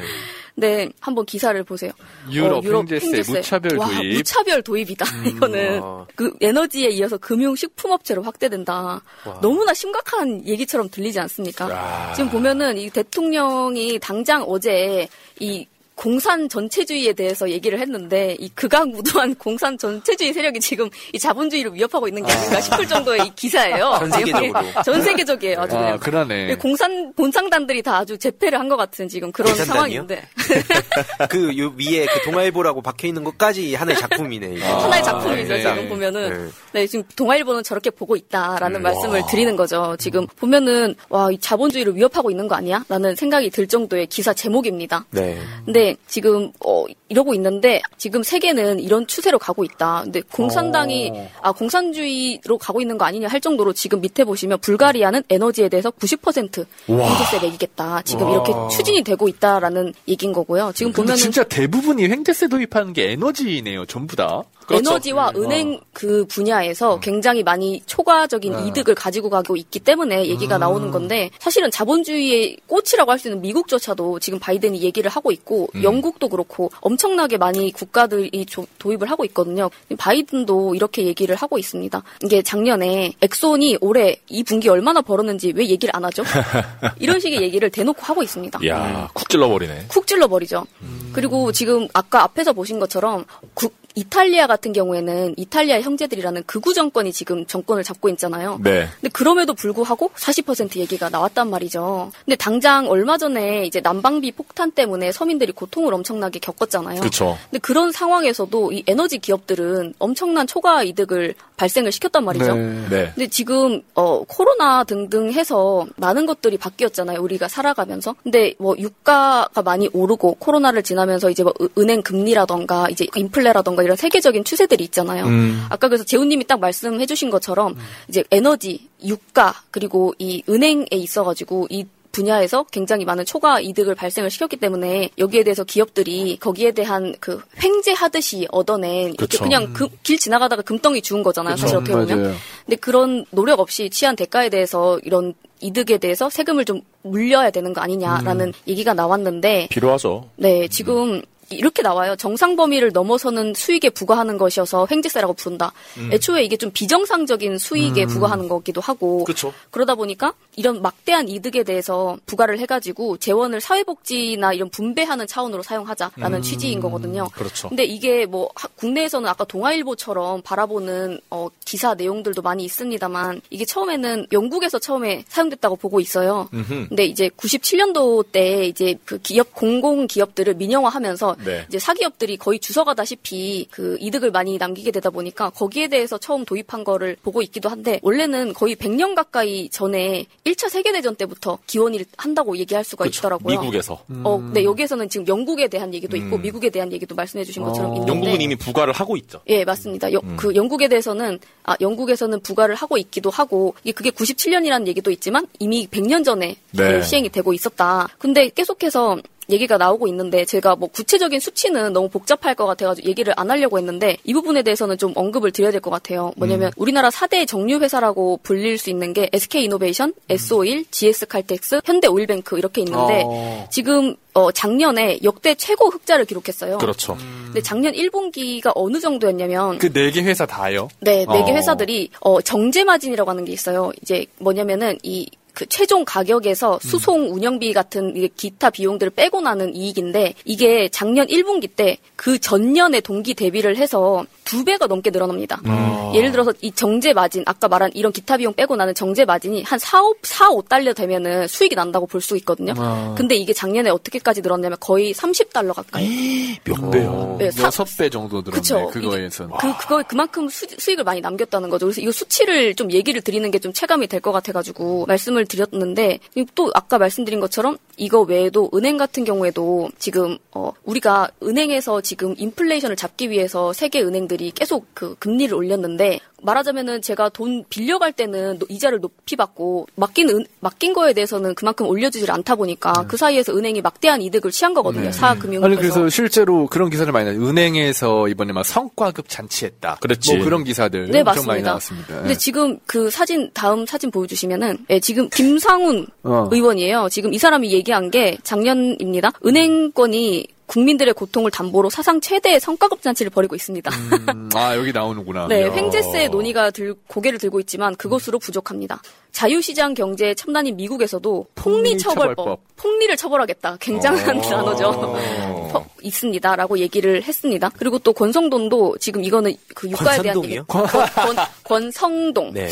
네, 한번 기사를 보세요. 유럽, 어, 유럽 횡재세, 횡재세, 무차별 와, 도입. 무차별 도입이다. 음, 이거는 와. 그 에너지에 이어서 금융 식품업체로 확대된다. 와. 너무나 심각한 얘기처럼 들리지 않습니까? 야. 지금 보면은 이 대통령이 당장 어제 이 공산 전체주의에 대해서 얘기를 했는데 이 극악무도한 공산 전체주의 세력이 지금 이 자본주의를 위협하고 있는 게 아닌가 아. 싶을 정도의 이 기사예요. 전 세계적으로. 전 세계적이에요. 아주 그냥. 아, 그러네. 공산 본상단들이 다 아주 재패를 한 것 같은 지금 그런 상황인데. 그 위에 그 동아일보라고 박혀 있는 것까지 하나의 작품이네. 아, 하나의 작품이죠. 네. 지금 보면은 네. 네. 지금 동아일보는 저렇게 보고 있다라는 음, 말씀을 와. 드리는 거죠. 지금 보면은 와 이 자본주의를 위협하고 있는 거 아니야?라는 생각이 들 정도의 기사 제목입니다. 네. 근데 지금 어 이러고 있는데 지금 세계는 이런 추세로 가고 있다. 근데 공산당이 오. 어. 아 공산주의로 가고 있는 거 아니냐 할 정도로 지금 밑에 보시면 불가리아는 에너지에 대해서 90% 횡재세 매기겠다. 지금 와. 이렇게 추진이 되고 있다라는 얘기인 거고요. 지금 보면 진짜 대부분이 횡재세 도입하는 게 에너지네요. 전부 다. 그렇죠. 에너지와 음. 은행 어. 그 분야에서 굉장히 많이 초과적인 네. 이득을 가지고 가고 있기 때문에 얘기가 음. 나오는 건데 사실은 자본주의의 꽃이라고 할 수 있는 미국조차도 지금 바이든이 얘기를 하고 있고 음. 영국도 그렇고 엄청나게 많이 국가들이 조, 도입을 하고 있거든요. 바이든도 이렇게 얘기를 하고 있습니다. 이게 작년에 엑손이 올해 이 분기 얼마나 벌었는지 왜 얘기를 안 하죠? 이런 식의 얘기를 대놓고 하고 있습니다. 야, 쿡 찔러버리네. 쿡 찔러버리죠. 음. 그리고 지금 아까 앞에서 보신 것처럼 국, 이탈리아 같은 경우에는 이탈리아 형제들이라는 극우 정권이 지금 정권을 잡고 있잖아요. 네. 근데 그럼에도 불구하고 40% 얘기가 나왔단 말이죠. 근데 당장 얼마 전에 이제 난방비 폭탄 때문에 서민들이 고통을 엄청나게 겪었잖아요. 그렇죠. 근데 그런 상황에서도 이 에너지 기업들은 엄청난 초과 이득을 발생을 시켰단 말이죠. 네. 네. 근데 지금 어 코로나 등등 해서 많은 것들이 바뀌었잖아요. 우리가 살아가면서. 근데 뭐 유가가 많이 오르고 코로나를 지나면서 이제 뭐 은행 금리라던가 이제 인플레라던가 이런 세계적인 추세들이 있잖아요. 음. 아까 그래서 재훈님이 딱 말씀해주신 것처럼 이제 에너지, 유가 그리고 이 은행에 있어가지고 이 분야에서 굉장히 많은 초과 이득을 발생을 시켰기 때문에 여기에 대해서 기업들이 거기에 대한 그 횡재하듯이 얻어낸 이렇게 그냥 그, 길 지나가다가 금덩이 주운 거잖아요. 그쵸. 사실 어떻게 보면. 맞아요. 근데 그런 노력 없이 취한 대가에 대해서 이런 이득에 대해서 세금을 좀 물려야 되는 거 아니냐라는 음. 얘기가 나왔는데 필요하죠. 네, 지금 음. 이렇게 나와요. 정상 범위를 넘어서는 수익에 부과하는 것이어서 횡재세라고 부른다. 음. 애초에 이게 좀 비정상적인 수익에 음. 부과하는 거기도 하고 그쵸. 그러다 보니까 이런 막대한 이득에 대해서 부과를 해가지고 재원을 사회복지나 이런 분배하는 차원으로 사용하자라는 음. 취지인 거거든요. 그렇죠. 근데 이게 뭐 국내에서는 아까 동아일보처럼 바라보는 어, 기사 내용들도 많이 있습니다만 이게 처음에는 영국에서 처음에 사용됐다고 보고 있어요. 음흠. 근데 이제 97년도 때 이제 그 기업 공공 기업들을 민영화하면서 네. 이제 사기업들이 거의 주서가다시피 그 이득을 많이 남기게 되다 보니까 거기에 대해서 처음 도입한 거를 보고 있기도 한데 원래는 거의 100년 가까이 전에 1차 세계대전 때부터 기원을 한다고 얘기할 수가 그쵸. 있더라고요. 미국에서. 음. 어, 네, 여기에서는 지금 영국에 대한 얘기도 있고 음. 미국에 대한 얘기도 말씀해 주신 것처럼 어. 있는데 영국은 이미 부과를 하고 있죠. 예, 맞습니다. 여, 음. 그 영국에 대해서는 아, 영국에서는 부과를 하고 있기도 하고 이게 그게 97년이라는 얘기도 있지만 이미 100년 전에 네. 시행이 되고 있었다. 근데 계속해서 얘기가 나오고 있는데 제가 뭐 구체적인 수치는 너무 복잡할 것 같아가지고 얘기를 안 하려고 했는데 이 부분에 대해서는 좀 언급을 드려야 될 것 같아요. 뭐냐면 음. 우리나라 4대 정유 회사라고 불릴 수 있는 게 SK 이노베이션, 음. S-오일, GS 칼텍스, 현대 오일뱅크 이렇게 있는데 어. 지금 어, 작년에 역대 최고 흑자를 기록했어요. 그렇죠. 근데 작년 1분기가 어느 정도였냐면 그 네 개 회사 다요? 네, 네개 어. 회사들이 어, 정제 마진이라고 하는 게 있어요. 이제 뭐냐면은 이 그 최종 가격에서 수송 운영비 같은 기타 비용들을 빼고 나는 이익인데 이게 작년 1분기 때 그 전년의 동기 대비를 해서 두 배가 넘게 늘어납니다. 음. 예를 들어서 이 정제 마진 아까 말한 이런 기타 비용 빼고 나는 정제 마진이 한 4, 5, 4, 5달러 되면은 수익이 난다고 볼 수 있거든요. 아. 근데 이게 작년에 어떻게까지 늘었냐면 거의 30달러 가까이. 몇 배요? 네, 6배 정도 늘었네. 그쵸? 그거에선. 그 그거 그만큼 수, 익을 많이 남겼다는 거죠. 그래서 이거 수치를 좀 얘기를 드리는 게 좀 체감이 될 것 같아 가지고 말씀을 드렸는데 있었는데 또 아까 말씀드린 것처럼 이거 외에도 은행 같은 경우에도 지금 어 우리가 은행에서 지금 인플레이션을 잡기 위해서 세계 은행들이 계속 그 금리를 올렸는데 말하자면은 제가 돈 빌려갈 때는 이자를 높이 받고 맡긴 은, 맡긴 거에 대해서는 그만큼 올려주질 않다 보니까 네. 그 사이에서 은행이 막대한 이득을 취한 거거든요. 네. 사금융 아니 그래서 실제로 그런 기사를 많이 나. 은행에서 이번에 막 성과급 잔치했다. 그렇지. 뭐 그런 기사들 네, 엄청 많이 나왔습니다. 근데 네. 지금 그 사진 다음 사진 보여주시면은 네, 지금 김상훈 어. 의원이에요. 지금 이 사람이 얘기한 게 작년입니다. 은행권이 국민들의 고통을 담보로 사상 최대의 성과급 잔치를 벌이고 있습니다. 음, 아 여기 나오는구나. 네, 횡재세 논의가 들, 고개를 들고 있지만 그것으로 부족합니다. 자유시장 경제의 첨단인 미국에서도 폭리 처벌법, 폭리를 처벌하겠다. 굉장한 어. 단어죠. 있습니다라고 얘기를 했습니다. 그리고 또 권성동도 지금 이거는 그 유가에 대한 얘기. 권, 권, 권성동. 네.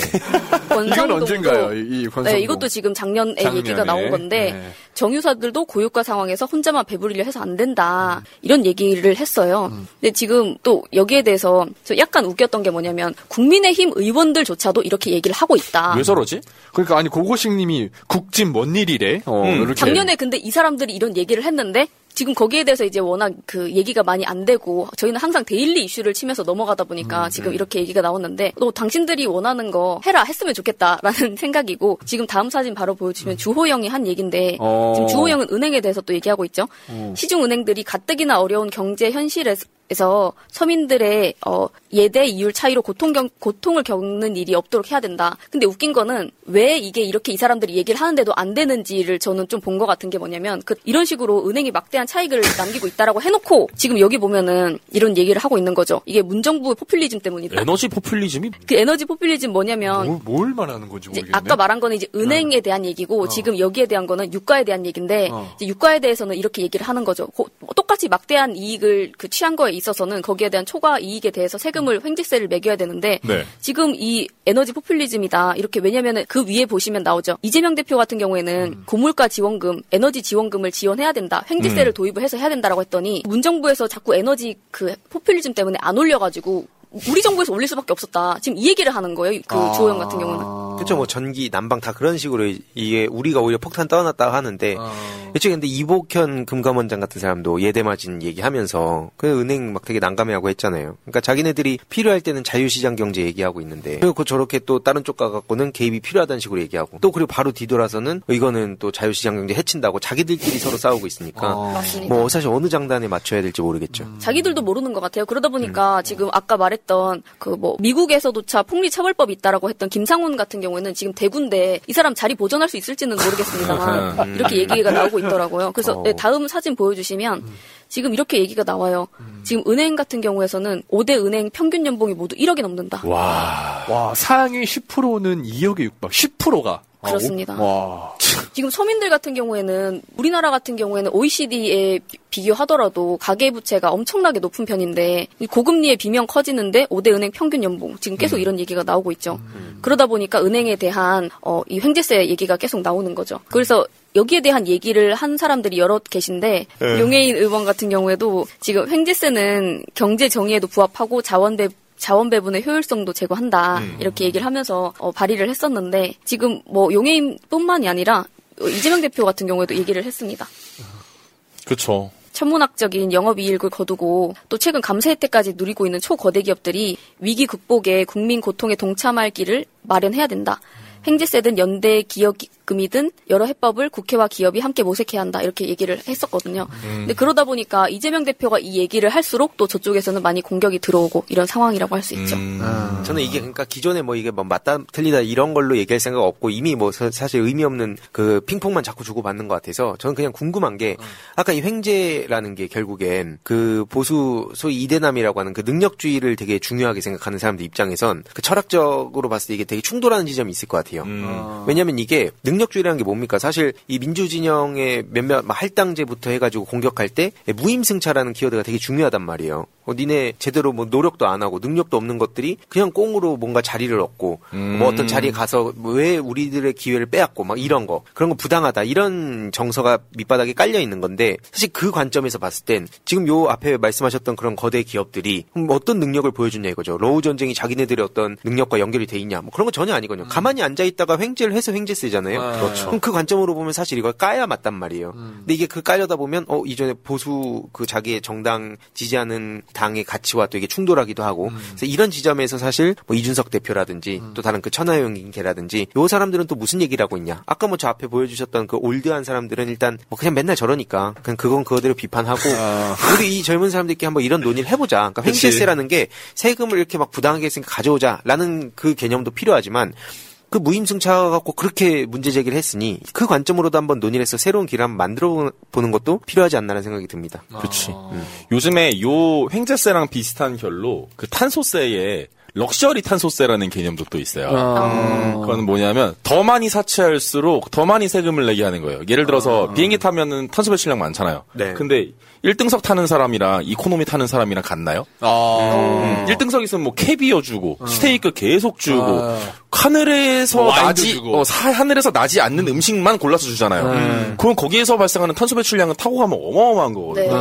권성동. 이건 언젠가요? 이 권성동. 네, 이것도 지금 작년에 작년에. 얘기가 나온 건데 네. 정유사들도 고유가 상황에서 혼자만 배부리려 해서 안 된다. 이런 얘기를 했어요. 음. 근데 지금 또 여기에 대해서 저 약간 웃겼던 게 뭐냐면 국민의힘 의원들조차도 이렇게 얘기를 하고 있다. 왜 저러지? 그러니까 아니 고고식님이 국진 뭔 일이래? 어, 음. 작년에 근데 이 사람들이 이런 얘기를 했는데 지금 거기에 대해서 이제 워낙 그 얘기가 많이 안 되고 저희는 항상 daily issue를 치면서 넘어가다 보니까 음, 지금 네. 이렇게 얘기가 나왔는데 또 당신들이 원하는 거 해라 했으면 좋겠다라는 생각이고 지금 다음 사진 바로 보여주시면 음. 주호영이 한 얘긴데 어. 지금 주호영은 은행에 대해서 또 얘기하고 있죠. 어. 시중 은행들이 가뜩이나 어려운 경제 현실에 정부에서 서민들의 어, 예대 이율 차이로 고통 경, 고통을 겪는 일이 없도록 해야 된다. 근데 웃긴 거는 왜 이게 이렇게 이 사람들이 얘기를 하는데도 안 되는지를 저는 좀 본 것 같은 게 뭐냐면 그 이런 식으로 은행이 막대한 차익을 남기고 있다라고 해놓고 지금 여기 보면은 이런 얘기를 하고 있는 거죠. 이게 문정부의 포퓰리즘 때문이다. 에너지 포퓰리즘이 그 에너지 포퓰리즘 뭐냐면 뭘, 뭘 말하는 건지 모르겠네. 아까 말한 거는 이제 은행에 대한 얘기고 지금 여기에 대한 거는 유가에 대한 얘기인데 어. 이제 유가에 대해서는 이렇게 얘기를 하는 거죠. 고- 똑같이 막대한 이익을 그 취한 거에 있어서는 거기에 대한 초과 이익에 대해서 세금을 횡재세를 매겨야 되는데 네. 지금 이 에너지 포퓰리즘이다. 이렇게 왜냐면은 그 위에 보시면 나오죠. 이재명 대표 같은 경우에는 고물가 지원금, 에너지 지원금을 지원해야 된다. 횡재세를 음. 도입을 해서 해야 된다라고 했더니 문정부에서 자꾸 에너지 그 포퓰리즘 때문에 안 올려가지고 우리 정부에서 올릴 수밖에 없었다. 지금 이 얘기를 하는 거예요. 그 아. 주호영 같은 경우는. 그렇죠. 뭐 전기, 난방 다 그런 식으로 이- 이게 우리가 오히려 폭탄 떠났다 하는데 일종의 근데 이복현 금감원장 같은 사람도 예대마진 얘기하면서 그 은행 막 되게 난감해하고 했잖아요. 그러니까 자기네들이 필요할 때는 자유시장 경제 얘기하고 있는데 그리고 저렇게 또 다른 쪽 가갖고는 개입이 필요하다는 식으로 얘기하고 또 그리고 바로 뒤돌아서는 이거는 또 자유시장 경제 해친다고 자기들끼리 서로 싸우고 있으니까 맞습니다. 뭐 사실 어느 장단에 맞춰야 될지 모르겠죠. 자기들도 모르는 것 같아요. 그러다 보니까 지금 아까 말했 던 그 뭐 미국에서도차 폭리 처벌법이 있다라고 했던 김상훈 같은 경우에는 지금 대군데 이 사람 자리 보존할 수 있을지는 모르겠습니다만 음. 이렇게 얘기가 나오고 있더라고요. 그래서 어. 네, 다음 사진 보여주시면 지금 이렇게 얘기가 나와요. 지금 은행 같은 경우에서는 5대 은행 평균 연봉이 모두 1억이 넘는다. 와. 와, 상위 10%는 2억에 육박. 10%가. 그렇습니다. 와. 지금 서민들 같은 경우에는 우리나라 같은 경우에는 OECD에 비교하더라도 가계 부채가 엄청나게 높은 편인데 이 고금리의 비명 커지는데 5대 은행 평균 연봉 지금 계속 음. 이런 얘기가 나오고 있죠. 그러다 보니까 은행에 대한 어, 이 횡재세 얘기가 계속 나오는 거죠. 그래서 여기에 대한 얘기를 한 사람들이 여러 계신데 네. 용해인 의원 같은 경우에도 지금 횡재세는 경제 정의에도 부합하고 자원배 자원 배분의 효율성도 제고한다 음. 이렇게 얘기를 하면서 어, 발의를 했었는데 지금 뭐 용해인뿐만이 아니라 어, 이재명 대표 같은 경우에도 얘기를 했습니다. 그렇죠. 천문학적인 영업이익을 거두고 또 최근 감세 혜택까지 누리고 있는 초거대 기업들이 위기 극복에 국민 고통에 동참할 길을 마련해야 된다. 횡재세든 연대 기업금이든 여러 해법을 국회와 기업이 함께 모색해야 한다. 이렇게 얘기를 했었거든요. 음. 근데 그러다 보니까 이재명 대표가 이 얘기를 할수록 또 저쪽에서는 많이 공격이 들어오고 이런 상황이라고 할 수 있죠. 저는 이게 그러니까 기존에 뭐 이게 뭐 맞다 틀리다 이런 걸로 얘기할 생각 없고 이미 뭐 사- 사실 의미 없는 그 핑퐁만 자꾸 주고 받는 것 같아서 저는 그냥 궁금한 게 아까 이 횡재라는 게 결국엔 그 보수 소위 이대남이라고 하는 그 능력주의를 되게 중요하게 생각하는 사람들 입장에선 그 철학적으로 봤을 때 이게 되게 충돌하는 지점이 있을 것 같아요. 왜냐하면 이게 능력주의라는 게 뭡니까? 사실 이 민주진영의 몇몇 막 할당제부터 해가지고 공격할 때 무임승차라는 키워드가 되게 중요하단 말이에요. 어, 니네 제대로 뭐 노력도 안 하고 능력도 없는 것들이 그냥 꽁으로 뭔가 자리를 얻고 뭐 어떤 자리에 가서 뭐왜 우리들의 기회를 빼앗고 막 이런 거 그런 거 부당하다 이런 정서가 밑바닥에 깔려 있는 건데 사실 그 관점에서 봤을 땐 지금 요 앞에 말씀하셨던 그런 거대 기업들이 그럼 어떤 능력을 보여주냐 이거죠. 러우 전쟁이 자기네들의 어떤 능력과 연결이 돼 있냐 뭐 그런 거 전혀 아니거든요. 가만히 앉아 있다가 횡재를 해서 횡재세잖아요. 그렇죠. 음. 그럼 그 관점으로 보면 사실 이걸 까야 맞단 말이에요. 근데 이게 그 깔려다 보면 어 이전에 보수 그 자기의 정당 지지하는 당의 가치와 또 이게 충돌하기도 하고 그래서 이런 지점에서 사실 뭐 이준석 대표라든지 또 다른 그 천하영 개라든지 요 사람들은 또 무슨 얘기를 하고 있냐 아까 뭐 저 앞에 보여주셨던 그 올드한 사람들은 일단 뭐 그냥 맨날 저러니까 그냥 그건 그거대로 비판하고 우리 이 젊은 사람들끼리 한번 이런 논의를 해보자 그러니까. 횡재세라는 게 세금을 이렇게 막 부당하게 했으니까 가져오자라는 그 개념도 필요하지만 그 무임승차 갖고 그렇게 문제 제기를 했으니 그 관점으로도 한번 논의를 해서 새로운 길을 한번 만들어 보는 것도 필요하지 않나라는 생각이 듭니다. 그렇지. 요즘에 요 횡재세랑 비슷한 결로 그 탄소세에 럭셔리 탄소세라는 개념도 또 있어요. 아. 그건 뭐냐면 더 많이 사치할수록 더 많이 세금을 내게 하는 거예요. 예를 들어서 비행기 타면은 탄소 배출량 많잖아요. 네. 근데 1등석 타는 사람이랑 economy 타는 사람이랑 같나요? 음, 1등석 있으면 뭐 캐비어 주고 스테이크 계속 주고 아. 하늘에서 와인도 나지 주고. 어, 사- 하늘에서 나지 않는 음 식만 골라서 주잖아요. 음. 그럼 거기에서 발생하는 탄소 배출량은 타고 가면 어마어마한 거거든요.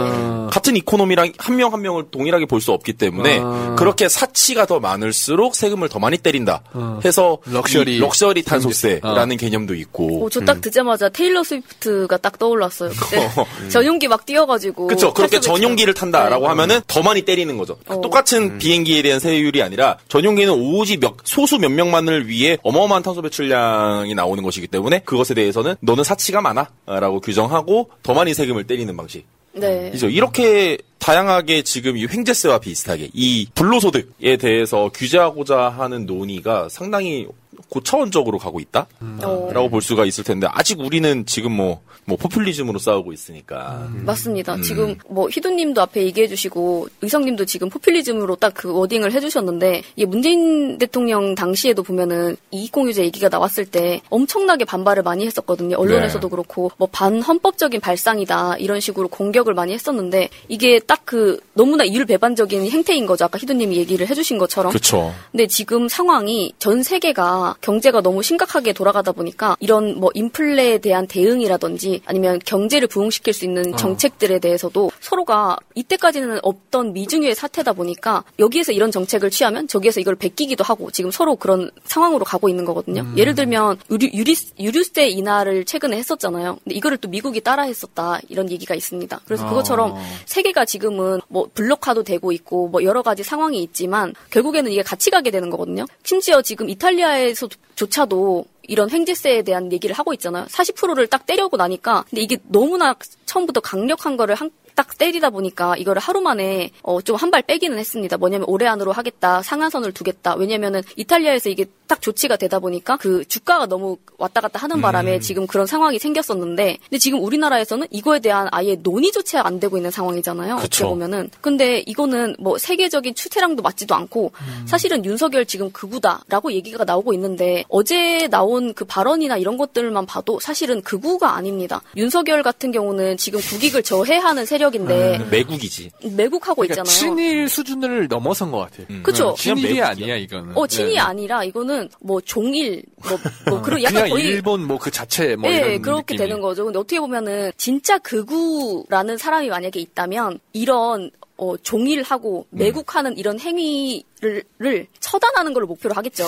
네. 같은 economy랑 한 명 한 명을 동일하게 볼 수 없기 때문에 아. 그렇게 사치가 더 많을수록 세금을 더 많이 때린다 해서 럭셔리. 이 럭셔리 탄소세라는 개념도 있고 저딱 듣자마자 테일러 스위프트가 딱 떠올랐어요. 그때 전용기 막 띄워가지고. 그렇죠. 그렇게 전용기를 탄다라고 네. 하면은 더 많이 때리는 거죠. 어. 똑같은 비행기에 대한 세율이 아니라 전용기는 오로지 몇, 소수 몇 명만을 위해 어마어마한 탄소 배출량이 나오는 것이기 때문에 그것에 대해서는 너는 사치가 많아라고 규정하고 더 많이 세금을 때리는 방식. 네. 이죠. 이렇게 다양하게 지금 이 횡재세와 비슷하게 이 불로소득에 대해서 규제하고자 하는 논의가 상당히 고차원적으로 가고 있다? 어. 라고 볼 수가 있을 텐데, 아직 우리는 지금 뭐, 뭐, 포퓰리즘으로 싸우고 있으니까. 맞습니다. 음. 지금 뭐 휘두님도 앞에 얘기해 주시고 의성님도 지금 포퓰리즘으로 딱 그 워딩을 해주셨는데 이게 문재인 대통령 당시에도 보면은 이익공유제 얘기가 나왔을 때 엄청나게 반발을 많이 했었거든요. 언론에서도 네. 그렇고 뭐 반헌법적인 발상이다 이런 식으로 공격을 많이 했었는데 이게 딱 그 너무나 이율배반적인 행태인 거죠. 아까 휘두님이 얘기를 해주신 것처럼. 그쵸. 근데 지금 상황이 전 세계가 경제가 너무 심각하게 돌아가다 보니까 이런 뭐 인플레에 대한 대응이라든지 아니면 경제를 부흥시킬 수 있는 어. 정책들에 대해서도 서로가 이때까지는 없던 미중유의 사태다 보니까 여기에서 이런 정책을 취하면 저기에서 이걸 베끼기도 하고 지금 서로 그런 상황으로 가고 있는 거거든요. 음. 예를 들면 유류, 유리, 유류세 인하를 최근에 했었잖아요. 근데 이거를 또 미국이 따라 했었다 이런 얘기가 있습니다. 그래서 어. 그것처럼 세계가 지금은 뭐 블록화도 되고 있고 뭐 여러 가지 상황이 있지만 결국에는 이게 같이 가게 되는 거거든요. 심지어 지금 이탈리아 에서조차도 이런 횡재세에 대한 얘기를 하고 있잖아요. 40%를 딱 때려고 나니까 근데 이게 너무나 처음부터 강력한 거를 한, 딱 때리다 보니까 이거를 하루 만에 어, 좀 한 발 빼기는 했습니다. 뭐냐면 올해 안으로 하겠다, 상한선을 두겠다. 왜냐면은 이탈리아에서 이게 딱 조치가 되다 보니까 그 주가가 너무 왔다 갔다 하는 바람에 음. 지금 그런 상황이 생겼었는데, 근데 지금 우리나라에서는 이거에 대한 아예 논의조차 안 되고 있는 상황이잖아요. 어떻게 그쵸. 보면은. 근데 이거는 뭐 세계적인 추세랑도 맞지도 않고 사실은 윤석열 지금 극우다라고 얘기가 나오고 있는데 어제 나온 그 발언이나 이런 것들만 봐도 사실은 극우가 아닙니다. 윤석열 같은 경우는 지금 국익을 저해하는 세력 인데 음, 매국이지. 매국하고 그러니까 있잖아요. 친일 수준을 넘어선 것 같아요. 그쵸. 친일이 그냥 매국이야. 아니야 이거는. 어, 친이 네. 아니라 이거는 뭐 종일 뭐, 뭐 그런 약간 그냥 거의 일본 뭐 그 자체 뭐 네, 이런 그렇게 느낌이. 되는 거죠. 근데 어떻게 보면은 진짜 극우라는 사람이 만약에 있다면 이런 어, 종일 하고 음. 매국하는 이런 행위를 를 처단하는 걸 목표로 하겠죠.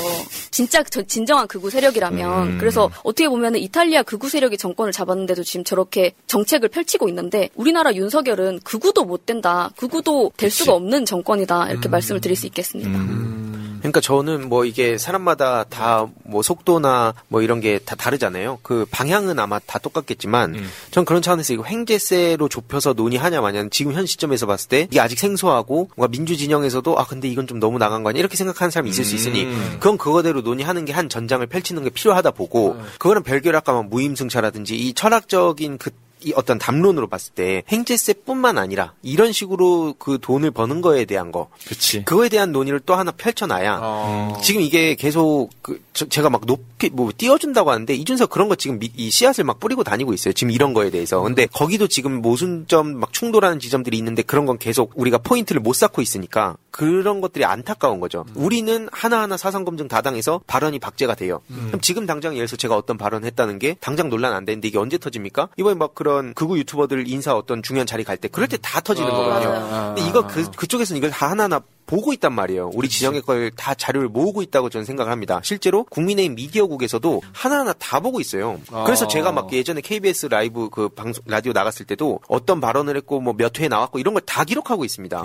진짜 저- 진정한 극우 세력이라면. 음. 그래서 어떻게 보면은 이탈리아 극우 세력이 정권을 잡았는데도 지금 저렇게 정책을 펼치고 있는데 우리나라 윤석열은 극우도 못 된다. 극우도 될 수가 없는 정권이다. 이렇게 음. 말씀을 드릴 수 있겠습니다. 그러니까 저는 뭐 이게 사람마다 다 뭐 속도나 뭐 이런 게 다 다르잖아요. 그 방향은 아마 다 똑같겠지만 전 그런 차원에서 이거 횡재세로 좁혀서 논의하냐 마냐 지금 현 시점에서 봤을 때 이게 아직 생소하고 뭔가 민주 진영에서도 아 근데 이건 좀 너무 나간 거 아니야 이렇게 생각하는 사람이 있을 수 있으니 음. 그건 그거대로 논의하는 게 한 전장을 펼치는 게 필요하다 보고 그거는 별개로 아까 막 무임승차라든지 이 철학적인 그 이 어떤 담론으로 봤을 때 행제세뿐만 아니라 이런 식으로 그 돈을 버는 거에 대한 거, 그치. 그거에 대한 논의를 또 하나 펼쳐놔야 어. 지금 이게 계속 그 저- 제가 막 높이 뭐 띄워준다고 하는데 이준석 그런 거 지금 미- 이 씨앗을 막 뿌리고 다니고 있어요. 지금 이런 거에 대해서. 근데 거기도 지금 모순점 막 충돌하는 지점들이 있는데 그런 건 계속 우리가 포인트를 못 쌓고 있으니까 그런 것들이 안타까운 거죠. 우리는 하나하나 사상 검증 다 당해서 발언이 박제가 돼요. 그럼 지금 당장 예를 들어서 제가 어떤 발언을 했다는 게 당장 논란 안 되는데 이게 언제 터집니까? 이번에 막 그런 극우 유튜버들 인사 어떤 중요한 자리 갈 때 그럴 때다 터지는 아, 거거든요. 맞아요. 근데 이거 그 그쪽에서는 이걸 다 하나하나 보고 있단 말이에요. 우리 진영의 걸 다 자료를 모으고 있다고 저는 생각을 합니다. 실제로 국민의힘 미디어국에서도 하나하나 다 보고 있어요. 아. 그래서 제가 막 예전에 KBS 라이브 그 방송 라디오 나갔을 때도 어떤 발언을 했고 뭐 몇 회에 나왔고 이런 걸 다 기록하고 있습니다.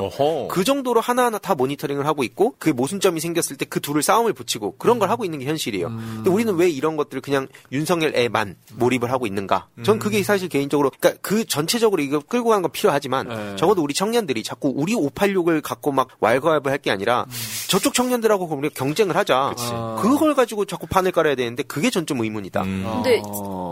그 정도로 하나하나 다 모니터링을 하고 있고 그 모순점이 생겼을 때 그 둘을 싸움을 붙이고 그런 걸 하고 있는 게 현실이에요. 근데 우리는 왜 이런 것들을 그냥 윤석열에만 몰입을 하고 있는가? 전 그게 사실 개인적으로 그러니까 그 전체적으로 이거 끌고 가는 건 필요하지만 적어도 우리 청년들이 자꾸 우리 586을 갖고 막 왈가 왈부 할게 아니라 저쪽 청년들하고 우리가 경쟁을 하자. 그걸 가지고 자꾸 판을 깔아야 되는데 그게 전 좀 의문이다. 근데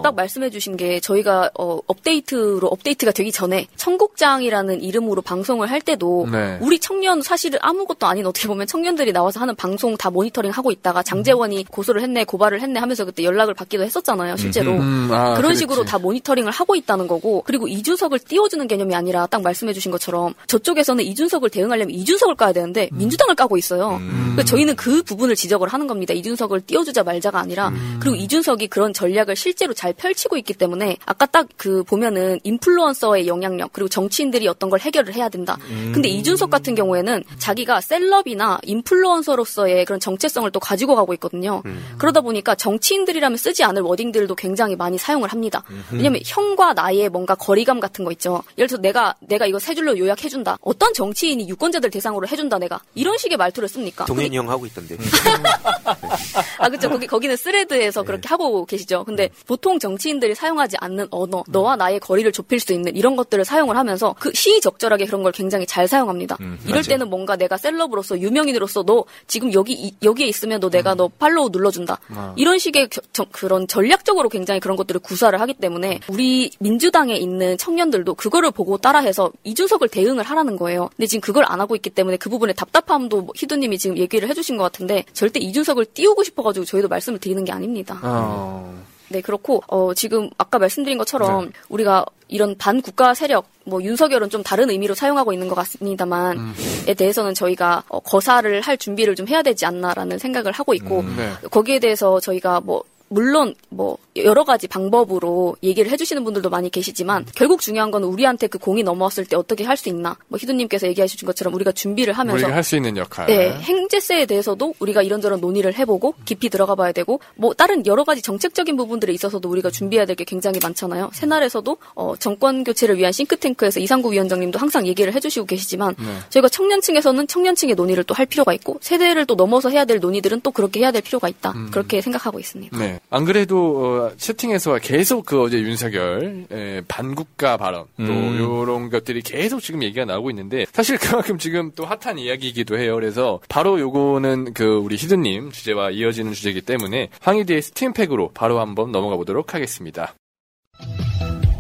딱 말씀해주신 게 저희가 어, 업데이트로 업데이트가 되기 전에 청국장이라는 이름으로 방송을 할 때도 네. 우리 청년 사실은 아무것도 아닌 어떻게 보면 청년들이 나와서 하는 방송 다 모니터링 하고 있다가 장제원이 고소를 했네 고발을 했네 하면서 그때 연락을 받기도 했었잖아요 실제로 음, 아, 그런 그랬지. 식으로 다 모니터링을 하고 있다는 거고 그리고 이준석을 띄워주는 개념이 아니라 딱 말씀해주신 것처럼 저쪽에서는 이준석을 대응하려면 이준석을 까야 되는 데 민주당을 까고 있어요. 그러니까 저희는 그 부분을 지적을 하는 겁니다. 이준석을 띄워주자 말자가 아니라 그리고 이준석이 그런 전략을 실제로 잘 펼치고 있기 때문에 아까 딱 그 보면은 인플루언서의 영향력 그리고 정치인들이 어떤 걸 해결을 해야 된다. 근데 이준석 같은 경우에는 자기가 셀럽이나 인플루언서로서의 그런 정체성을 또 가지고 가고 있거든요. 그러다 보니까 정치인들이라면 쓰지 않을 워딩들도 굉장히 많이 사용을 합니다. 왜냐면 형과 나의 뭔가 거리감 같은 거 있죠. 예를 들어서 내가 내가 이거 세 줄로 요약해준다. 어떤 정치인이 유권자들 대상으로 해준다. 눌러준다 내가 이런 식의 말투를 씁니까? 동현이 형 하고 있던데. 아 그렇죠. 거기 거기는 스레드에서 네. 그렇게 하고 계시죠. 근데 보통 정치인들이 사용하지 않는 언어, 너와 나의 거리를 좁힐 수 있는 이런 것들을 사용을 하면서 그 시적절하게 그런 걸 굉장히 잘 사용합니다. 이럴 맞아요. 때는 뭔가 내가 celeb으로서 유명인으로서 너 지금 여기 이- 여기에 있으면 너 내가 너 follow 눌러준다. 아. 이런 식의 겨- 저- 그런 전략적으로 굉장히 그런 것들을 구사를 하기 때문에 우리 민주당에 있는 청년들도 그거를 보고 따라해서 이준석을 대응을 하라는 거예요. 근데 지금 그걸 안 하고 있기 때문에 그 부분 에 답답함도 뭐 희두님이 지금 얘기를 해주신 것 같은데 절대 이준석을 띄우고 싶어가지고 저희도 말씀을 드리는 게 아닙니다. 어. 네, 그렇고, 어, 지금 아까 말씀드린 것처럼 우리가 이런 반국가 세력, 뭐 윤석열은 좀 다른 의미로 사용하고 있는 것 같습니다만, 에 대해서는 저희가 어, 거사를 할 준비를 좀 해야 되지 않나라는 생각을 하고 있고, 음, 네. 거기에 대해서 저희가 뭐, 물론 뭐 여러 가지 방법으로 얘기를 해주시는 분들도 많이 계시지만 결국 중요한 건 우리한테 그 공이 넘어왔을 때 어떻게 할 수 있나 뭐 희두님께서 얘기하신 것처럼 우리가 준비를 하면서 우리가 할 수 있는 역할. 네, 행제세에 대해서도 우리가 이런저런 논의를 해보고 깊이 들어가 봐야 되고 뭐 다른 여러 가지 정책적인 부분들에 있어서도 우리가 준비해야 될 게 굉장히 많잖아요. 새날에서도 어, 정권 교체를 위한 싱크탱크에서 이상구 위원장님도 항상 얘기를 해주시고 계시지만 네. 저희가 청년층에서는 청년층의 논의를 또 할 필요가 있고 세대를 또 넘어서 해야 될 논의들은 또 그렇게 해야 될 필요가 있다. 음. 그렇게 생각하고 있습니다. 네. 안 그래도 어, 채팅에서 계속 그 어제 윤석열 에, 반국가 발언 또 음. 요런 것들이 계속 지금 얘기가 나오고 있는데 사실 그만큼 지금 또 핫한 이야기이기도 해요. 그래서 바로 요거는 그 우리 희두님 주제와 이어지는 주제이기 때문에 황희디의 스팀팩으로 바로 한번 넘어가 보도록 하겠습니다.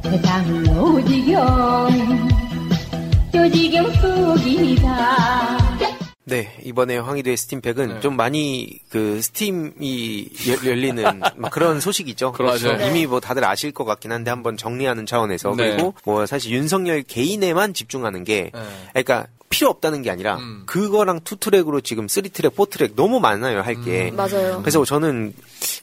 세상은 요지경 요지경 속이다 네, 이번에 황희두의 스팀팩은 네. 좀 많이 그 스팀이 열- 열리는 막 그런 소식이죠. 그렇죠. 그래서 이미 뭐 다들 아실 것 같긴 한데 한번 정리하는 차원에서 네. 그리고 뭐 사실 윤석열 개인에만 집중하는 게 그러니까 필요 없다는 게 아니라 음. 그거랑 two track으로 지금 three track, four track 너무 많아요 할 게. 음. 맞아요. 그래서 저는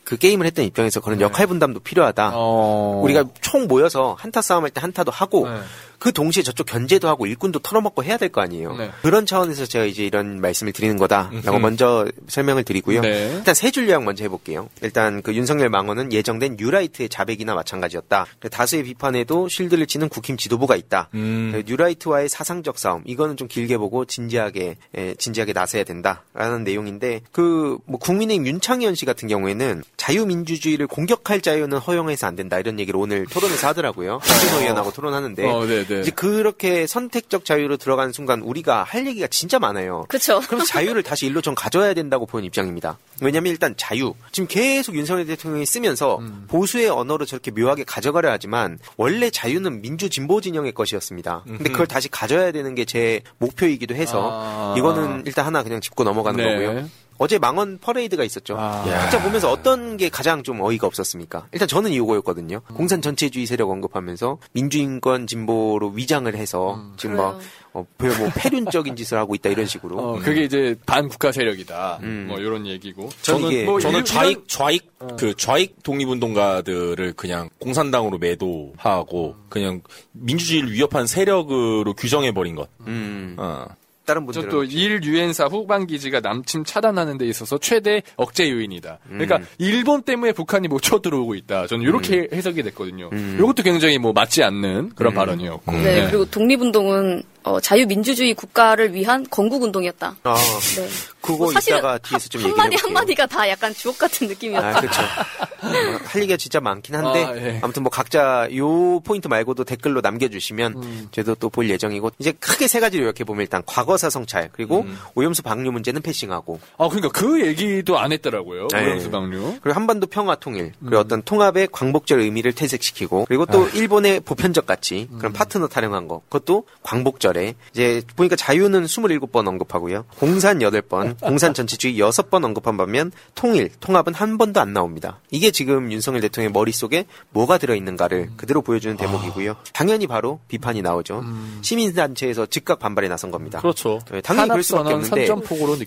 그 게임을 했던 입장에서 그런 역할 분담도 필요하다. 네. 어. 우리가 총 모여서 한타 싸움할 때 한타도 하고 네. 그 동시에 저쪽 견제도 하고 일꾼도 털어먹고 해야 될 거 아니에요. 네. 그런 차원에서 제가 이제 이런 말씀을 드리는 거다라고 음. 먼저 설명을 드리고요. 네. 일단 세 줄 요약 먼저 해볼게요. 일단 그 윤석열 망언은 예정된 뉴라이트의 자백이나 마찬가지였다. 다수의 비판에도 쉴드를 치는 국힘 지도부가 있다. 음. 뉴라이트와의 사상적 싸움 이거는 좀 길게 보고 진지하게 에, 진지하게 나서야 된다라는 내용인데 그 뭐 국민의힘 윤창현 씨 같은 경우에는 자유민주주의를 공격할 자유는 허용해서 안 된다 이런 얘기를 오늘 토론에서 하더라고요. 한진호 의원하고 토론하는데 어, 네, 네. 이제 그렇게 선택적 자유로 들어가는 순간 우리가 할 얘기가 진짜 많아요. 그렇죠. 그럼 자유를 다시 일로 좀 가져야 된다고 보는 입장입니다. 왜냐하면 일단 자유 지금 계속 윤석열 대통령이 쓰면서 음. 보수의 언어로 저렇게 묘하게 가져가려 하지만 원래 자유는 민주 진보 진영의 것이었습니다. 근데. 그걸 다시 가져야 되는 게 제 목표이기도 해서 아. 이거는 일단 하나 그냥 짚고 넘어가는 네. 아. 거고요. 어제 망원 퍼레이드가 있었죠. 각자 보면서 어떤 게 가장 좀 어이가 없었습니까? 일단 저는 이거였거든요. 음. 공산 전체주의 세력 언급하면서 민주인권 진보로 위장을 해서 음. 지금 뭐, 어, 별뭐 패륜적인 짓을 하고 있다 이런 식으로. 어, 그게 이제 반국가 세력이다. 음. 뭐 이런 얘기고. 저는 뭐 저는 좌익 좌익 그 좌익 독립운동가들을 그냥 공산당으로 매도하고 그냥 민주주의를 위협한 세력으로 규정해 버린 것. 음. 어. 다른 저또일 유엔사 후반 기지가 남침 차단하는 데 있어서 최대 억제 요인이다. 그러니까 음. 일본 때문에 북한이 못 쳐들어오고 있다. 저는 이렇게 해석이 됐거든요. 음. 이것도 굉장히 뭐 맞지 않는 그런 발언이었고. 네, 그리고 독립운동은 어, 자유민주주의 국가를 위한 건국운동이었다. 아, 네. 그거 뭐 이따가 뒤에서 좀 얘기해 한마디 볼게요. 한마디가 다 약간 주옥 같은 느낌이었다. 아, 그렇죠. 어, 할 얘기가 진짜 많긴 한데 아, 예. 아무튼 뭐 각자 요 포인트 말고도 댓글로 남겨주시면 음. 저도 또 볼 예정이고 이제 크게 세 가지로 요약해 보면 일단 과거사 성찰 그리고 음. 오염수 방류 문제는 패싱하고 아, 그러니까 그 얘기도 안 했더라고요. 네. 오염수 방류. 그리고 한반도 평화 통일 그리고 음. 어떤 통합의 광복절 의미를 퇴색시키고 그리고 또 아. 일본의 보편적 가치 음. 그런 파트너 타령한 거 그것도 광복절 에 이제 보니까 자유는 27번 언급하고요 공산 8번 공산 전체주의 6번 언급한 반면 통일 통합은 한 번도 안 나옵니다 이게 지금 윤석열 대통령의 머릿속에 뭐가 들어있는가를 그대로 보여주는 대목이고요 당연히 바로 비판이 나오죠 시민단체에서 즉각 반발에 나선 겁니다 그렇죠. 네, 당연히 그럴 수밖에 없는데.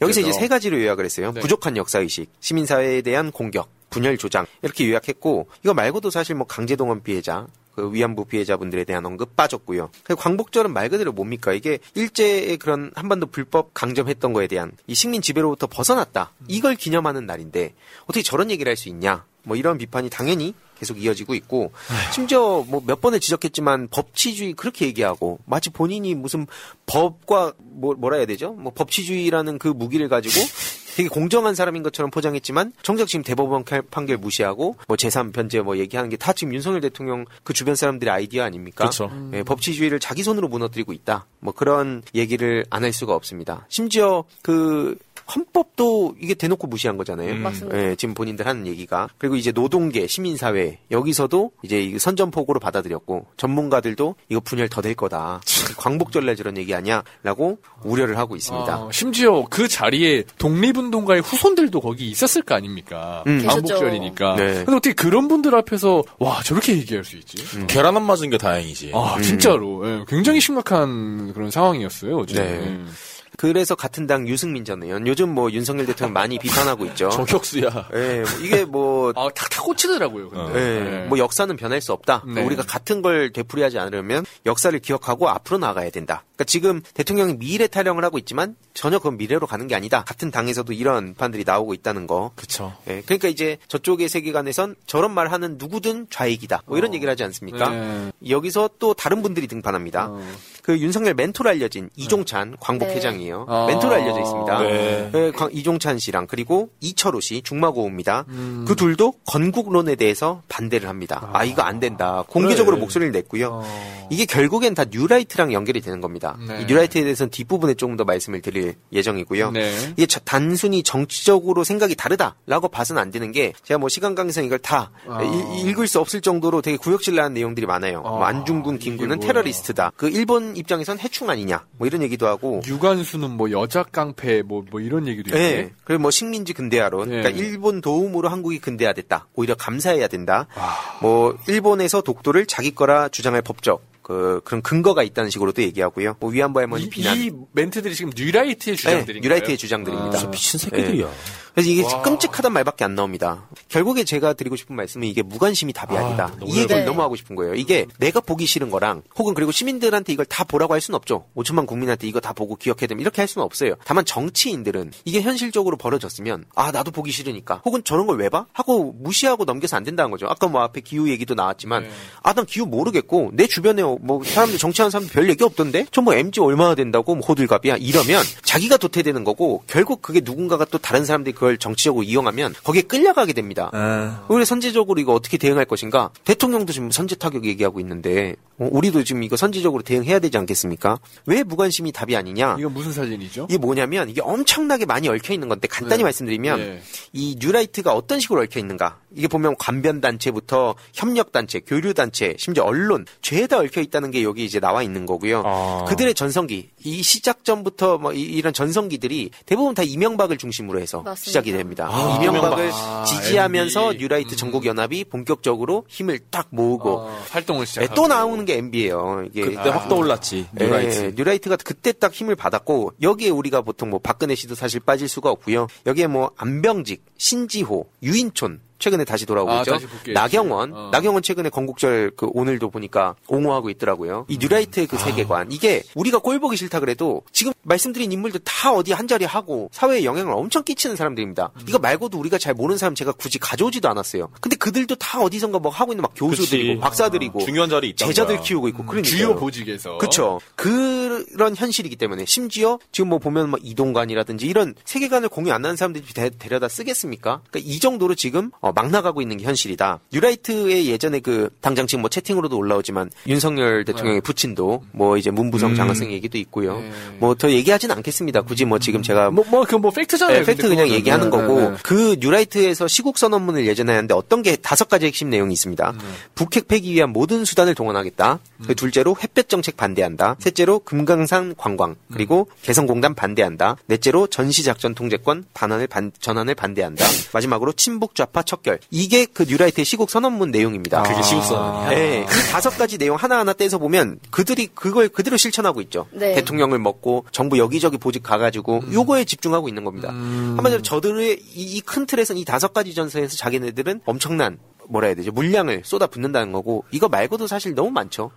여기서 이제 세 가지로 요약을 했어요. 네. 부족한 역사의식, 시민사회에 대한 공격, 분열 조장 이렇게 요약했고 이거 말고도 사실 뭐 강제동원 피해자 그 위안부 피해자분들에 대한 언급 빠졌고요. 광복절은 말 그대로 뭡니까? 이게 일제의 그런 한반도 불법 강점했던 거에 대한 이 식민 지배로부터 벗어났다. 이걸 기념하는 날인데 어떻게 저런 얘기를 할 수 있냐? 뭐 이런 비판이 당연히 계속 이어지고 있고 심지어 뭐 몇 번을 지적했지만 법치주의 그렇게 얘기하고 마치 본인이 무슨 법과 뭐 뭐라 해야 되죠? 뭐 법치주의라는 그 무기를 가지고 되게 공정한 사람인 것처럼 포장했지만 정작 지금 대법원 칼- 판결 무시하고 뭐 제3 변제 뭐 얘기하는 게 다 지금 윤석열 대통령 그 주변 사람들의 아이디어 아닙니까? 그렇죠. 예, 법치주의를 자기 손으로 무너뜨리고 있다. 뭐 그런 얘기를 안 할 수가 없습니다. 심지어 그 헌법도 이게 대놓고 무시한 거잖아요. 음. 맞습니다. 예, 지금 본인들 하는 얘기가 그리고 이제 노동계, 시민사회 여기서도 이제 이 선전포고로 받아들였고 전문가들도 이거 분열 더 될 거다. 광복절날 저런 얘기 아니야라고 우려를 하고 있습니다. 어, 심지어 그 자리에 독립운동가의 후손들도 거기 있었을 거 아닙니까? 음. 광복절이니까. 네. 근데 어떻게 그런 분들 앞에서 와 저렇게 얘기할 수 있지? 계란 안 맞은 게 다행이지. 아 진짜로 예, 굉장히 심각한 그런 상황이었어요. 어제. 네. 음. 그래서 같은 당 유승민 전 의원 요즘 뭐 윤석열 대통령 많이 비판하고 있죠. 저격수야. 예, 뭐 이게 뭐 아, 탁탁 꽂히더라고요. 근데. 예, 네. 뭐 역사는 변할 수 없다. 네. 우리가 같은 걸 되풀이하지 않으려면 역사를 기억하고 앞으로 나가야 된다. 그러니까 지금 대통령이 미래 타령을 하고 있지만 전혀 그건 미래로 가는 게 아니다. 같은 당에서도 이런 비판들이 나오고 있다는 거. 그쵸. 예, 그러니까 이제 저쪽의 세계관에선 저런 말 하는 누구든 좌익이다. 뭐 이런 얘기를 하지 않습니까? 네. 여기서 또 다른 분들이 등판합니다. 그 윤석열 멘토로 알려진 이종찬 광복 네. 회장이에요. 아. 멘토로 알려져 있습니다. 네. 네, 광- 이종찬 씨랑 그리고 이철우 씨 죽마고우입니다. 음. 그 둘도 건국론에 대해서 반대를 합니다. 아, 이거 안 된다. 공개적으로 그래. 목소리를 냈고요. 이게 결국엔 다 뉴라이트랑 연결이 되는 겁니다. 네. 이 뉴라이트에 대해서는 뒷부분에 조금 더 말씀을 드릴 예정이고요. 네. 이게 저- 단순히 정치적으로 생각이 다르다라고 봐서는 안 되는 게 제가 뭐 시간 관계상 이걸 다 아. 일- 읽을 수 없을 정도로 되게 구역질나는 내용들이 많아요. 뭐 안중근, 김구는 뭐야. 테러리스트다. 그 일본 입장에선 해충 아니냐. 뭐 이런 얘기도 하고 유관순은 뭐 여자 깡패 뭐뭐 이런 얘기도 있네. 네. 그리고 뭐 식민지 근대화론. 네. 그러니까 일본 도움으로 한국이 근대화됐다. 오히려 감사해야 된다. 아. 뭐 일본에서 독도를 자기 거라 주장할 법적 그 그런 근거가 있다는 식으로도 얘기하고요. 뭐 위안부 할머니 이, 비난. 이 멘트들이 지금 뉴라이트의 주장들인가요? 네, 뉴라이트의 주장들입니다. 아, 미친 새끼들이야. 그래서 이게 와. 끔찍하단 말밖에 안 나옵니다. 결국에 제가 드리고 싶은 말씀은 이게 무관심이 답이 아, 니다 너무 이 얘기를 네. 너무 하고 싶은 거예요. 이게 내가 보기 싫은 거랑 혹은 그리고 시민들한테 이걸 다 보라고 할 수는 없죠. 5천만 국민한테 이거 다 보고 기억해야 됩니다. 이렇게 할 수는 없어요. 다만 정치인들은 이게 현실적으로 벌어졌으면 아 나도 보기 싫으니까 혹은 저런 걸 왜 봐? 하고 무시하고 넘겨서 안 된다는 거죠. 아까 뭐 앞에 기후 얘기도 나왔지만 아 난 기후 모르겠고 내 주변에 뭐 사람들 정치하는 사람들 별 얘기 없던데 저 뭐 MZ 얼마나 된다고 뭐 호들갑이야 이러면 자기가 도태되는 거고 결국 그게 누군가가 또 다른 사람들이 그걸 정치적으로 이용하면 거기에 끌려가게 됩니다. 우리 선제적으로 이거 어떻게 대응할 것인가? 대통령도 지금 선제 타격 얘기하고 있는데 어, 우리도 지금 이거 선제적으로 대응해야 되지 않겠습니까? 왜 무관심이 답이 아니냐? 이건 무슨 사진이죠? 이게 뭐냐면 이게 엄청나게 많이 얽혀 있는 건데 간단히 네. 말씀드리면 네. 이 뉴라이트가 어떤 식으로 얽혀 있는가? 이게 보면 관변 단체부터 협력 단체, 교류 단체, 심지어 언론 죄다 얽혀 있다는 게 여기 이제 나와 있는 거고요. 아. 그들의 전성기, 이 시작 전부터 뭐 이, 런 전성기들이 대부분 다 이명박을 중심으로 해서 맞습니다. 시작이 됩니다. 아, 이명박을 이명박. 지지하면서 MB. 뉴라이트 전국 연합이 본격적으로 힘을 딱 모으고 어, 활동을 예, 시작하고 또 나오는 게 MB예요. 이게 그때 확 떠올랐지. 뉴라이트. 예, 뉴라이트가 그때 딱 힘을 받았고 여기에 우리가 보통 뭐 박근혜 씨도 사실 빠질 수가 없고요. 여기에 뭐 안병직, 신지호, 유인촌 최근에 다시 돌아오고 아, 있죠. 다시. 나경원, 어. 나경원 최근에 건국절 그 오늘도 보니까 옹호하고 있더라고요. 이 뉴라이트의 아. 그 세계관 이게 우리가 꼴 보기 싫다 그래도 지금 말씀드린 인물들 다 어디 한 자리 하고 사회에 영향을 엄청 끼치는 사람들입니다. 음. 이거 말고도 우리가 잘 모르는 사람 제가 굳이 가져오지도 않았어요. 근데 그들도 다 어디선가 뭐 하고 있는 막 교수들이고 그치. 박사들이고 중요한 자리 있다. 제자들 키우고 있고 그러니까 주요 보직에서 그렇죠. 그런 현실이기 때문에 심지어 지금 뭐 보면 뭐 이동관이라든지 이런 세계관을 공유 안 하는 사람들이 데, 데려다 쓰겠습니까? 그러니까 이 정도로 지금 어, 막 나가고 있는 게 현실이다. 뉴라이트의 예전에 그 당장 지금 뭐 채팅으로도 올라오지만 윤석열 대통령의 부친도 뭐 이제 문부성 음. 장학생 얘기도 있고요. 뭐더 얘기하진 않겠습니다. 굳이 뭐 지금 제가 뭐뭐 그뭐 팩트잖아요. 네, 팩트 그냥. 얘기하는 네, 거고 네, 네. 그 뉴라이트에서 시국 선언문을 예전에 하는데 어떤 게 다섯 가지 핵심 내용이 있습니다. 네. 북핵 폐기 위한 모든 수단을 동원하겠다. 음. 그 둘째로 햇볕 정책 반대한다. 셋째로 금강산 관광 그리고 음. 개성공단 반대한다. 넷째로 전시 작전 통제권 반환을 반, 전환을 반대한다. 마지막으로 친북 좌파 척 결. 이게 그 뉴라이트의 시국 선언문 내용입니다. 그게 시국 선언이야? 네, 이 다섯 가지 내용 하나 하나 떼서 보면 그들이 그걸 그대로 실천하고 있죠. 네. 대통령을 먹고 정부 여기저기 보직 가가지고 음. 요거에 집중하고 있는 겁니다. 한마디로 저들의 이 큰 틀에서는 이 다섯 가지 전선에서 자기네들은 엄청난 뭐라 해야 되죠 물량을 쏟아 붓는다는 거고 이거 말고도 사실 너무 많죠.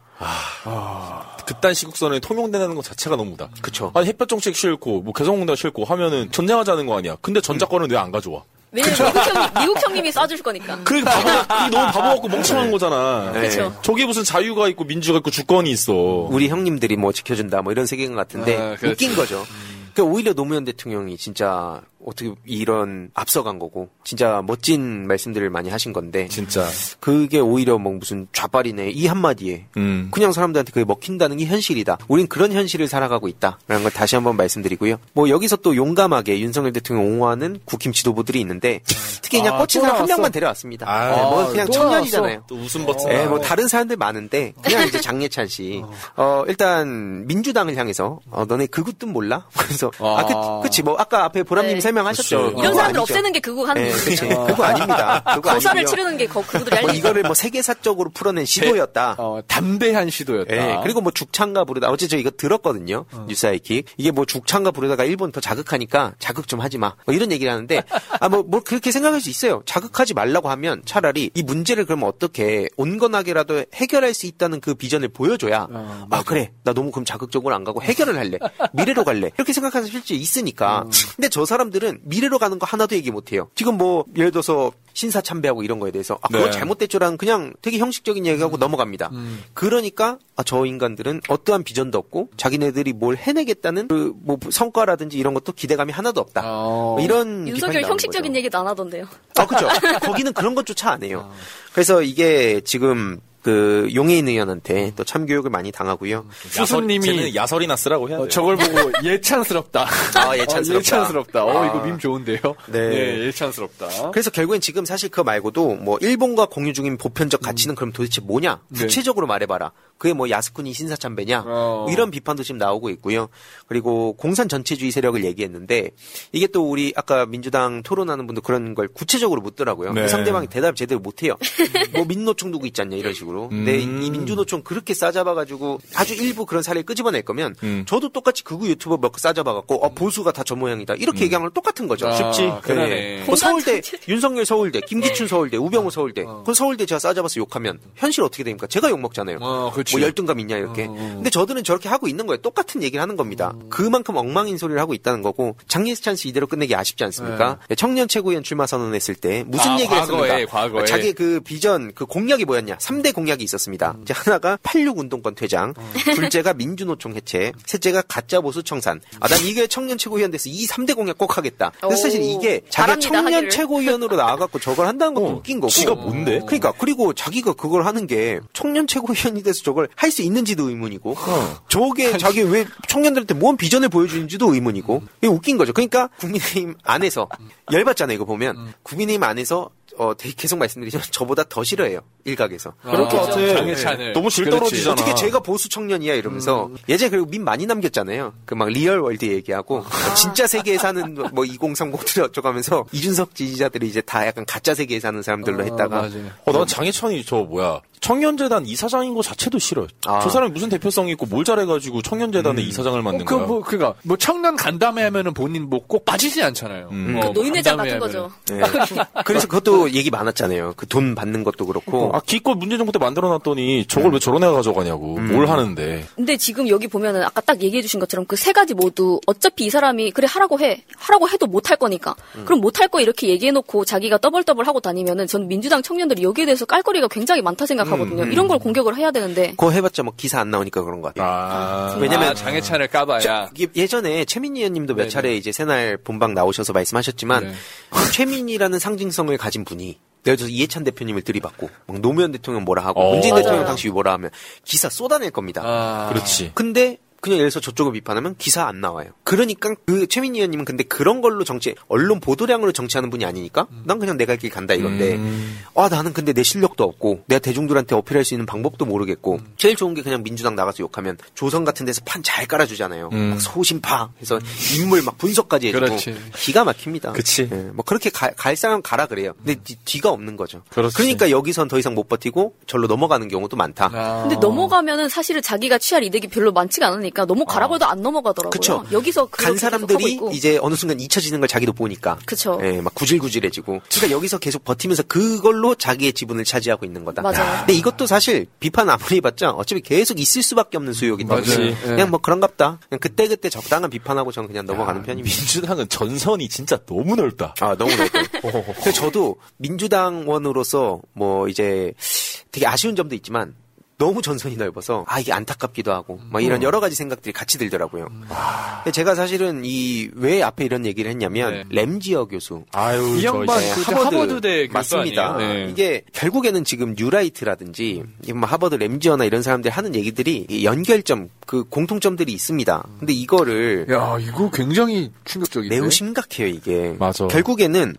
그딴 시국선에 통용된다는 것 자체가 너무다. 그쵸. 아니 햇볕 정책 싫고 뭐 개성공단 싫고 하면은 전쟁하자는 거 아니야. 근데 전자권은 왜안 가져와? 왜냐면 미국 형님, 미국 형님이 쏴줄 거니까. 그러니까 바보, 이 너무 바보 같고 멍청한 거잖아. 네. 그쵸. 저게 무슨 자유가 있고 민주가 있고 주권이 있어. 우리 형님들이 뭐 지켜준다 뭐 이런 세계관 같은데 아, 그렇죠. 웃긴 거죠. 그러니까 오히려 노무현 대통령이 진짜 어떻게 이런 앞서간 거고 진짜 멋진 말씀들을 많이 하신 건데 진짜 그게 오히려 뭐 무슨 좌빨이네 이 한마디에 음. 그냥 사람들한테 그게 먹힌다는 게 현실이다. 우린 그런 현실을 살아가고 있다라는 걸 다시 한번 말씀드리고요. 뭐 여기서 또 용감하게 윤석열 대통령 옹호하는 국힘 지도부들이 있는데 특히 그냥 아, 꽂힌 또 사람 한. 명만 데려왔습니다. 아, 네, 뭐 그냥 또 청년이잖아요. 또 웃음 버튼. 예, 뭐 다른 사람들 많은데 그냥 이제 장례찬 씨. 어, 일단 민주당을 향해서 어, 너네 그것도 몰라? 그래서 아, 그, 그치 뭐 아까 앞에 보람님 네. 설명 하셨죠. 이런 그거 사람들 아니죠. 없애는 게 그거 하는 네, 거죠. 그치. 그거 아닙니다. 그거 거사를. 치르는 게 거- 그분들이 할뭐 일. 이거를 뭐 세계사적으로 풀어낸 시도였다. 어, 담대한 시도였다. 예, 그리고 뭐 죽창가 부르다. 어제 저 이거 들었거든요. 뉴스아이킥. 이게 뭐 죽창가 부르다가 일본 더 자극하니까 자극 좀 하지 마. 뭐 이런 얘기를 하는데 아뭐 뭐 그렇게 생각할 수 있어요. 자극하지 말라고 하면 차라리 이 문제를 그러면 어떻게 온건하게라도 해결할 수 있다는 그 비전을 보여줘야 아 그래 나 너무 그럼 자극적으로 안 가고 해결을 할래 미래로 갈래 이렇게 생각하는 실제 있으니까 근데 저 사람들은 미래로 가는 거 하나도 얘기 못 해요. 지금 뭐 예를 들어서 신사 참배하고 이런 거에 대해서 아 그거 네. 잘못됐죠라는 그냥 되게 형식적인 얘기하고 넘어갑니다. 그러니까 아, 저 인간들은 어떠한 비전도 없고 자기네들이 뭘 해내겠다는 그 뭐 성과라든지 이런 것도 기대감이 하나도 없다. 뭐 이런 윤석열 형식적인 얘기도 안 하던데요. 아, 그죠. 거기는 그런 것조차 안 해요. 그래서 이게 지금 그 용해인 의원한테 또 참교육을 많이 당하고요. 야설님이 야설이나 쓰라고 해야 돼. 어, 저걸 보고 예찬스럽다. 아, 예찬스럽다. 어, 예찬스럽다. 어, 아. 이거 밈 좋은데요? 네. 예찬스럽다. 그래서 결국엔 지금 사실 그거 말고도 뭐 일본과 공유 중인 보편적 가치는 그럼 도대체 뭐냐? 네. 구체적으로 말해봐라. 그게 뭐 야스쿠니 신사참배냐? 뭐 이런 비판도 지금 나오고 있고요. 그리고 공산 전체주의 세력을 얘기했는데 이게 또 우리 아까 민주당 토론하는 분도 그런 걸 구체적으로 묻더라고요. 네. 그 상대방이 대답 제대로 못해요. 뭐 민노총 누구 있지 않냐 이런 식으로. 근데 음. 이 민주노총 그렇게 싸잡아가지고 아주 일부 그런 사례를 끄집어낼 거면 음. 저도 똑같이 극우 유튜버 몇 개 싸잡아갖고 어, 보수가 다 저 모양이다 이렇게 얘기하는 건 똑같은 거죠. 아, 쉽지. 그러네. 네. 뭐 서울대 윤석열 서울대 김기춘 서울대 우병우 서울대 그건 서울대 제가 싸잡아서 욕하면 현실 어떻게 됩니까? 제가 욕 먹잖아요. 뭐 열등감 있냐 이렇게. 근데 저들은 저렇게 하고 있는 거예요. 똑같은 얘기를 하는 겁니다. 그만큼 엉망인 소리를 하고 있다는 거고 장예찬 찬스 이대로 끝내기 아쉽지 않습니까? 청년 최고위원 출마 선언했을 때 무슨 아, 얘기를 과거에, 했습니까? 과거에. 자기 그 비전 그 공약이 뭐였냐? 3대 공약이 있었습니다. 이제 하나가 86 운동권 퇴장, 둘째가 민주노총 해체, 셋째가 가짜 보수 청산. 아, 난 이게 청년 최고위원 돼서 이 3대 공약 꼭 하겠다. 그래서 사실 이게 자기 청년 하기를. 최고위원으로 나와갖고 저걸 한다는 것도 웃긴 거고. 지가 뭔데? 그러니까 그리고 자기가 그걸 하는 게 청년 최고위원이 돼서 저걸 할 수 있는지도 의문이고, 저게 자기 왜 청년들한테 뭔 비전을 보여주는지도 의문이고, 이게 웃긴 거죠. 그러니까 국민의힘 안에서 열받잖아요. 이거 보면 국민의힘 안에서 어, 되게 계속 말씀드리지만 저보다 더 싫어해요. 일각에서. 그럴 것 같아. 너무 질 떨어지잖아. 어떻게 쟤가 보수 청년이야 이러면서 예전에 그리고 밈 많이 남겼잖아요. 그 막 real world 얘기하고 진짜 세계에 사는 뭐 2030들이 어쩌고 하면서 이준석 지지자들이 이제 다 약간 가짜 세계에 사는 사람들로 했다가 어, 난 장예찬이 저 뭐야 청년재단 이사장인 거 자체도 싫어. 아. 저 사람이 무슨 대표성이 있고 뭘 잘해가지고 청년재단의 이사장을 만든 그, 거야. 뭐, 그니까, 뭐, 청년 간담회 하면은 본인 뭐 꼭 빠지지 않잖아요. 음. 어, 그 노인회장 같은. 거죠. 네. 그래서 그것도 얘기 많았잖아요. 그 돈 받는 것도 그렇고. 아 기껏 문재정부 때 만들어놨더니 저걸 왜 저런 애가 가져가냐고. 뭘 하는데. 근데 지금 여기 보면은 아까 딱 얘기해 주신 것처럼 그 세 가지 모두 어차피 이 사람이 그래 하라고 해 하라고 해도 못 할 거니까 그럼 못 할 거 이렇게 얘기해 놓고 자기가 떠벌떠벌 하고 다니면은 전 민주당 청년들이 여기에 대해서 깔거리가 굉장히 많다 생각하 거든요. 음, 음. 이런 걸 공격을 해야 되는데 그거 해봤자 뭐 기사 안 나오니까 그런 것 같아요. 아, 왜냐면 장애찬을 까봐야. 저- 예- 예전에 최민희 의원님도 몇 네네. 차례 이제 새날 본방 나오셔서 말씀하셨지만 네. 최민희라는 상징성을 가진 분이 예를 들어서 이해찬 대표님을 들이받고 막 노무현 대통령 뭐라 하고 어. 문재인. 대통령 당시 뭐라 하면 기사 쏟아낼 겁니다. 아. 그렇지. 근데 그냥 예를 들어서 저쪽을 비판하면 기사 안 나와요. 그러니까 그 최민희 의원님은 근데 그런 걸로 정치 언론 보도량으로 정치하는 분이 아니니까 난 그냥 내갈길 간다 이건데 음. 아 나는 근데 내 실력도 없고 내가 대중들한테 어필할 수 있는 방법도 모르겠고 제일 좋은 게 그냥 민주당 나가서 욕하면 조선 같은 데서 판 잘 깔아주잖아요. 음. 막 소신파 해서 인물 막 분석까지 해주고 그렇지. 기가 막힙니다. 그치. 예, 뭐 그렇게 가- 갈 사람 가라 그래요. 근데 뒤, 뒤가 없는 거죠. 그렇지. 그러니까 여기선 더 이상 못 버티고 절로 넘어가는 경우도 많다. 아. 근데 넘어가면은 사실은 자기가 취할 이득이 별로 많지가 않은 하니까 너무 가라고 해도 안 넘어가더라고요. 그쵸. 여기서 간 그렇게 계속 하고 사람들이 있고. 이제 어느 순간 잊혀지는 걸 자기도 보니까. 그쵸. 예, 막 구질구질해지고. 그러니까 여기서 계속 버티면서 그걸로 자기의 지분을 차지하고 있는 거다. 맞아요. 근데 이것도 사실 비판 아무리 해봤자 어차피 계속 있을 수밖에 없는 수요이기 때문에 맞지. 그냥 뭐 그런갑다. 그냥 그때 그때 적당한 비판하고 저는 그냥 넘어가는 편입니다. 민주당은 전선이 진짜 너무 넓다. 아, 너무 넓다. 그래서 저도 민주당원으로서 뭐 이제 되게 아쉬운 점도 있지만 너무 전선이 넓어서 아 이게 안타깝기도 하고 막 이런 음. 여러 가지 생각들이 같이 들더라고요. 근데 제가 사실은 이 왜 앞에 이런 얘기를 했냐면 램지어 교수. 아유 이 양반 네, 그때 하버드대 교수 맞습니다. 아니에요? 네. 이게 결국에는 지금 뉴라이트라든지 뭐 하버드 램지어나 이런 사람들이 하는 얘기들이 이 연결점 그 공통점들이 있습니다. 근데 이거를 야 이거 굉장히 충격적인데 매우 심각해요 이게. 맞아. 결국에는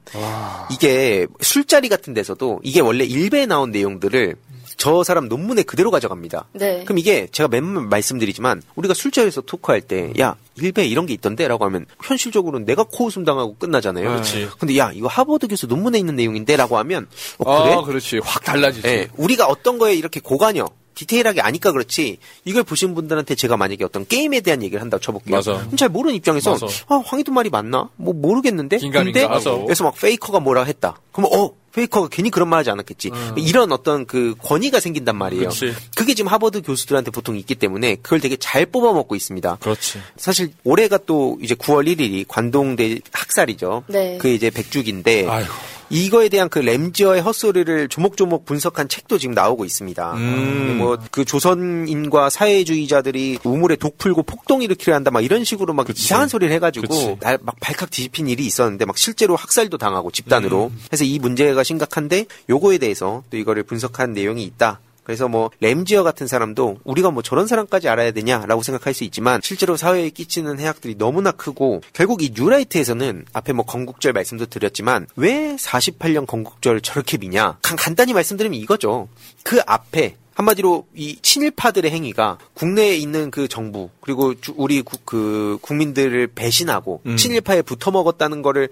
이게 술자리 같은 데서도 이게 원래 일베에 나온 내용들을 저 사람 논문에 그대로 가져갑니다. 네. 그럼 이게 제가 맨날 말씀드리지만 우리가 술자리에서 토크할 때 야 일베 이런 게 있던데라고 하면 현실적으로는 내가 코웃음 당하고 끝나잖아요. 그렇지. 근데 야 이거 하버드 교수 논문에 있는 내용인데라고 하면 어, 그래? 아 그렇지 확 달라지지 예, 우리가 어떤 거에 이렇게 고관여 디테일하게 아니까 그렇지 이걸 보신 분들한테 제가 만약에 어떤 게임에 대한 얘기를 한다고 쳐볼게요. 맞아. 그럼 잘 모르는 입장에서 맞아. 아 황희도 말이 맞나? 뭐 모르겠는데. 근데 하고. 그래서 막 페이커가 뭐라 했다. 그럼 어 페이커가 괜히 그런 말 하지 않았겠지. 이런 어떤 그 권위가 생긴단 말이에요. 그치. 그게 지금 하버드 교수들한테 보통 있기 때문에 그걸 되게 잘 뽑아먹고 있습니다. 그렇지. 사실 올해가 또 이제 9월 1일이 관동대 학살이죠. 네. 그 이제 100주기인데 이 거에 대한 그 램지어의 헛소리를 조목조목 분석한 책도 지금 나오고 있습니다. 음. 뭐그 조선인과 사회주의자들이 우물에 독 풀고 폭동 일으키려 한다 막 이런 식으로 막 이상한 소리를 해가지고 그치. 날막 발칵 뒤집힌 일이 있었는데 막 실제로 학살도 당하고 집단으로 음. 그래서 이 문제가 심각한데 요거에 대해서 또 이거를 분석한 내용이 있다. 그래서 뭐 램지어 같은 사람도 우리가 뭐 저런 사람까지 알아야 되냐라고 생각할 수 있지만 실제로 사회에 끼치는 해악들이 너무나 크고 결국 이 뉴라이트에서는 앞에 뭐 건국절 말씀도 드렸지만 왜 48년 건국절 저렇게 미냐 간, 간단히 말씀드리면 이거죠 그 앞에 한마디로 이 친일파들의 행위가 국내에 있는 그 정부 그리고 주- 우리 구- 그 국민들을 배신하고 음. 친일파에 붙어먹었다는 거를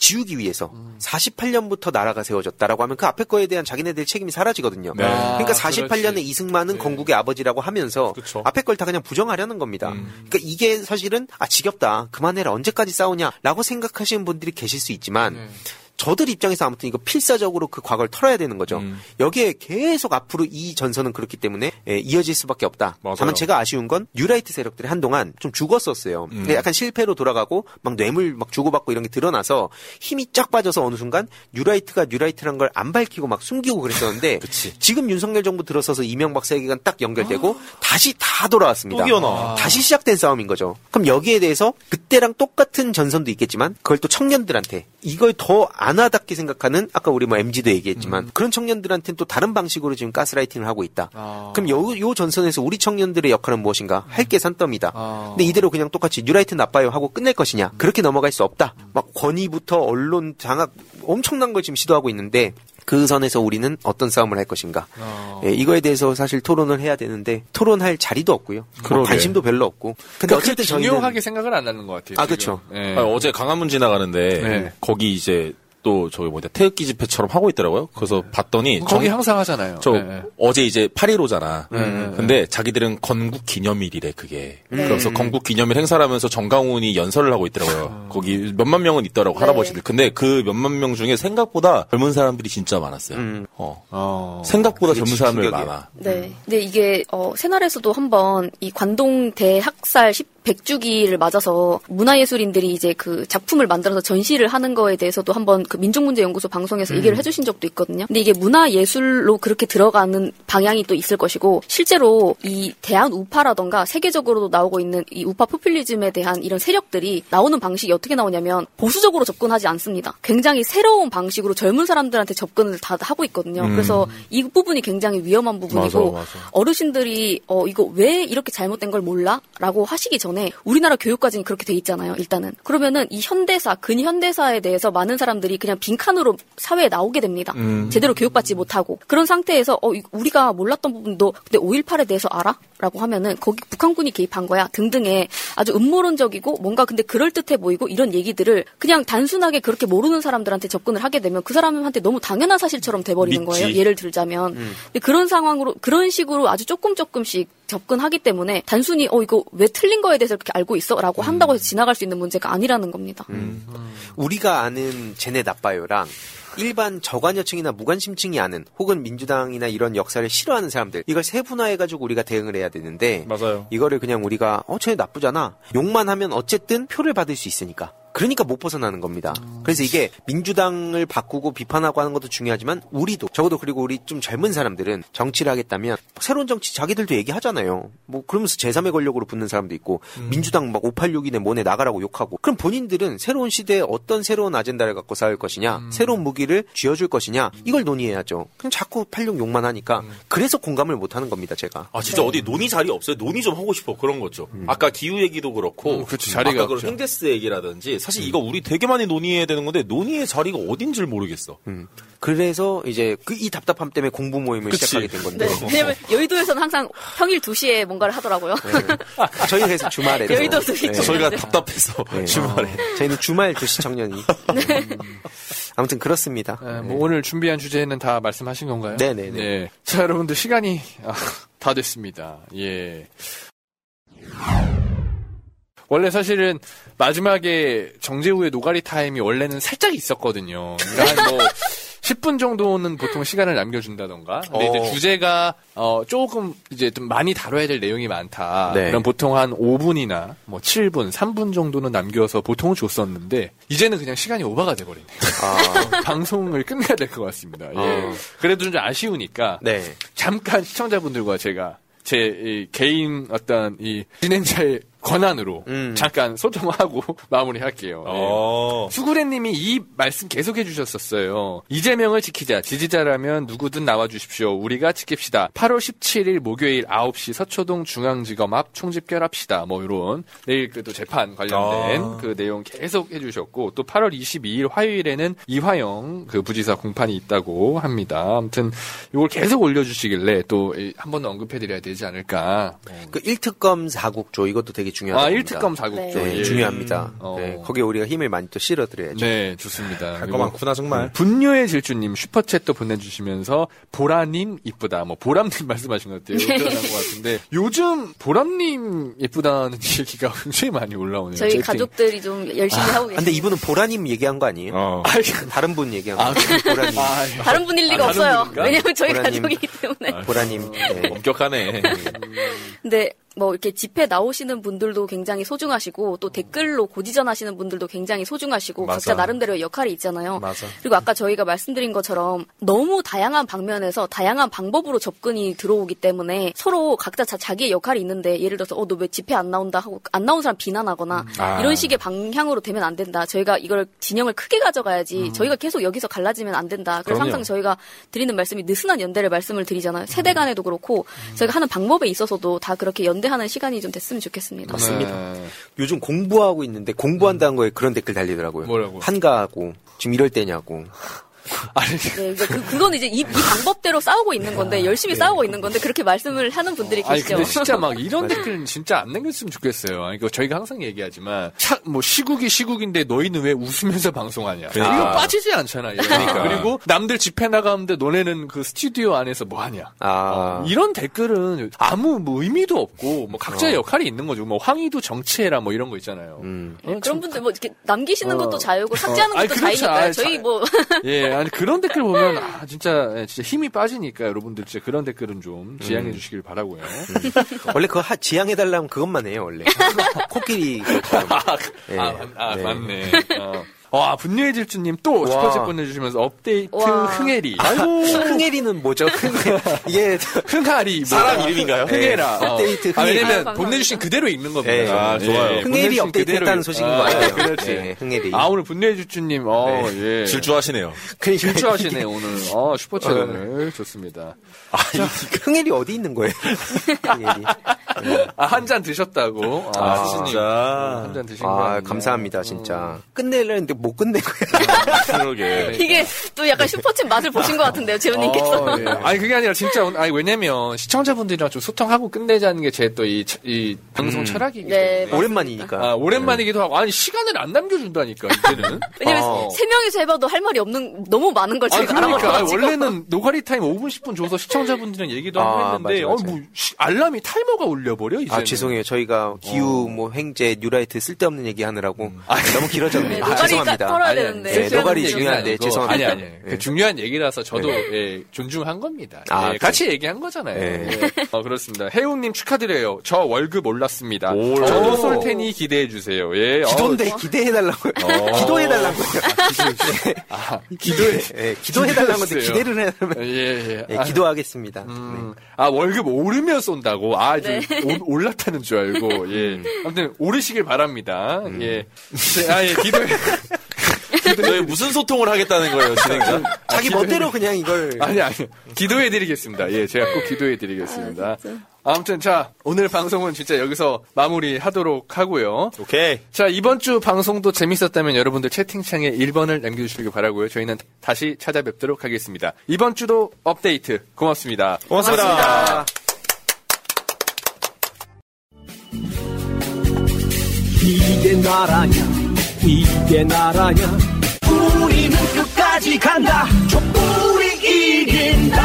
지우기 위해서 48년부터 나라가 세워졌다라고 하면 그 앞에 거에 대한 자기네들 책임이 사라지거든요. 네. 그러니까 아, 48년에 그렇지. 이승만은 건국의 아버지라고 하면서 앞에 걸 다 그냥 부정하려는 겁니다. 그러니까 이게 사실은 아 지겹다. 그만해라. 언제까지 싸우냐라고 생각하시는 분들이 계실 수 있지만 저들 입장에서 아무튼 이거 필사적으로 그 과거를 털어야 되는 거죠. 여기에 계속 앞으로 이 전선은 그렇기 때문에 예, 이어질 수밖에 없다. 다만 제가 아쉬운 건 뉴라이트 세력들이 한동안 좀 죽었었어요. 음. 약간 실패로 돌아가고 막 뇌물 막 주고받고 이런 게 드러나서 힘이 쫙 빠져서 어느 순간 뉴라이트가 뉴라이트란 걸 안 밝히고 막 숨기고 그랬었는데 지금 윤석열 정부 들어서서 이명박 세계관 딱 연결되고 다시 다 돌아왔습니다. 또 기어나와. 다시 시작된 싸움인 거죠. 그럼 여기에 대해서 그때랑 똑같은 전선도 있겠지만 그걸 또 청년들한테 이걸 더안 와닿게 생각하는 아까 우리 뭐 MZ도 얘기했지만 그런 청년들한테는 또 다른 방식으로 지금 가스라이팅을 하고 있다. 그럼 요, 요 전선에서 우리 청년들의 역할은 무엇인가? 할 게 산더미다. 근데 이대로 그냥 똑같이 뉴라이트 나빠요 하고 끝낼 것이냐? 그렇게 넘어갈 수 없다. 막 권위부터 언론 장악 엄청난 걸 지금 시도하고 있는데 그 선에서 우리는 어떤 싸움을 할 것인가? 예, 이거에 대해서 사실 토론을 해야 되는데 토론할 자리도 없고요. 뭐 그러게. 관심도 별로 없고. 근데 그러니까 어쨌든 중요하게 저희는 생각을 안 하는 것 같아요. 아. 그쵸. 예. 아니, 어제 강화문 지나가는데 네. 거기 이제 또 저기 뭐냐 태극기 집회처럼 하고 있더라고요. 그래서 봤더니 거기 정- 항상 하잖아요. 저 네. 어제 이제 8.15잖아. 네. 근데 자기들은 건국 기념일이래 그게. 네. 그래서 건국 기념일 행사를 하면서 정강훈이 연설을 하고 있더라고요. 거기 몇만 명은 있더라고 네. 할아버지들. 근데 그 몇만 명 중에 생각보다 젊은 사람들이 진짜 많았어요. 어. 생각보다 젊은 사람들 많아. 네. 근데 이게 어, 새날에서도 한번 이 관동 대학살 10, 100주기를 맞아서 문화예술인들이 이제 그 작품을 만들어서 전시를 하는 거에 대해서도 한번 그 민족문제연구소 방송에서 얘기를 해주신 적도 있거든요. 근데 이게 문화예술로 그렇게 들어가는 방향이 또 있을 것이고 실제로 이 대한 우파라던가 세계적으로도 나오고 있는 이 우파 포퓰리즘에 대한 이런 세력들이 나오는 방식이 어떻게 나오냐면 보수적으로 접근하지 않습니다. 굉장히 새로운 방식으로 젊은 사람들한테 접근을 다 하고 있거든요. 음. 그래서 이 부분이 굉장히 위험한 부분이고 맞아, 맞아. 어르신들이 어 이거 왜 이렇게 잘못된 걸 몰라? 라고 하시기 전에 우리나라 교육과정이 그렇게 돼 있잖아요. 일단은 그러면은 이 현대사 근현대사에 대해서 많은 사람들이 그냥 빈칸으로 사회에 나오게 됩니다. 음. 제대로 교육받지 못하고 그런 상태에서 어 이- 우리가 몰랐던 부분도 근데 5.18에 대해서 알아? 라고 하면은 거기 북한군이 개입한 거야 등등의 아주 음모론적이고 뭔가 근데 그럴 듯해 보이고 이런 얘기들을 그냥 단순하게 그렇게 모르는 사람들한테 접근을 하게 되면 그 사람한테 너무 당연한 사실처럼 돼버리는 믿지. 거예요. 예를 들자면 음. 근데 그런 상황으로 그런 식으로 아주 조금 조금씩 접근하기 때문에 단순히 어 이거 왜 틀린 거에 대해서 이렇게 알고 있어라고 한다고 해서 지나갈 수 있는 문제가 아니라는 겁니다. 음. 우리가 아는 쟤네 나빠요랑 일반 저관여층이나 무관심층이 아는 혹은 민주당이나 이런 역사를 싫어하는 사람들 이걸 세분화해가지고 우리가 대응을 해야 되는데 맞아요. 이거를 그냥 우리가 어 쟤네 나쁘잖아 욕만 하면 어쨌든 표를 받을 수 있으니까 그러니까 못 벗어나는 겁니다. 그래서 이게 민주당을 바꾸고 비판하고 하는 것도 중요하지만 우리도 적어도 그리고 우리 좀 젊은 사람들은 정치를 하겠다면 새로운 정치 자기들도 얘기하잖아요. 뭐 그러면서 제3의 권력으로 붙는 사람도 있고 민주당 막 586이네 뭐네 나가라고 욕하고 그럼 본인들은 새로운 시대에 어떤 새로운 아젠다를 갖고 싸울 것이냐 새로운 무기를 쥐어줄 것이냐 이걸 논의해야죠. 그냥 자꾸 86 욕만 하니까 그래서 공감을 못 하는 겁니다 제가. 아 진짜 어디 논의 자리 없어요? 논의 좀 하고 싶어 그런 거죠. 아까 기후 얘기도 그렇고, 음, 그렇죠. 자리가 아까 그런. 행데스 얘기라든지 사실 이거 우리 되게 많이 논의해야 되는 건데 논의의 자리가 어딘지를 모르겠어. 그래서 이제 그 이 답답함 때문에 공부 모임을 그치. 시작하게 된 건데. 네, 왜냐면 여의도에서는 항상 평일 2시에 뭔가를 하더라고요. 저희 회사 주말에. 여의도 수비 쪽. 저희가 답답해서 주말에. 저희는 주말 2시 청년이. 음. 아무튼 그렇습니다. 네, 뭐 오늘 준비한 주제는 다 말씀하신 건가요? 네네네. 네. 자, 여러분들 시간이 아, 다 됐습니다. 예. 원래 사실은 마지막에 정재우의 노가리 타임이 원래는 살짝 있었거든요. 그러니까 한뭐 10분 정도는 보통 시간을 남겨준다던가. 근데 어. 이제 주제가 어 조금 이제 좀 많이 다뤄야 될 내용이 많다. 네. 그럼 보통 한 5분이나 뭐 7분, 3분 정도는 남겨서 보통은 줬었는데 이제는 그냥 시간이 오버가 돼버리네요. 방송을 끝내야 될 것 같습니다. 예. 어. 그래도 좀 아쉬우니까 네. 잠깐 시청자분들과 제가 제이 개인 어떤 이 진행자의 권한으로 음. 잠깐 소통하고 마무리할게요. 어. 예. 수구레님이 이 말씀 계속 해주셨었어요. 이재명을 지키자. 지지자라면 누구든 나와주십시오. 우리가 지킵시다. 8월 17일 목요일 9시 서초동 중앙지검 앞 총집결합시다. 뭐 이런 내일 그 또 재판 관련된 아. 그 내용 계속 해주셨고 또 8월 22일 화요일에는 이화영 그 부지사 공판이 있다고 합니다. 아무튼 이걸 계속 올려주시길래 또 한 번 더 언급해드려야 되지 않을까. 그 1특검 사국조 이것도 되게 중요하다. 아, 1특검 사국조. 네, 예. 중요합니다. 어. 네, 거기에 우리가 힘을 많이 또 실어드려야죠. 네, 좋습니다. 할 거 많구나 정말. 분뇨의 질주님 슈퍼챗도 보내주시면서 보라님 이쁘다. 뭐 보람님 말씀하신 것 같아요. 것 같은데 요즘 보람님 예쁘다는 얘기가 굉장히 많이 올라오네요. 저희 채팅. 가족들이 좀 열심히 하고 계세요. 근데 이분은 보라님 얘기한 거 아니에요? 어. 다른 분 얘기한 아, 거. 보라님. 다른 분일 리가 아, 다른 없어요. 분인가? 왜냐면 저희 보라님. 가족이기 때문에. 보라님. 네. 엄격하네. 근데 뭐 이렇게 집회 나오시는 분들도 굉장히 소중하시고 또 댓글로 고지전하시는 분들도 굉장히 소중하시고 맞아. 각자 나름대로의 역할이 있잖아요. 맞아. 그리고 아까 저희가 말씀드린 것처럼 너무 다양한 방면에서 다양한 방법으로 접근이 들어오기 때문에 서로 각자 자, 자기의 역할이 있는데 예를 들어서 어 너 왜 집회 안 나온다 하고 안 나온 사람 비난하거나 아. 이런 식의 방향으로 되면 안 된다. 저희가 이걸 진영을 크게 가져가야지 저희가 계속 여기서 갈라지면 안 된다. 그래서 음. 그럼요. 항상 저희가 드리는 말씀이 느슨한 연대를 말씀을 드리잖아요. 세대 간에도 그렇고 저희가 하는 방법에 있어서도 다 그렇게 연 대하는 시간이 좀 됐으면 좋겠습니다. 맞습니다. 네. 요즘 공부하고 있는데 공부한다는 거에 그런 댓글 달리더라고요. 뭐라고? 한가하고 지금 이럴 때냐고. 네, 그러니까 그, 그건 이제 이, 이 방법대로 싸우고 있는 건데 열심히 싸우고 있는 건데 그렇게 말씀을 하는 분들이 아니 계시죠. 근데 진짜 막 이런 댓글은 진짜 안 남겼으면 좋겠어요. 아니, 그 저희가 항상 얘기하지만 차, 뭐 시국이 시국인데 너희는 왜 웃으면서 방송하냐? 그러니까. 이거 빠지지 않잖아. 이거. 그러니까. 그리고 남들 집회 나가는데 너네는 그 스튜디오 안에서 뭐 하냐? 아. 이런 댓글은 아무 뭐 의미도 없고 뭐 각자의 어. 역할이 있는 거죠. 뭐 황희도 정치해라 뭐 이런 거 있잖아요. 음. 어, 참- 그런 분들 뭐 이렇게 남기시는 어. 것도 자유고 삭제하는 어. 아니, 것도 그렇죠. 자유니까요. 아니, 저희 자- 뭐 예, 아니 그런 댓글 보면 아 진짜 예, 진짜 힘이 빠지니까 여러분들 진짜 그런 댓글은 좀 지양해 음. 주시길 바라고요. 원래 그거 하- 지향해달라면 그것만 해요, 원래. 코끼리. 그것처럼. 네. 아, 맞- 아, 네. 맞네. 어. 와, 분노의 질주님 또 와. 슈퍼챗 보내주시면서 업데이트 와. 흥해리. 아이고. 흥혜리는 뭐죠? 이게 흥하리. 뭐. 사람 이름인가요? 흥해라. 네. 어. 업데이트 아, 흥해리. 왜냐면 아유, 보내주신 그대로 읽는 겁니다. 네. 아, 좋아요. 흥혜리 보내주신 업데이트 했다는 그대로 소식인 읽- 것 같아요. 아, 그렇지. 네, 흥혜리. 아, 오늘 분노의 질주님, 어, 네. 예. 질주하시네요. 그러니까 질주하시네, 오늘. 어, 슈퍼챗 오늘. 좋습니다. 아, 이 흥혜리 어디 있는 거예요? 흥혜리. 아, 한 잔 드셨다고. 아, 아, 진짜. 진짜. 한 잔 드신 거. 아, 감사합니다, 진짜. 음. 끝내려는데 못 끝낸 거야. 그러게. 이게 또 약간 슈퍼챗 맛을 보신 것 같은데요, 재훈님께서. 어, 예. 아니 그게 아니라 진짜 오늘- 아니 왜냐면 시청자분들이랑 좀 소통하고 끝내자는 게 제 또이 이 방송 음. 철학이기 네, 때문에 오랜만이니까. 아, 오랜만이기도 하고 아니 시간을 안 남겨준다니까 이제는 왜냐면 어. 세 명이서 해봐도 할 말이 없는 너무 많은 걸 아니 저희가 그러니까 알아버려가지고. 원래는 노가리 타임 5분 10분 줘서 시청자분들이랑 얘기도 하고 아, 했는데 맞아, 어, 맞아. 뭐 시- 알람이 타이머가 울려버려 이제 아, 죄송해요. 저희가 기후, 어. 뭐, 횡재, 뉴라이트 쓸데없는 얘기 하느라고 음. 너무 길어졌네요. 네, 아, 노가리 죄송합니다. 털어야 아니, 되는데. 네, 노가리 중요한데. 죄송합니다. 아니 아니 네. 그 중요한 얘기라서 저도 예, 존중한 겁니다. 아, 예, 같이 얘기한 거잖아요. 네. 예. 어, 그렇습니다. 해웅님 축하드려요. 저 월급 올랐습니다. 오. 저도 쏠 테니 기대해 주세요. 예. 기도인데 어, 기대해 달라고요. 어. 기도해 달라고요. 아, 기도해. 예, 기도해 달라는 건데 기도해주세요. 기대를 해 달라면. 예, 예. 예, 아, 기도하겠습니다. 음, 아, 월급 오르면 쏜다고? 아, 저 네. 오- 올랐다는 줄 알고, 예. 아무튼, 오르시길 바랍니다. 예. 네, 아, 예, 기도해. 저희 무슨 소통을 하겠다는 거예요, 진행자? 자기 기도해- 멋대로 그냥 이걸. 아니, 아니. 기도해드리겠습니다. 예, 제가 꼭 기도해드리겠습니다. 아무튼, 자, 오늘 방송은 진짜 여기서 마무리 하도록 하고요. 오케이. 자, 이번 주 방송도 재밌었다면 여러분들 채팅창에 1번을 남겨주시길 바라고요. 저희는 다시 찾아뵙도록 하겠습니다. 이번 주도 업데이트 고맙습니다. 고맙습니다. 이게 나라냐 이게 나라냐? 우리는 끝까지 간다. 촛불이 이긴다.